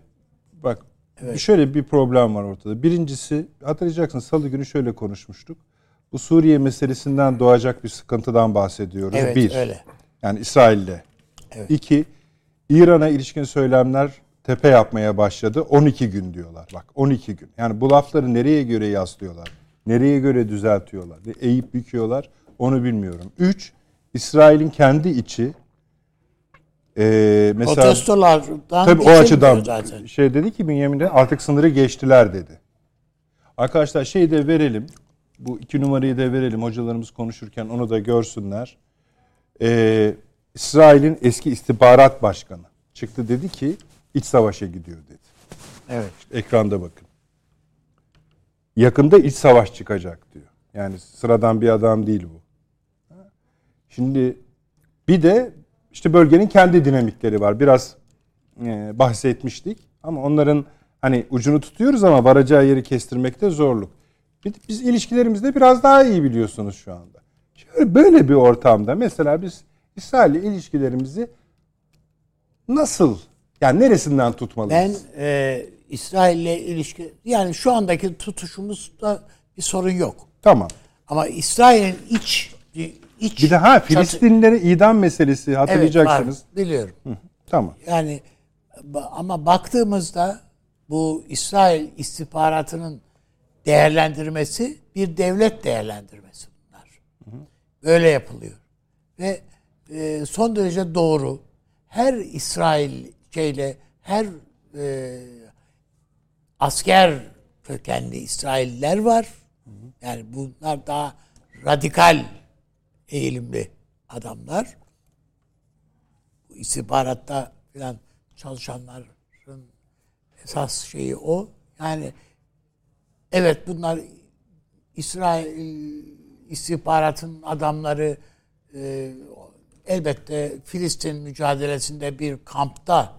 bak şöyle bir problem var ortada. Birincisi hatırlayacaksın salı günü şöyle konuşmuştuk. Bu Suriye meselesinden doğacak bir sıkıntıdan bahsediyoruz. Evet bir. öyle. Yani İsrail'le. İki, İran'a ilişkin söylemler tepe yapmaya başladı. 12 gün diyorlar. Bak 12 gün. Yani bu lafları nereye göre yaslıyorlar? Nereye göre düzeltiyorlar? Eğip büküyorlar? Onu bilmiyorum. Üç, İsrail'in kendi içi ee, mesela Protestolardan tabii o açıdan zaten. şey dedi ki Bünyamin'de artık sınırı geçtiler dedi. Arkadaşlar şeyi de verelim. Bu iki numarayı da verelim. Hocalarımız konuşurken onu da görsünler. Ee, İsrail'in eski istihbarat başkanı çıktı dedi ki iç savaşa gidiyor dedi. Evet. İşte ekranda bakın. Yakında iç savaş çıkacak diyor. Yani sıradan bir adam değil bu. Şimdi bir de işte bölgenin kendi dinamikleri var. Biraz e, bahsetmiştik ama onların hani ucunu tutuyoruz ama varacağı yeri kestirmekte zorluk. Biz ilişkilerimizde biraz daha iyi biliyorsunuz şu anda. Şöyle böyle bir ortamda mesela biz İsrail ile ilişkilerimizi nasıl yani neresinden tutmalıyız? Ben e, İsrail'le ilişki yani şu andaki tutuşumuzda bir sorun yok. Tamam. Ama İsrail'in iç iç Bir de ha Filistinlilere idam meselesi Evet, hatırlayacaksınız. var, biliyorum. Tamam. Yani ama baktığımızda bu İsrail istihbaratının değerlendirmesi bir devlet değerlendirmesi bunlar. Böyle yapılıyor. Ve e, son derece doğru. Her İsrail şeyle her e, asker kökenli İsrailler var. Yani bunlar daha radikal eğilimli adamlar bu istihbaratta falan çalışanların esas şeyi o. Yani evet bunlar İsrail istihbaratın adamları e, elbette Filistin mücadelesinde bir kamptalar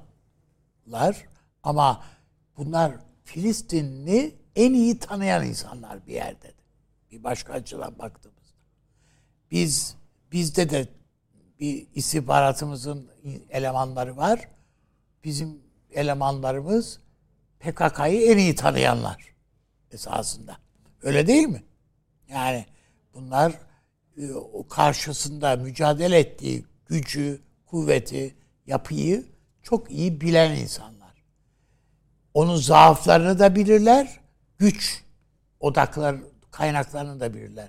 ama bunlar Filistinli en iyi tanıyan insanlar bir yerde. Bir başka açıdan baktığımızda. Biz bizde de bir istihbaratımızın elemanları var. Bizim elemanlarımız PKK'yı en iyi tanıyanlar esasında. Öyle değil mi? Yani bunlar e, karşısında mücadele ettiği gücü, kuvveti, yapıyı çok iyi bilen insanlar. Onun zaaflarını da bilirler, güç odaklar kaynaklarını da bilirler.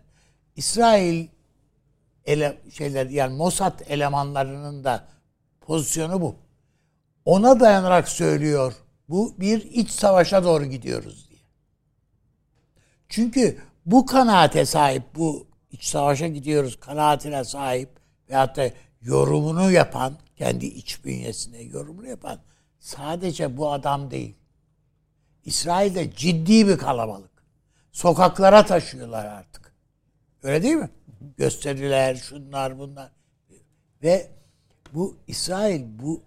İsrail ele, şeyler yani Mossad elemanlarının da pozisyonu bu. Ona dayanarak söylüyor. Bu bir iç savaşa doğru gidiyoruz diye. Çünkü bu kanaate sahip, bu iç savaşa gidiyoruz kanaatine sahip veyahut da yorumunu yapan, kendi iç bünyesine yorumunu yapan sadece bu adam değil. İsrail'de ciddi bir kalabalık. Sokaklara taşıyorlar artık. Öyle değil mi? Gösteriler, şunlar bunlar. Ve bu İsrail bu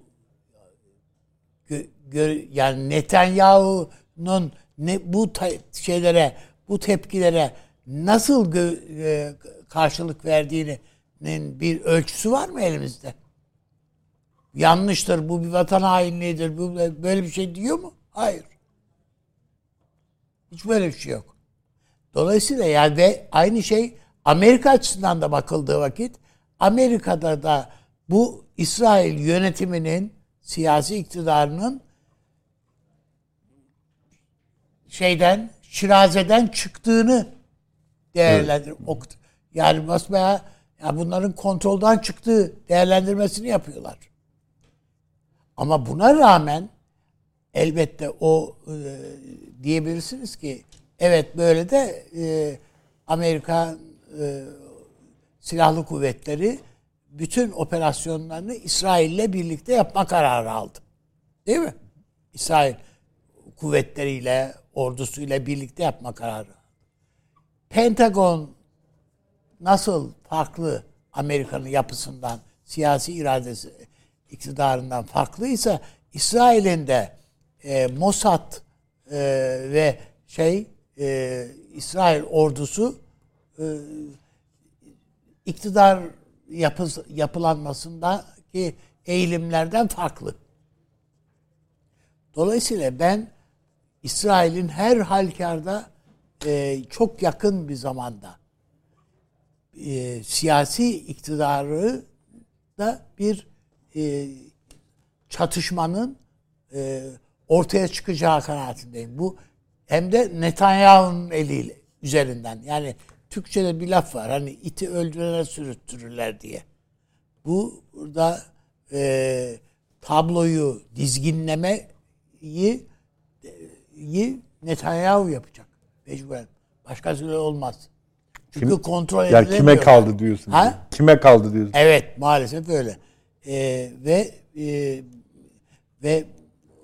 gö, gö, yani Netanyahu'nun ne bu şeylere, bu tepkilere nasıl gö, e, karşılık verdiğinin bir ölçüsü var mı elimizde? Yanlıştır, bu bir vatan hainliğidir, bu böyle bir şey diyor mu? Hayır. Hiç böyle bir şey yok. Dolayısıyla yani ve aynı şey Amerika açısından da bakıldığı vakit Amerika'da da bu İsrail yönetiminin siyasi iktidarının şeyden şirazeden çıktığını değerlendir. Evet. Yani basmaya ya bunların kontrolden çıktığı değerlendirmesini yapıyorlar. Ama buna rağmen elbette o e, diyebilirsiniz ki evet böyle de e, Amerika e, silahlı kuvvetleri bütün operasyonlarını İsrail'le birlikte yapma kararı aldı. Değil mi? İsrail kuvvetleriyle, ordusuyla birlikte yapma kararı. Pentagon nasıl farklı Amerika'nın yapısından, siyasi iradesi, iktidarından farklıysa İsrail'in de e, Mossad e, ve şey e, İsrail ordusu e, iktidar yapı, yapılanmasındaki eğilimlerden farklı. Dolayısıyla ben İsrail'in her halükarda e, çok yakın bir zamanda e, siyasi iktidarı da bir e, çatışmanın ortaya çıkacağı kanaatindeyim. Bu hem de Netanyahu'nun eliyle üzerinden. Yani Türkçe'de bir laf var. Hani iti öldürene sürüttürürler diye. Bu burada e, tabloyu dizginlemeyi yi Netanyahu yapacak. Mecburen. Başka türlü olmaz. Çünkü Kim, kontrol edilemiyor. Ya kime kaldı diyorsun? Ha? Kime kaldı diyorsun? Evet maalesef öyle. Ee, ve e, ve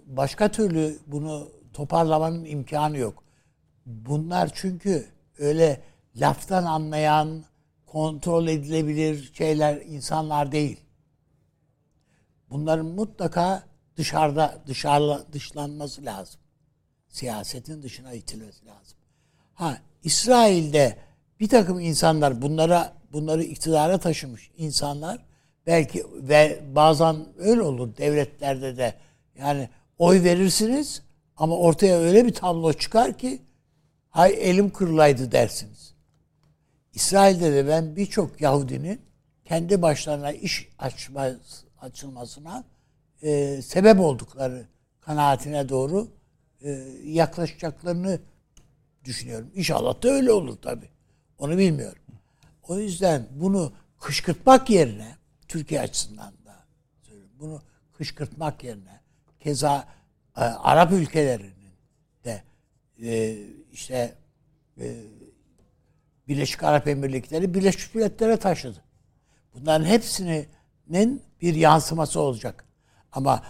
başka türlü bunu toparlamanın imkanı yok. Bunlar çünkü öyle laftan anlayan, kontrol edilebilir şeyler insanlar değil. Bunların mutlaka dışarıda dışarı dışlanması lazım. Siyasetin dışına itilmesi lazım. Ha İsrail'de bir takım insanlar bunlara bunları iktidara taşımış insanlar belki ve bazen öyle olur devletlerde de yani oy verirsiniz ama ortaya öyle bir tablo çıkar ki hay elim kırılaydı dersiniz. İsrail'de de ben birçok Yahudinin kendi başlarına iş açma, açılmasına e, sebep oldukları kanaatine doğru e, yaklaşacaklarını düşünüyorum. İnşallah da öyle olur tabi. Onu bilmiyorum. O yüzden bunu kışkırtmak yerine Türkiye açısından da. Bunu kışkırtmak yerine keza e, Arap ülkelerinin de e, işte e, Birleşik Arap Emirlikleri Birleşik Milletler'e taşıdı. Bunların hepsinin bir yansıması olacak. Ama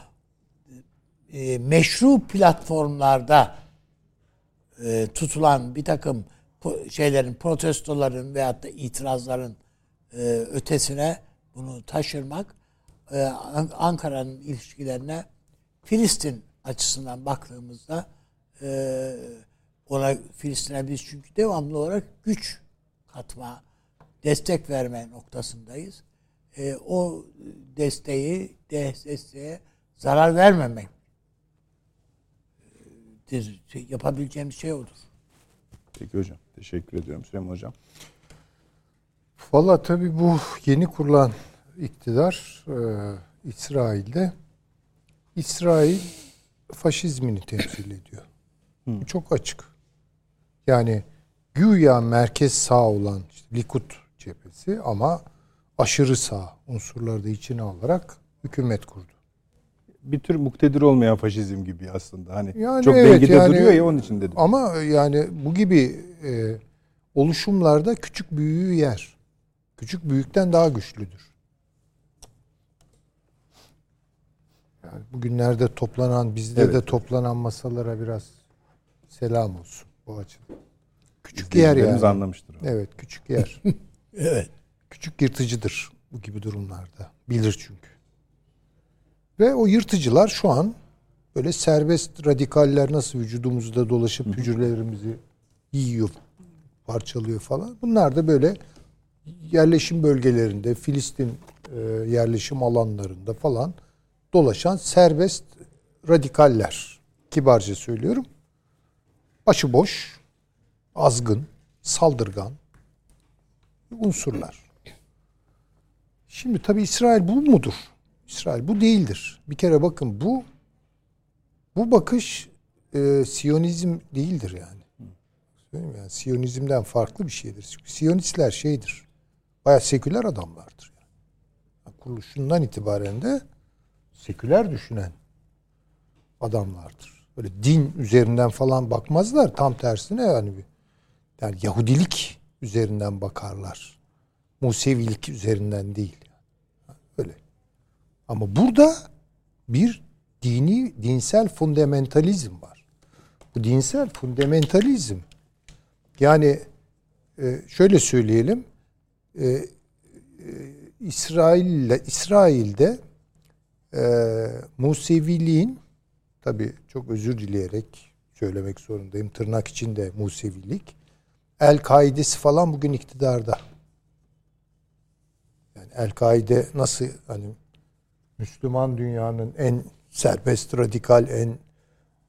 e, meşru platformlarda e, tutulan bir takım şeylerin, protestoların veyahut da itirazların e, ötesine bunu taşırmak e, Ankara'nın ilişkilerine Filistin açısından baktığımızda e, ona Filistin'e biz çünkü devamlı olarak güç katma, destek verme noktasındayız. E, o desteği, desteğe zarar vermemek yapabileceğimiz şey odur. Peki hocam. Teşekkür ediyorum Süleyman Hocam. Valla tabii bu yeni kurulan iktidar e, İsrail'de İsrail faşizmini temsil ediyor. Hı. Çok açık. Yani güya merkez sağ olan işte Likud cephesi ama aşırı sağ unsurları da içine alarak hükümet kurdu. Bir tür muktedir olmayan faşizm gibi aslında. Hani yani çok evet, dengede yani, duruyor ya onun için dedim. Ama yani bu gibi e, oluşumlarda küçük büyüğü yer. Küçük büyükten daha güçlüdür. Yani bugünlerde toplanan, bizde evet. de toplanan masalara biraz selam olsun bu açıdan. Küçük yer yani. anlamıştır. O. Evet, küçük yer. (laughs) evet. Küçük yırtıcıdır bu gibi durumlarda. Bilir çünkü. Ve o yırtıcılar şu an böyle serbest radikaller nasıl vücudumuzda dolaşıp hücrelerimizi yiyor, parçalıyor falan. Bunlar da böyle yerleşim bölgelerinde, Filistin e, yerleşim alanlarında falan dolaşan serbest radikaller. Kibarca söylüyorum. Başıboş, azgın, saldırgan unsurlar. Şimdi tabi İsrail bu mudur? İsrail bu değildir. Bir kere bakın bu bu bakış e, Siyonizm değildir yani. Söyleyeyim yani Siyonizmden farklı bir şeydir. Çünkü Siyonistler şeydir. Bayağı seküler adamlardır. Yani. Kuruluşundan itibaren de seküler düşünen adamlardır. Böyle din üzerinden falan bakmazlar. Tam tersine yani bir yani Yahudilik üzerinden bakarlar. Musevilik üzerinden değil. Öyle. Ama burada bir dini, dinsel fundamentalizm var. Bu dinsel fundamentalizm yani e, şöyle söyleyelim e, e, İsrail'le İsrail'de e, Museviliğin tabi çok özür dileyerek söylemek zorundayım tırnak içinde Musevilik El-Kaide'si falan bugün iktidarda. Yani El-Kaide nasıl hani Müslüman dünyanın en serbest, radikal, en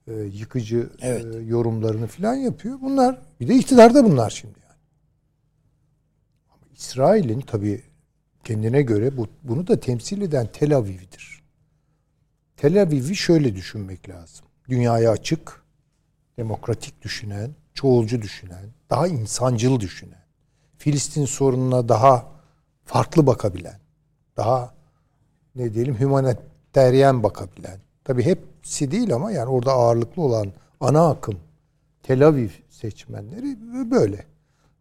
e, yıkıcı evet. e, yorumlarını falan yapıyor. Bunlar bir de iktidarda bunlar şimdi yani. Ama İsrail'in tabii kendine göre bu, bunu da temsil eden Tel Aviv'dir. Tel Aviv'i şöyle düşünmek lazım. Dünyaya açık, demokratik düşünen, çoğulcu düşünen, daha insancıl düşünen, Filistin sorununa daha farklı bakabilen, daha ne diyelim humanitarian bakabilen. Tabii hepsi değil ama yani orada ağırlıklı olan ana akım Tel Aviv seçmenleri böyle.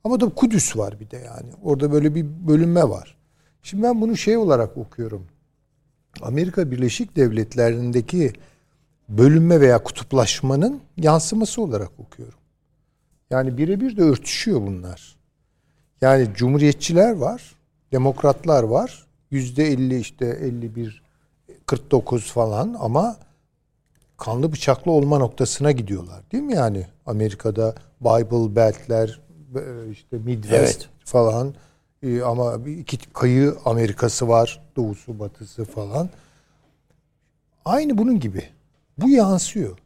Ama da Kudüs var bir de yani. Orada böyle bir bölünme var. Şimdi ben bunu şey olarak okuyorum. Amerika Birleşik Devletleri'ndeki bölünme veya kutuplaşmanın yansıması olarak okuyorum. Yani birebir de örtüşüyor bunlar. Yani cumhuriyetçiler var, demokratlar var. Yüzde 50 işte 51, 49 falan ama kanlı bıçaklı olma noktasına gidiyorlar. Değil mi yani? Amerika'da Bible Belt'ler işte Midwest evet. falan ee, ama iki kayı Amerika'sı var. Doğusu, batısı falan. Aynı bunun gibi. Bu yansıyor.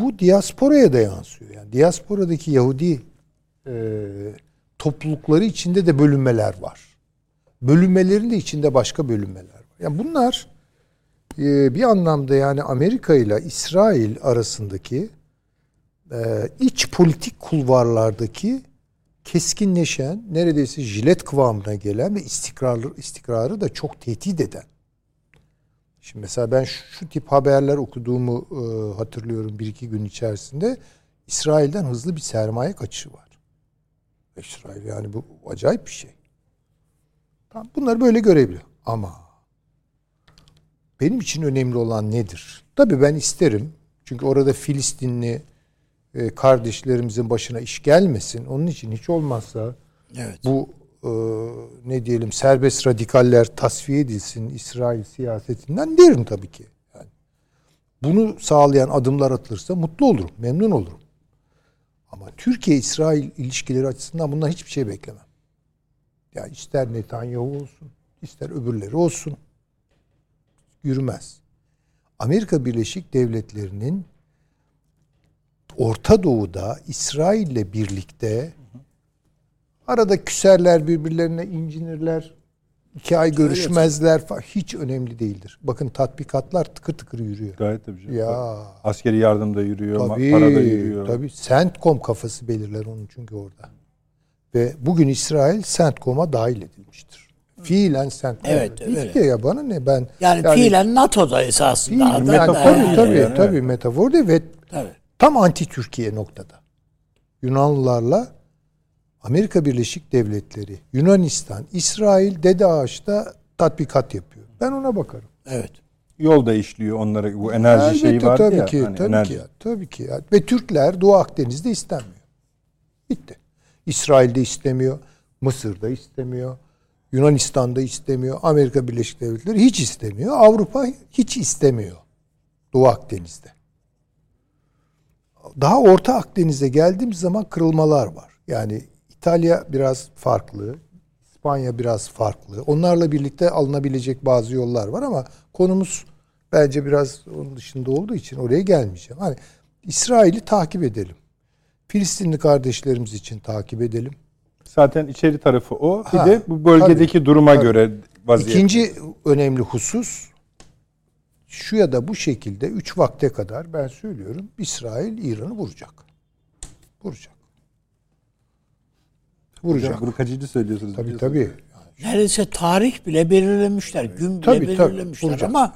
Bu diasporaya da yansıyor. Yani diasporadaki Yahudi e, toplulukları içinde de bölünmeler var. Bölünmelerin de içinde başka bölünmeler var. Yani bunlar e, bir anlamda yani Amerika ile İsrail arasındaki e, iç politik kulvarlardaki keskinleşen, neredeyse jilet kıvamına gelen ve istikrarlı istikrarı da çok tehdit eden. Şimdi mesela ben şu tip haberler okuduğumu e, hatırlıyorum bir iki gün içerisinde. İsrail'den hızlı bir sermaye kaçışı var. İsrail yani bu acayip bir şey. Tamam, bunları böyle görebiliyor. Ama benim için önemli olan nedir? Tabii ben isterim. Çünkü orada Filistinli e, kardeşlerimizin başına iş gelmesin. Onun için hiç olmazsa evet. bu e, ne diyelim serbest radikaller tasfiye edilsin İsrail siyasetinden derim tabii ki. Yani bunu sağlayan adımlar atılırsa mutlu olurum, memnun olurum. Ama Türkiye-İsrail ilişkileri açısından bundan hiçbir şey beklemem. Ya ister Netanyahu olsun, ister öbürleri olsun. Yürümez. Amerika Birleşik Devletleri'nin Orta Doğu'da İsrail'le birlikte arada küserler birbirlerine incinirler. iki ay görüşmezler falan. Hiç önemli değildir. Bakın tatbikatlar tıkır tıkır yürüyor. Gayet tabii. canım. Ya Askeri yardım da yürüyor, tabii, para da yürüyor. tabii. CENTCOM kafası belirler onun çünkü orada. Ve bugün İsrail CENTCOM'a dahil edilmiştir. Fiilen CENTCOM. Evet, öyle. ya bana ne ben. Yani, fiilen NATO'da esasında. Fiilen, metafor tabii, gibi tabii, yani, tabii, evet. metafor değil ve Tabii. tam anti Türkiye noktada. Yunanlılarla Amerika Birleşik Devletleri, Yunanistan, İsrail Dede Ağaç'ta tatbikat yapıyor. Ben ona bakarım. Evet. Yol da işliyor onlara bu enerji Elbette, şeyi var tabii ya. ki, hani tabii enerji. ki, ya, tabii ki. ya. Ve Türkler Doğu Akdeniz'de istemiyor. Bitti. İsrail'de istemiyor, Mısır'da istemiyor, Yunanistan'da istemiyor, Amerika Birleşik Devletleri hiç istemiyor, Avrupa hiç istemiyor Doğu Akdeniz'de. Daha Orta Akdeniz'e geldiğimiz zaman kırılmalar var. Yani İtalya biraz farklı, İspanya biraz farklı. Onlarla birlikte alınabilecek bazı yollar var ama konumuz bence biraz onun dışında olduğu için oraya gelmeyeceğim. Hani İsrail'i takip edelim. Filistinli kardeşlerimiz için takip edelim. Zaten içeri tarafı o. Bir Ha, de bu bölgedeki duruma tabii. göre vaziyet. İkinci önemli husus şu ya da bu şekilde üç vakte kadar ben söylüyorum İsrail İran'ı vuracak. Vuracak. Vuracak. Hocam bunu kaçıncı söylüyorsunuz? Tabii tabii. Neredeyse tarih bile belirlemişler. Gün bile Tabii, tabii. belirlemişler Vuracak. ama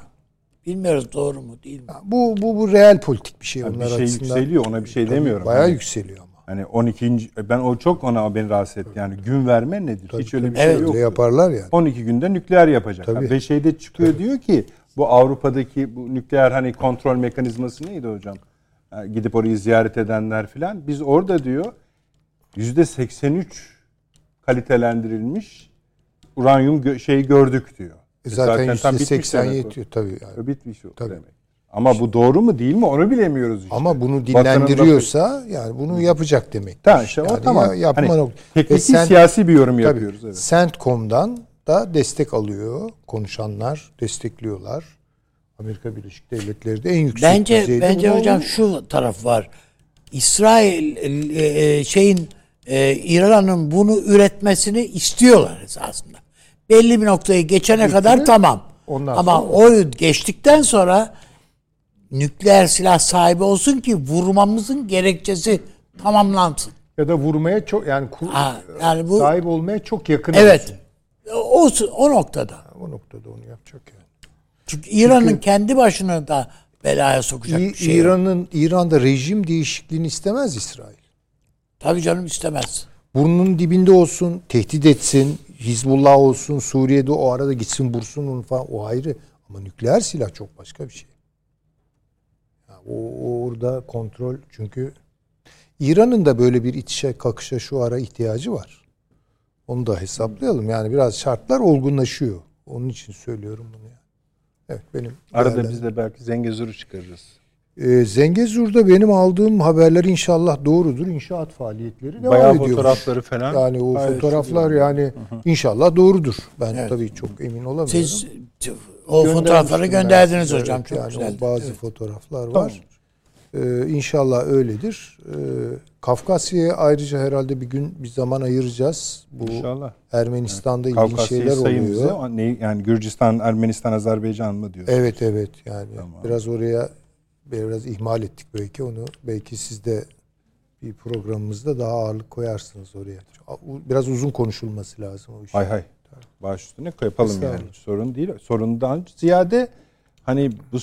bilmiyoruz doğru mu değil mi? Bu bu bu real politik bir şey Yani onlar bir şey açısından. yükseliyor ona bir şey Tabii, demiyorum. Bayağı Hani- yükseliyor ama. Hani 12. ben o çok ona beni rahatsız etti. Yani gün verme nedir? Hiç öyle bir Evet. şey yok. Yaparlar yani. 12 günde nükleer yapacak. Tabii. Ve şeyde çıkıyor diyor ki bu Avrupa'daki bu nükleer hani kontrol mekanizması neydi hocam? Ha, gidip orayı ziyaret edenler filan. Biz orada diyor %83 kalitelendirilmiş uranyum gö- şeyi gördük diyor. E zaten, tam bitmiş %80 demek o. yetiyor tabii. Yani. Bitmiş o Tabii. demek. Ama bu doğru mu değil mi onu bilemiyoruz işte. Ama bunu dinlendiriyorsa yani bunu yapacak demek. Tamam işte o yani tamam. ya- yapma Hani nok- tekniki Ve sen- siyasi bir yorum Tabii, yapıyoruz. Evet. CENTCOM'dan da destek alıyor. Konuşanlar destekliyorlar. Amerika Birleşik Devletleri de en yüksek Bence düzeyde bence hocam alıyor. şu taraf var. İsrail e, e, şeyin e, İran'ın bunu üretmesini istiyorlar esasında. Belli bir noktayı geçene kadar tamam. Ondan Ama sonra- o geçtikten sonra nükleer silah sahibi olsun ki vurmamızın gerekçesi tamamlansın. ya da vurmaya çok yani Ha, yani bu sahip olmaya çok yakın. evet. O, o noktada. olsun. O noktada onu yapacak yani. Çünkü İran'ın kendi başına da belaya sokacak İ- bir şey. İran'ın İran'da rejim değişikliğini istemez İsrail. Tabii canım istemez. Burnunun dibinde olsun, tehdit etsin, Hizbullah olsun, Suriye'de o arada gitsin vursun onu falan o ayrı. Ama nükleer silah çok başka bir şey. Ya o, o orada kontrol çünkü İran'ın da böyle bir itişe kakışa şu ara ihtiyacı var. Onu da hesaplayalım. Yani biraz şartlar olgunlaşıyor. Onun için söylüyorum bunu. Yani. Evet benim. Arada değerlendim- biz de belki Zengezur'u çıkarırız. Ee, Zengezur'da benim aldığım haberler inşallah doğrudur. İnşaat faaliyetleri devam Bayağı ediyormuş. fotoğrafları falan. Yani o Gayet fotoğraflar güzel. yani inşallah doğrudur. Ben Evet. tabii çok emin olamıyorum. Siz o fotoğrafları ben gönderdiniz size. hocam. Evet, Çok yani güzel. o bazı Evet. fotoğraflar Tamam. var. Ee, inşallah öyledir. Ee, Kafkasya'ya ayrıca herhalde bir gün bir zaman ayıracağız. Bu İnşallah. Ermenistan'da ilginç Kavkasya'yı şeyler oluyor. Ne- Yani Gürcistan, Ermenistan, Azerbaycan mı diyor? Evet evet yani Tamam. biraz oraya biraz ihmal ettik belki onu belki siz de bir programımızda daha ağırlık koyarsınız oraya. Biraz uzun konuşulması lazım o iş. Hay hay. Baş üstüne yapalım yani. Sorun değil. Sorundan ziyade hani bu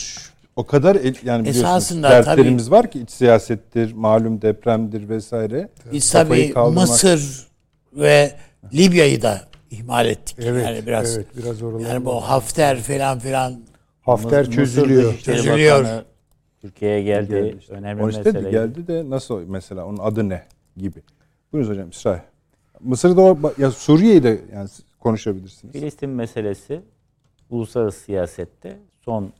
o kadar el- yani biliyorsunuz Esasında dertlerimiz var ki iç siyasettir, malum depremdir vesaire. Biz tabii kaldırmak- Mısır ve Libya'yı da ihmal ettik. Evet, yani biraz evet biraz oralar. yani bu Hafter falan filan Hafter çözülüyor. Çözülüyor. Türkiye'ye geldi. Geldi işte. Önemli mesele. geldi de nasıl mesela onun adı ne gibi. Buyurun hocam İsrail. Mısır'da o, ya Suriye'yi de yani konuşabilirsiniz. Filistin meselesi uluslararası siyasette son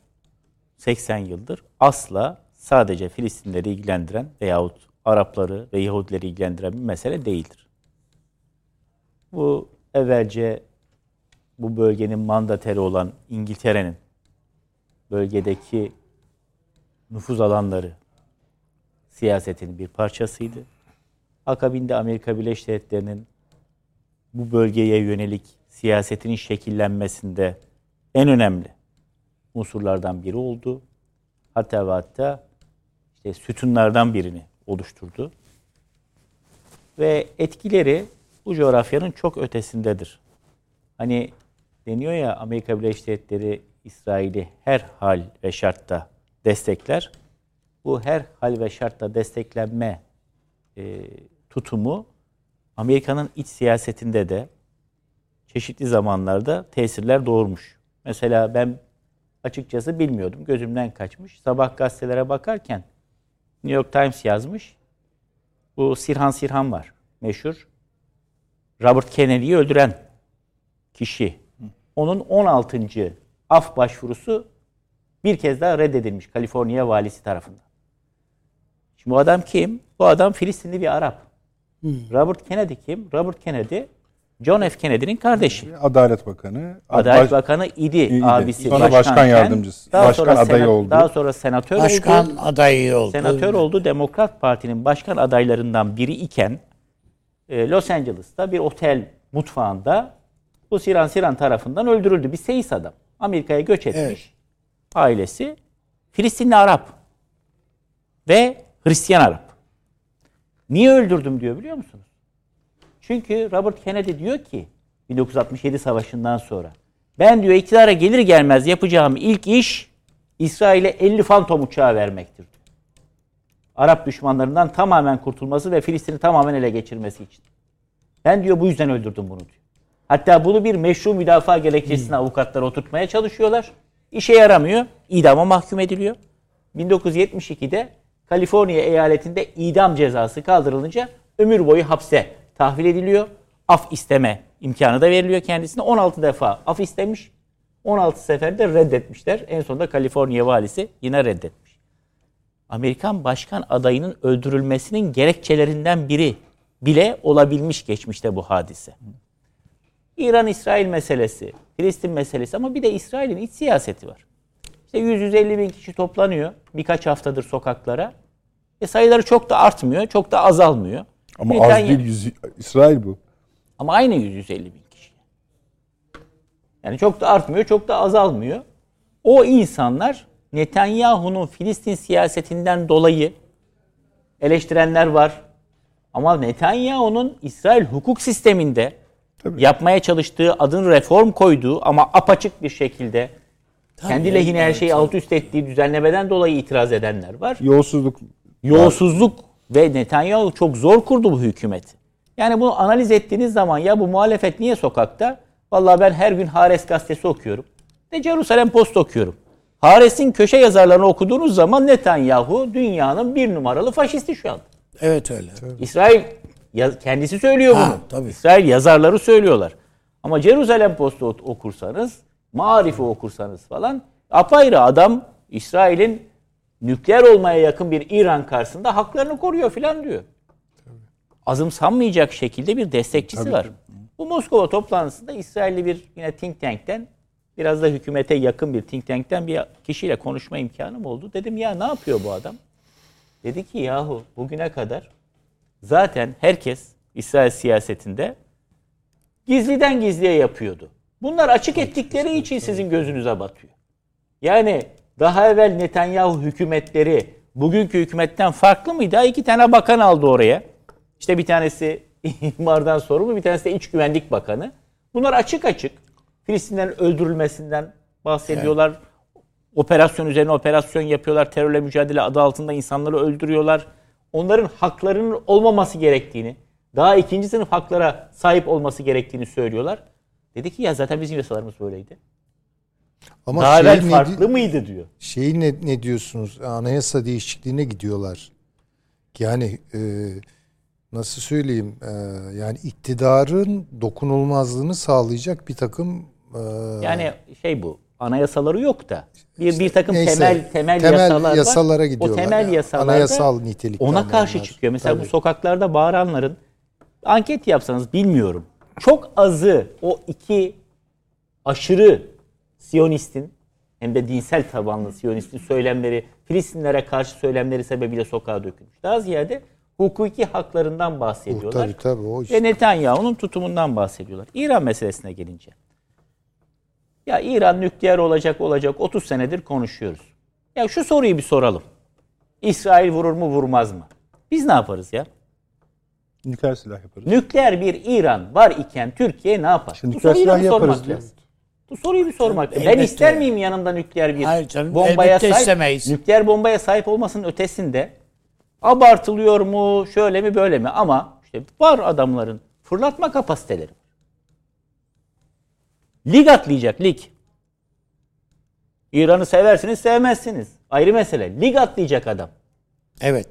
80 yıldır asla sadece Filistinleri ilgilendiren veyahut Arapları ve Yahudileri ilgilendiren bir mesele değildir. Bu evvelce bu bölgenin mandateri olan İngiltere'nin bölgedeki nüfuz alanları siyasetinin bir parçasıydı. Akabinde Amerika Birleşik Devletleri'nin bu bölgeye yönelik siyasetinin şekillenmesinde en önemli unsurlardan biri oldu. Hatta ve hatta işte sütunlardan birini oluşturdu. Ve etkileri bu coğrafyanın çok ötesindedir. Hani deniyor ya Amerika Birleşik Devletleri İsrail'i her hal ve şartta destekler. Bu her hal ve şartta desteklenme e, tutumu Amerika'nın iç siyasetinde de çeşitli zamanlarda tesirler doğurmuş. Mesela ben açıkçası bilmiyordum. Gözümden kaçmış. Sabah gazetelere bakarken New York Times yazmış. Bu Sirhan Sirhan var. Meşhur. Robert Kennedy'yi öldüren kişi. Onun 16. af başvurusu bir kez daha reddedilmiş Kaliforniya valisi tarafından. Şimdi bu adam kim? Bu adam Filistinli bir Arap. Robert Kennedy kim? Robert Kennedy John F. Kennedy'nin kardeşi. Adalet Bakanı. Adalet Bakanı idi, İyiydi. abisi. Sonra başkan yardımcısı. Daha Başkan sonra adayı senat- oldu. Daha sonra senatör Başkan oldu. adayı oldu. Senatör oldu. Demokrat Parti'nin başkan adaylarından biri iken e, Los Angeles'ta bir otel mutfağında bu Siran Siran tarafından öldürüldü. Bir seyis adam. Amerika'ya göç etmiş. Evet. Ailesi Filistinli Arap ve Hristiyan Arap. Niye öldürdüm diyor biliyor musunuz? Çünkü Robert Kennedy diyor ki 1967 savaşından sonra ben diyor iktidara gelir gelmez yapacağım ilk iş İsrail'e 50 Phantom uçağı vermektir. diyor. Arap düşmanlarından tamamen kurtulması ve Filistin'i tamamen ele geçirmesi için. Ben diyor bu yüzden öldürdüm bunu diyor. Hatta bunu bir meşru müdafaa gerekçesine avukatlar oturtmaya çalışıyorlar. İşe yaramıyor. İdama mahkum ediliyor. 1972'de Kaliforniya eyaletinde idam cezası kaldırılınca ömür boyu hapse tahvil ediliyor. Af isteme imkanı da veriliyor kendisine. 16 defa af istemiş. 16 seferde reddetmişler. En sonunda Kaliforniya valisi yine reddetmiş. Amerikan başkan adayının öldürülmesinin gerekçelerinden biri bile olabilmiş geçmişte bu hadise. İran-İsrail meselesi, Filistin meselesi ama bir de İsrail'in iç siyaseti var. İşte 100-150 bin kişi toplanıyor birkaç haftadır sokaklara. E sayıları çok da artmıyor, çok da azalmıyor. Ama Netanyahu- az değil. yüz- İsrail bu. Ama aynı 100-150 bin kişi. Yani çok da artmıyor, çok da azalmıyor. O insanlar Netanyahu'nun Filistin siyasetinden dolayı eleştirenler var. Ama Netanyahu'nun İsrail hukuk sisteminde Tabii. yapmaya çalıştığı, adın reform koyduğu ama apaçık bir şekilde kendi lehine her şeyi alt üst ettiği düzenlemeden dolayı itiraz edenler var. Yolsuzluk. Yolsuzluk ve Netanyahu çok zor kurdu bu hükümeti. Yani bunu analiz ettiğiniz zaman ya bu muhalefet niye sokakta? Vallahi ben her gün Hares gazetesi okuyorum. De Jerusalem Post okuyorum. Hares'in köşe yazarlarını okuduğunuz zaman Netanyahu dünyanın bir numaralı faşisti şu anda. Evet öyle. İsrail ya- kendisi söylüyor Ha, bunu. tabii. İsrail yazarları söylüyorlar. Ama Jerusalem Post'u ok- okursanız, Marif'i okursanız falan apayrı adam İsrail'in nükleer olmaya yakın bir İran karşısında haklarını koruyor falan diyor. Azımsanmayacak şekilde bir destekçisi var. Bu Moskova toplantısında İsrailli bir yine think tank'ten biraz da hükümete yakın bir think tank'ten bir kişiyle konuşma imkanım oldu. Dedim ya ne yapıyor bu adam? Dedi ki yahu bugüne kadar zaten herkes İsrail siyasetinde gizliden gizliye yapıyordu. Bunlar açık ettikleri için sizin gözünüze batıyor. Yani daha evvel Netanyahu hükümetleri bugünkü hükümetten farklı mıydı? Ha, İki tane bakan aldı oraya. İşte bir tanesi (laughs) imardan sorumlu, bir tanesi de iç güvenlik bakanı. Bunlar açık açık Filistinlerin öldürülmesinden bahsediyorlar. Operasyon üzerine operasyon yapıyorlar. Terörle mücadele adı altında insanları öldürüyorlar. Onların haklarının olmaması gerektiğini, daha ikinci sınıf haklara sahip olması gerektiğini söylüyorlar. Dedi ki ya zaten bizim yasalarımız böyleydi. Ama Daha şey evvel ne- farklı mıydı diyor. Şeyi ne, ne diyorsunuz? Anayasa değişikliğine gidiyorlar. Yani e, nasıl söyleyeyim e, yani iktidarın dokunulmazlığını sağlayacak bir takım e, Yani şey bu anayasaları yok da bir bir takım neyse, temel temel, temel yasalar yasalara var. O temel ya. yasalarda Anayasal nitelikte ona karşı çıkıyor. Mesela bu Tabii. sokaklarda bağıranların anket yapsanız bilmiyorum. Çok azı o iki aşırı Siyonistin hem de dinsel tabanlı Siyonistin söylemleri, Filistinlere karşı söylemleri sebebiyle sokağa dökülmüş. Daha ziyade hukuki haklarından bahsediyorlar. tabii tabii o işte. Ve Netanyahu'nun tutumundan bahsediyorlar. İran meselesine gelince. Ya İran nükleer olacak olacak 30 senedir konuşuyoruz. Ya şu soruyu bir soralım. İsrail vurur mu vurmaz mı? Biz ne yaparız ya? Nükleer silah yaparız. Nükleer bir İran var iken Türkiye ne yapar? Şimdi Bu nükleer soruyu silah bir yaparız sormak diyor. lazım. Bu soruyu bir sormak lazım. Ben Elbette. ister miyim yanımda nükleer bir Hayır canım, bombaya sahip? istemeyiz. Nükleer bombaya sahip olmasının ötesinde abartılıyor mu, şöyle mi böyle mi? Ama işte var adamların fırlatma kapasiteleri. Lig atlayacak lig. İran'ı seversiniz sevmezsiniz. Ayrı mesele. Lig atlayacak adam. Evet.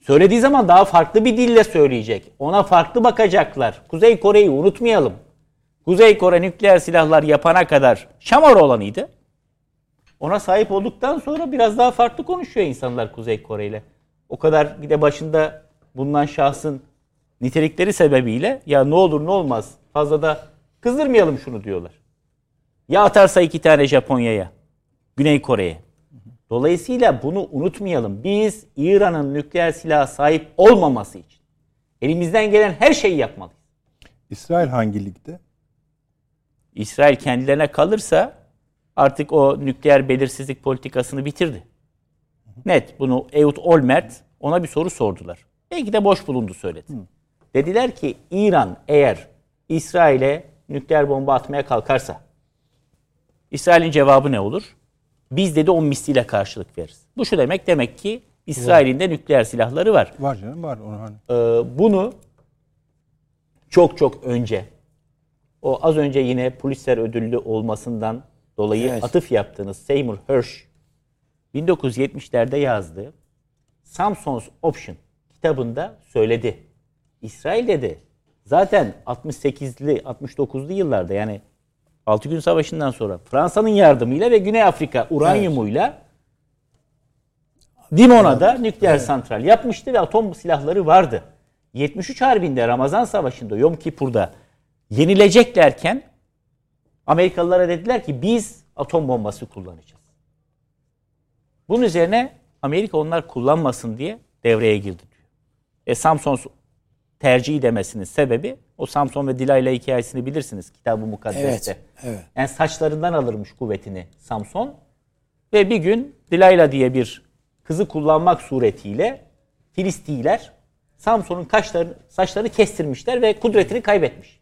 Söylediği zaman daha farklı bir dille söyleyecek. Ona farklı bakacaklar. Kuzey Kore'yi unutmayalım. Kuzey Kore nükleer silahlar yapana kadar şamar olanıydı. Ona sahip olduktan sonra biraz daha farklı konuşuyor insanlar Kuzey Kore ile. O kadar bir de başında bulunan şahsın nitelikleri sebebiyle ya ne olur ne olmaz fazla da kızdırmayalım şunu diyorlar. Ya atarsa iki tane Japonya'ya, Güney Kore'ye. Dolayısıyla bunu unutmayalım. Biz İran'ın nükleer silaha sahip olmaması için elimizden gelen her şeyi yapmalıyız. İsrail hangi ligde? İsrail kendilerine kalırsa artık o nükleer belirsizlik politikasını bitirdi. Net bunu Ehud Olmert ona bir soru sordular. Belki de boş bulundu söyledi. Dediler ki İran eğer İsrail'e nükleer bomba atmaya kalkarsa İsrail'in cevabı ne olur? Biz dedi on misliyle karşılık veririz. Bu şu demek demek ki İsrail'in de nükleer silahları var. Var canım var. Onu hani. Ee, bunu çok çok önce o az önce yine Pulitzer ödüllü olmasından dolayı Evet. atıf yaptığınız Seymour Hersh 1970'lerde yazdığı Samson's Option kitabında söyledi. İsrail dedi. Zaten 68'li 69'lu yıllarda yani 6 gün savaşından sonra Fransa'nın yardımıyla ve Güney Afrika uranyumuyla Dimona'da nükleer santral yapmıştı ve atom silahları vardı. 73 Harbi'nde Ramazan Savaşı'nda Yom Kipur'da yenileceklerken Amerikalılara dediler ki biz atom bombası kullanacağız. Bunun üzerine Amerika onlar kullanmasın diye devreye girdi diyor. E Samson tercihi demesinin sebebi o Samson ve Delilah hikayesini bilirsiniz kitabı mukaddeste. Evet, evet. Yani saçlarından alırmış kuvvetini Samson. Ve bir gün Delilah diye bir kızı kullanmak suretiyle Filistiler Samson'un kaşlarını, saçlarını kestirmişler ve kudretini kaybetmiş.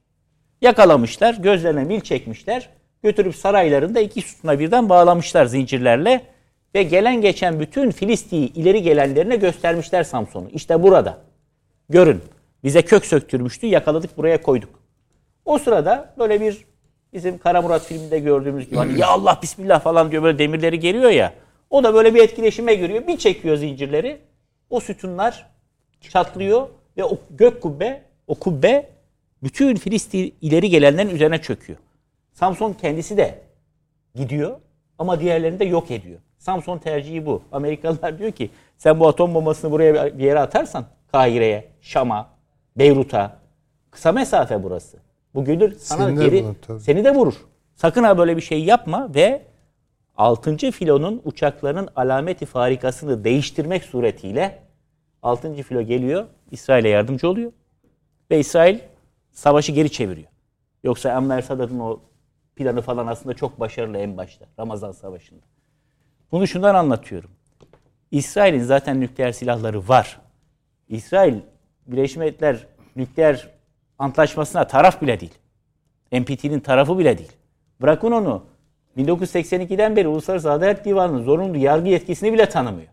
Yakalamışlar, gözlerine mil çekmişler, götürüp saraylarında iki sütuna birden bağlamışlar zincirlerle ve gelen geçen bütün Filisti'yi ileri gelenlerine göstermişler Samson'u. İşte burada. Görün. Bize kök söktürmüştü, yakaladık buraya koyduk. O sırada böyle bir bizim Kara Murat filminde gördüğümüz gibi hani ya Allah bismillah falan diyor böyle demirleri geliyor ya. O da böyle bir etkileşime giriyor. Bir çekiyor zincirleri. O sütunlar çatlıyor ve o gök kubbe, o kubbe bütün Filistin ileri gelenlerin üzerine çöküyor. Samson kendisi de gidiyor ama diğerlerini de yok ediyor. Samson tercihi bu. Amerikalılar diyor ki sen bu atom bombasını buraya bir yere atarsan Kahire'ye, Şam'a, Beyrut'a kısa mesafe burası. Bu gelir sana Seni de geri vurur tabii. seni de vurur. Sakın ha böyle bir şey yapma ve 6. filonun uçaklarının alameti farikasını değiştirmek suretiyle 6. filo geliyor. İsrail'e yardımcı oluyor. Ve İsrail savaşı geri çeviriyor. Yoksa Enver Sadat'ın o planı falan aslında çok başarılı en başta. Ramazan Savaşı'nda. Bunu şundan anlatıyorum. İsrail'in zaten nükleer silahları var. İsrail Birleşmiş Milletler nükleer antlaşmasına taraf bile değil. NPT'nin tarafı bile değil. Bırakın onu. 1982'den beri Uluslararası Adalet Divanı'nın zorunlu yargı yetkisini bile tanımıyor.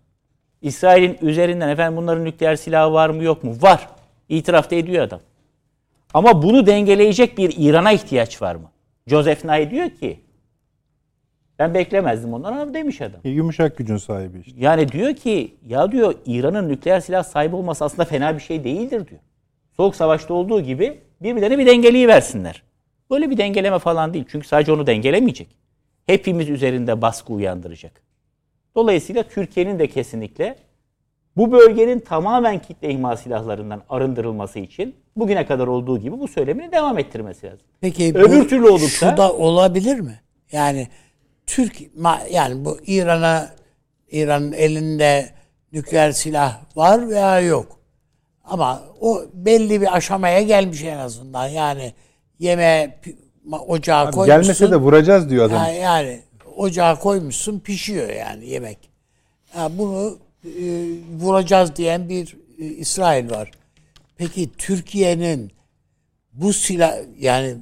İsrail'in üzerinden efendim bunların nükleer silahı var mı yok mu? Var. İtiraf da ediyor adam. Ama bunu dengeleyecek bir İran'a ihtiyaç var mı? Joseph Nye diyor ki Ben beklemezdim ondan ama demiş adam. E, Yumuşak gücün sahibi işte. Yani diyor ki ya diyor İran'ın nükleer silah sahibi olması aslında fena bir şey değildir diyor. Soğuk savaşta olduğu gibi birbirlerine bir dengeliği versinler. Böyle bir dengeleme falan değil. Çünkü sadece onu dengelemeyecek. Hepimiz üzerinde baskı uyandıracak. Dolayısıyla Türkiye'nin de kesinlikle bu bölgenin tamamen kitle ihmal silahlarından arındırılması için bugüne kadar olduğu gibi bu söylemini devam ettirmesi lazım. Peki Öbür türlü olursa- şu da olabilir mi? Yani Türk yani bu İran'a İran'ın elinde nükleer silah var veya yok. Ama o belli bir aşamaya gelmiş en azından. Yani yeme ocağa Abi koymuşsun. gelmese de vuracağız diyor adam. Ha, yani ocağa koymuşsun pişiyor yani yemek. Ha, bunu e, vuracağız diyen bir e, İsrail var. Peki Türkiye'nin bu silah yani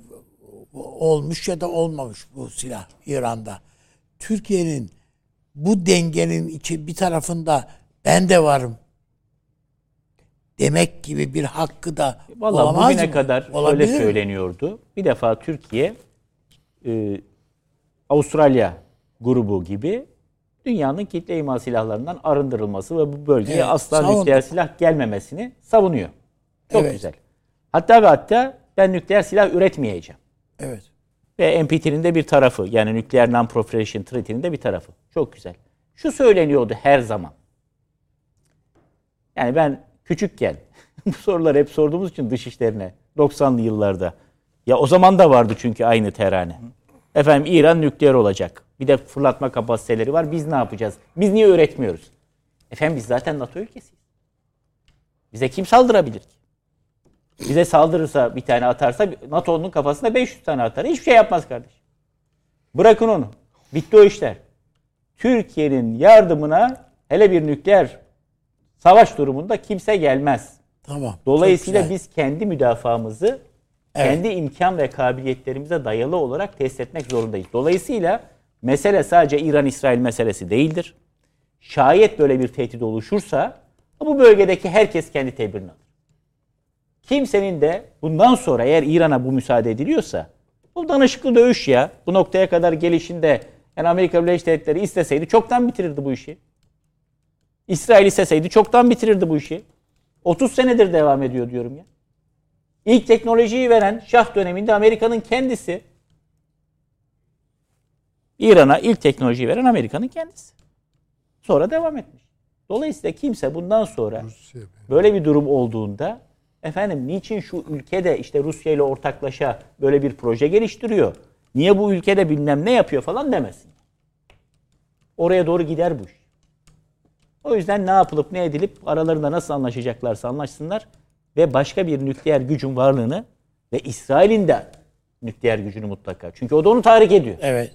olmuş ya da olmamış bu silah İran'da. Türkiye'nin bu dengenin iki bir tarafında ben de varım demek gibi bir hakkı da Vallahi olamaz bugüne mı? kadar Olabilir öyle mi? söyleniyordu. Bir defa Türkiye e, Avustralya grubu gibi dünyanın kitle imha silahlarından arındırılması ve bu bölgeye Evet, asla savunduk. nükleer silah gelmemesini savunuyor. Çok Evet. güzel. Hatta ve hatta ben nükleer silah üretmeyeceğim. Evet. Ve NPT'nin de bir tarafı yani Nuclear Non-Proliferation Treaty'nin de bir tarafı. Çok güzel. Şu söyleniyordu her zaman. Yani ben küçükken (laughs) bu soruları hep sorduğumuz için dışişlerine 90'lı yıllarda. Ya o zaman da vardı çünkü aynı terane. Efendim İran nükleer olacak. Bir de fırlatma kapasiteleri var. Biz ne yapacağız? Biz niye üretmiyoruz? Efendim biz zaten NATO ülkesiyiz. Bize kim saldırabilir ki? Bize saldırırsa bir tane atarsa NATO'nun kafasına 500 tane atar. Hiçbir şey yapmaz kardeş. Bırakın onu. Bitti o işler. Türkiye'nin yardımına hele bir nükleer savaş durumunda kimse gelmez. Tamam. Dolayısıyla biz kendi müdafaamızı Evet. kendi imkan ve kabiliyetlerimize dayalı olarak test etmek zorundayız. Dolayısıyla mesele sadece İran-İsrail meselesi değildir. Şayet böyle bir tehdit oluşursa bu bölgedeki herkes kendi tedbirini alır. Kimsenin de bundan sonra eğer İran'a bu müsaade ediliyorsa bu danışıklı dövüş ya bu noktaya kadar gelişinde yani Amerika Birleşik Devletleri isteseydi çoktan bitirirdi bu işi. İsrail isteseydi çoktan bitirirdi bu işi. 30 senedir devam ediyor diyorum ya. İlk teknolojiyi veren Şah döneminde Amerika'nın kendisi. İran'a ilk teknolojiyi veren Amerika'nın kendisi. Sonra devam etmiş. Dolayısıyla kimse bundan sonra böyle bir durum olduğunda efendim niçin şu ülkede işte Rusya ile ortaklaşa böyle bir proje geliştiriyor? Niye bu ülkede bilmem ne yapıyor falan demesin. Oraya doğru gider bu iş. O yüzden ne yapılıp ne edilip aralarında nasıl anlaşacaklarsa anlaşsınlar ve başka bir nükleer gücün varlığını ve İsrail'in de nükleer gücünü mutlaka. Çünkü o da onu tahrik ediyor. Evet.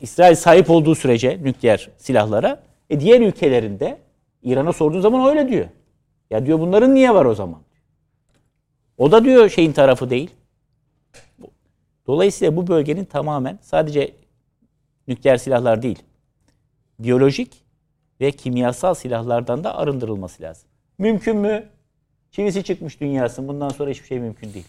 İsrail sahip olduğu sürece nükleer silahlara e diğer ülkelerinde İran'a sorduğu zaman öyle diyor. Ya diyor bunların niye var o zaman? O da diyor şeyin tarafı değil. Dolayısıyla bu bölgenin tamamen sadece nükleer silahlar değil, biyolojik ve kimyasal silahlardan da arındırılması lazım. Mümkün mü? Çivisi çıkmış dünyasın. Bundan sonra hiçbir şey mümkün değil.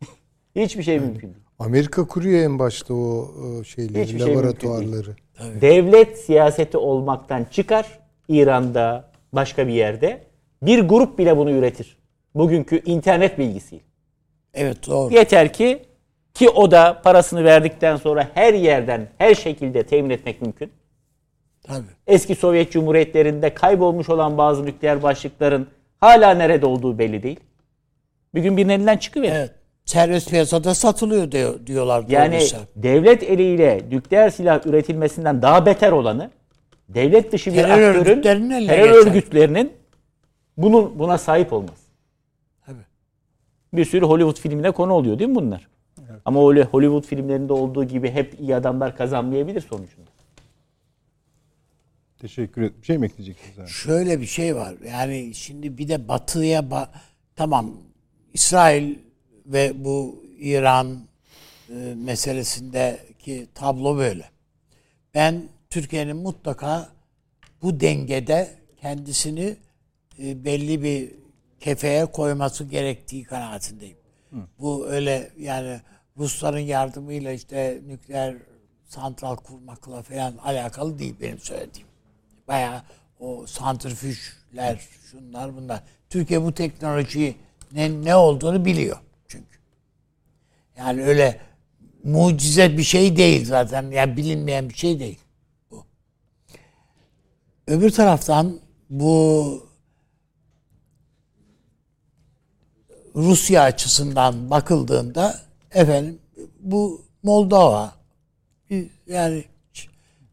(laughs) hiçbir şey mümkün değil. Amerika kuruyor en başta o e, şeyleri, Hiçbir şey laboratuvarları. devlet siyaseti olmaktan çıkar İran'da başka bir yerde bir grup bile bunu üretir. Bugünkü internet bilgisiyle. Evet doğru. Yeter ki ki o da parasını verdikten sonra her yerden her şekilde temin etmek mümkün. Tabii. Eski Sovyet Cumhuriyetlerinde kaybolmuş olan bazı nükleer başlıkların hala nerede olduğu belli değil. Bir gün birinin elinden çıkıverir. Evet. Serbest piyasada satılıyor diyor, diyorlar. Yani devlet eliyle nükleer silah üretilmesinden daha beter olanı devlet dışı bir Terör aktörün örgütlerinin terör geçer. örgütlerinin bunun buna sahip. Tabii. Bir sürü Hollywood filmine konu oluyor değil mi bunlar? Ama öyle Hollywood filmlerinde olduğu gibi hep iyi adamlar kazanmayabilir sonucunda. Teşekkür ederim. Bir şey mi ekleyeceksiniz? abi? Şöyle bir şey var. Yani şimdi bir de batıya ba- tamam İsrail ve bu İran e, meselesindeki tablo böyle. Ben Türkiye'nin mutlaka bu dengede kendisini belli bir kefeye koyması gerektiği kanaatindeyim. Bu öyle yani Rusların yardımıyla işte nükleer santral kurmakla falan alakalı değil benim söylediğim. Bayağı o santrifüjler, şunlar bunlar. Türkiye bu teknolojiyi ne, ne olduğunu biliyor çünkü. Yani öyle mucize bir şey değil zaten. Yani bilinmeyen bir şey değil bu. Öbür taraftan bu Rusya açısından bakıldığında efendim bu Moldova yani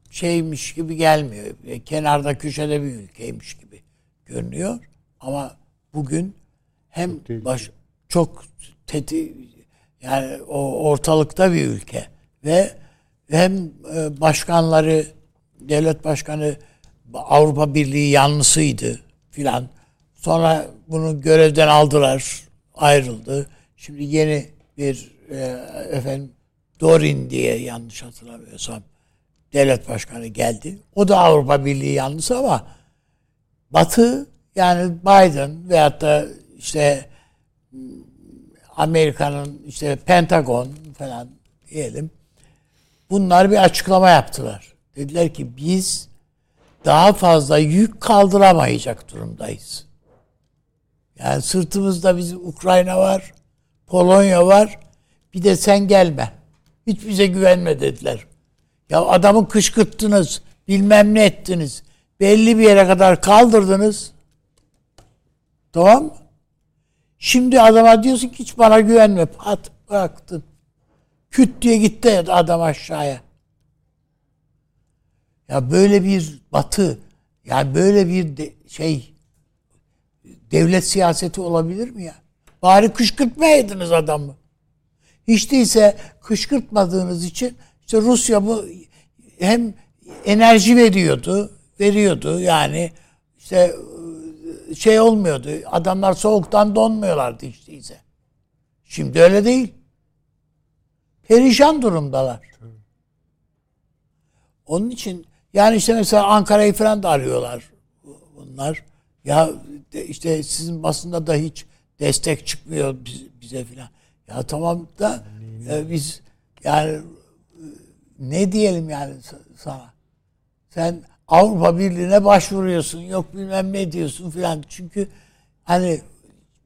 şeymiş gibi gelmiyor. Kenarda köşede bir ülkeymiş gibi görünüyor. Ama bugün hem çok baş çok teti yani o ortalıkta bir ülke ve hem e, başkanları devlet başkanı Avrupa Birliği yanlısıydı filan. Sonra bunu görevden aldılar, ayrıldı. Şimdi yeni bir e, efendim Dorin diye yanlış hatırlamıyorsam devlet başkanı geldi. O da Avrupa Birliği yanlısı ama Batı yani Biden veyahut da işte Amerika'nın işte Pentagon falan diyelim. Bunlar bir açıklama yaptılar. Dediler ki biz daha fazla yük kaldıramayacak durumdayız. Yani sırtımızda bizim Ukrayna var, Polonya var. Bir de sen gelme. Hiç bize güvenme dediler. Ya adamı kışkırttınız, bilmem ne ettiniz. Belli bir yere kadar kaldırdınız. Tamam mı? Şimdi adama diyorsun ki hiç bana güvenme. Pat bıraktın. Küt diye gitti adam aşağıya. Ya böyle bir batı, ya böyle bir de, şey devlet siyaseti olabilir mi ya? Bari kışkırtmayaydınız adamı. Hiç değilse kışkırtmadığınız için işte Rusya bu hem enerji veriyordu, veriyordu yani işte şey olmuyordu. Adamlar soğuktan donmuyorlardı hiç değilse. Şimdi öyle değil. Perişan durumdalar. Onun için yani işte mesela Ankara'yı falan da arıyorlar bunlar. Ya işte sizin basında da hiç destek çıkmıyor bize falan. Ya tamam da e, biz yani ne diyelim yani sana? Sen Avrupa Birliği'ne başvuruyorsun. Yok bilmem ne diyorsun filan. Çünkü hani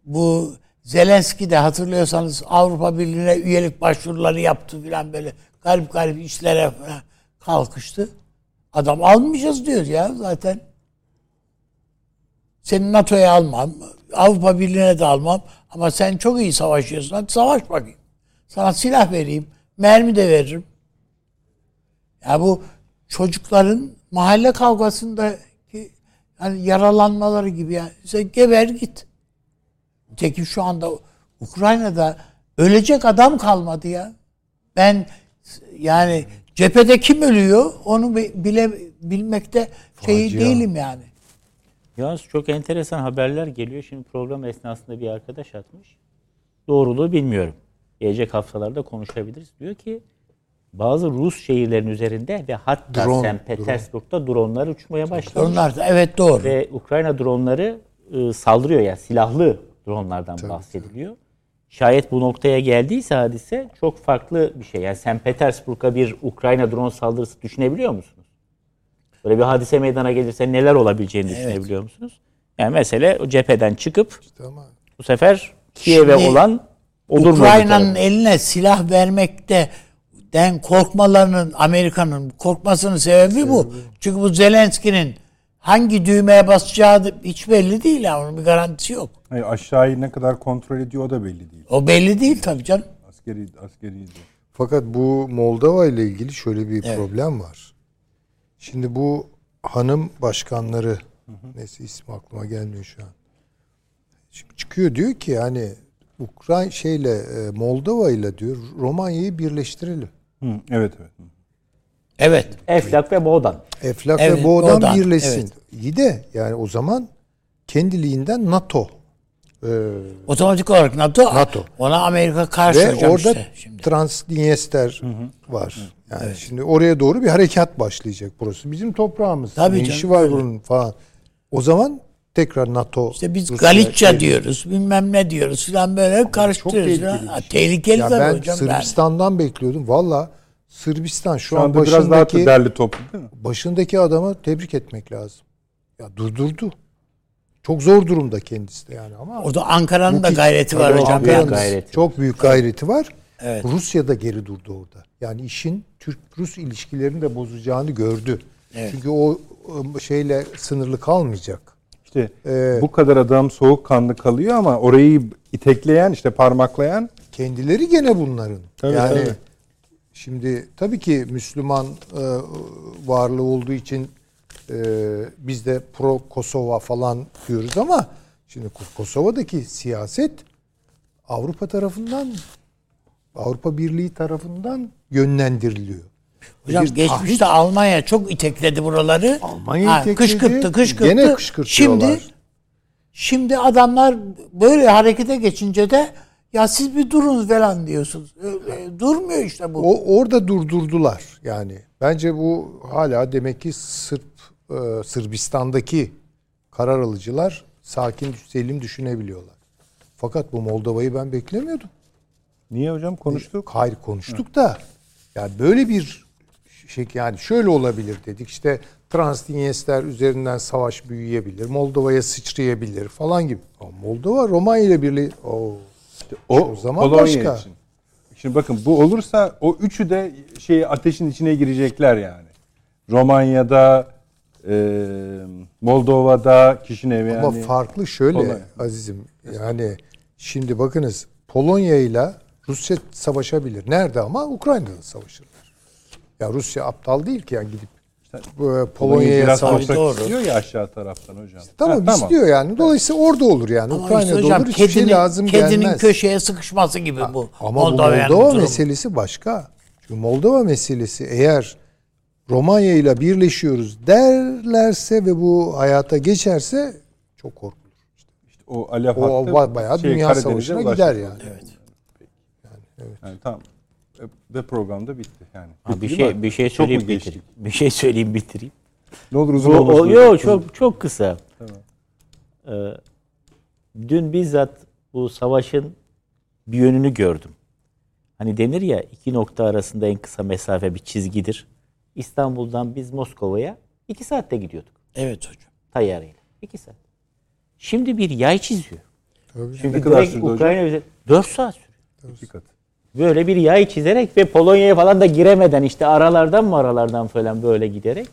bu Zelenski de hatırlıyorsanız Avrupa Birliği'ne üyelik başvuruları yaptı filan böyle garip garip işlere falan kalkıştı. Adam almayacağız diyor ya zaten. Seni NATO'ya almam, Avrupa Birliği'ne de almam ama sen çok iyi savaşıyorsun. Hadi savaş bakayım. Sana silah vereyim, mermi de veririm. Ya bu çocukların mahalle kavgasındaki yani yaralanmaları gibi yani. Sen geber git. Tekim şu anda Ukrayna'da ölecek adam kalmadı ya. Ben yani cephede kim ölüyor onu bile bilmekte şey değilim yani. Yalnız çok enteresan haberler geliyor. Şimdi program esnasında bir arkadaş atmış. Doğruluğu bilmiyorum. Gelecek haftalarda konuşabiliriz. Diyor ki bazı Rus şehirlerin üzerinde ve hatta Drone, St. Petersburg'da drone. dronlar uçmaya başlamış. Onlar da evet doğru. Ve Ukrayna dronları e, saldırıyor yani silahlı dronlardan Tabii. bahsediliyor. Şayet bu noktaya geldiyse hadise çok farklı bir şey. Yani St. Petersburg'a bir Ukrayna drone saldırısı düşünebiliyor musunuz? Böyle bir hadise meydana gelirse neler olabileceğini evet. düşünebiliyor musunuz? Yani mesele o cepheden çıkıp işte ama... bu sefer Kiev'e olan olur mu? Ukrayna'nın eline silah vermekte den korkmalarının Amerika'nın korkmasının sebebi, sebebi bu. Çünkü bu Zelenski'nin hangi düğmeye basacağı hiç belli değil ya. Onun bir garantisi yok. Hayır, aşağıyı ne kadar kontrol ediyor o da belli değil. O belli değil tabii canım. Askeri askeri. Fakat bu Moldova ile ilgili şöyle bir evet. problem var. Şimdi bu hanım başkanları hı hı. neyse ismi aklıma gelmiyor şu an. Çıkıyor diyor ki hani Ukrayna şeyle e, Moldova ile diyor Romanya'yı birleştirelim. Hı, evet evet. Evet. Eflak ve Boğdan. Eflak evet, ve Boğdan, Boğdan birleşsin. Evet. İyi de yani o zaman kendiliğinden NATO e, Otomatik olarak NATO, NATO. ona Amerika karşı Ve hocam orada işte şimdi. Transnistria var. Yani evet. şimdi oraya doğru bir harekat başlayacak burası. Bizim toprağımız. Tabii ne canım, işi var öyle. bunun falan. O zaman tekrar NATO. İşte biz Rusya, Galicia şey, diyoruz, bilmem ne diyoruz falan böyle karıştırıyoruz. Çok tehlikeli. Ha, tehlikeli ya ben hocam. Sırbistan'dan yani. bekliyordum. Valla Sırbistan şu, Şu an anda biraz daha başındaki derli toplu değil mi? başındaki adamı tebrik etmek lazım. Ya durdurdu. Çok zor durumda kendisi de yani ama Orada Ankara'nın da gayreti var hocam. Ankara'nın Çok büyük gayreti var. Evet. Rusya da geri durdu orada. Yani işin Türk-Rus ilişkilerini de bozacağını gördü. Evet. Çünkü o şeyle sınırlı kalmayacak. İşte Ee, bu kadar adam soğukkanlı kalıyor ama orayı itekleyen işte parmaklayan kendileri gene bunların. Tabii, yani tabii. şimdi tabii ki Müslüman e, varlığı olduğu için e, biz de pro Kosova falan diyoruz ama şimdi Kosova'daki siyaset Avrupa tarafından Avrupa Birliği tarafından yönlendiriliyor. Hocam Bir geçmişte Almanya çok itekledi buraları. Almanya Ha, itekledi. Kışkırttı, kışkırttı. Gene kışkırtıyorlar. Şimdi, şimdi adamlar böyle harekete geçince de ya siz bir durun falan diyorsunuz. Öyle durmuyor işte bu. O orada durdurdular. Yani bence bu hala demek ki Sırp e, Sırbistan'daki karar alıcılar sakin selim düşünebiliyorlar. Fakat bu Moldova'yı ben beklemiyordum. Niye hocam konuştuk? Hayır konuştuk da yani böyle bir şey yani şöyle olabilir dedik. İşte Transdinyester üzerinden savaş büyüyebilir. Moldova'ya sıçrayabilir falan gibi. Ama Moldova Romanya ile birliği Oo. O, o zaman Polonya başka. için. Şimdi bakın bu olursa o üçü de şey ateşin içine girecekler yani. Romanya'da, e, Moldova'da, Kişinev'e yani. Ama farklı şöyle Polonya. azizim. Yani şimdi bakınız Polonya ile Rusya savaşabilir. Nerede ama? Ukrayna'da savaşırlar. Ya Rusya aptal değil ki yani gidip bu, e, Polonya Polonya'ya savaş. istiyor ya aşağı taraftan hocam. Tamam, Ha, istiyor yani. Dolayısıyla orada olur yani. Ama Ukrayna'da işte hocam olur. Hiçbir şey kedinin, lazım kedinin gelmez. köşeye sıkışması gibi bu. Ama Moldova'nın bu Moldova durumu. meselesi başka. Çünkü Moldova meselesi eğer Romanya ile birleşiyoruz derlerse ve bu hayata geçerse çok korkulur. İşte o alev O bayağı şey, dünya Karadeniz'e savaşına gider yani. Yani tamam. E, Ve program da bitti yani. Ha, bir şey mi? bir şey Çok söyleyeyim geçtik? bitireyim. Bir şey söyleyeyim bitireyim. Ne olur uzun olmasın. o, hocam. yo, çok çok kısa. Ee, dün bizzat bu savaşın bir yönünü gördüm. Hani denir ya iki nokta arasında en kısa mesafe bir çizgidir. İstanbul'dan biz Moskova'ya iki saatte gidiyorduk Evet hocam. tayyarıyla. İki saat. Şimdi bir yay çiziyor. Tabii. Çünkü Ne kadar sürdü hocam? Ukrayna üzeri 4 saat sürüyor. İki katı. Böyle bir yay çizerek ve Polonya'ya falan da giremeden işte aralardan mı aralardan falan böyle giderek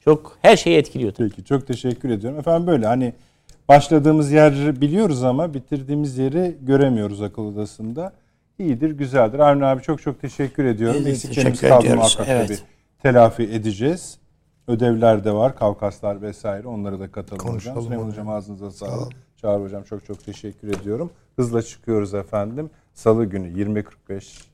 çok her şeyi etkiliyor tabii. Peki çok teşekkür ediyorum. Efendim böyle hani başladığımız yer biliyoruz ama bitirdiğimiz yeri göremiyoruz akıl odasında. İyidir, güzeldir. Avni abi çok çok teşekkür ediyorum. De Eksiklerimiz kaldı muhakkak Evet. tabii. Telafi edeceğiz. Ödevler de var, Kavkaslar vesaire. Onlara da katalım hocam. Konuşalım Süleyman hocam. hocam ağzınıza sağlık. Çağrı hocam çok çok teşekkür ediyorum. Hızla çıkıyoruz efendim. Salı günü 20.45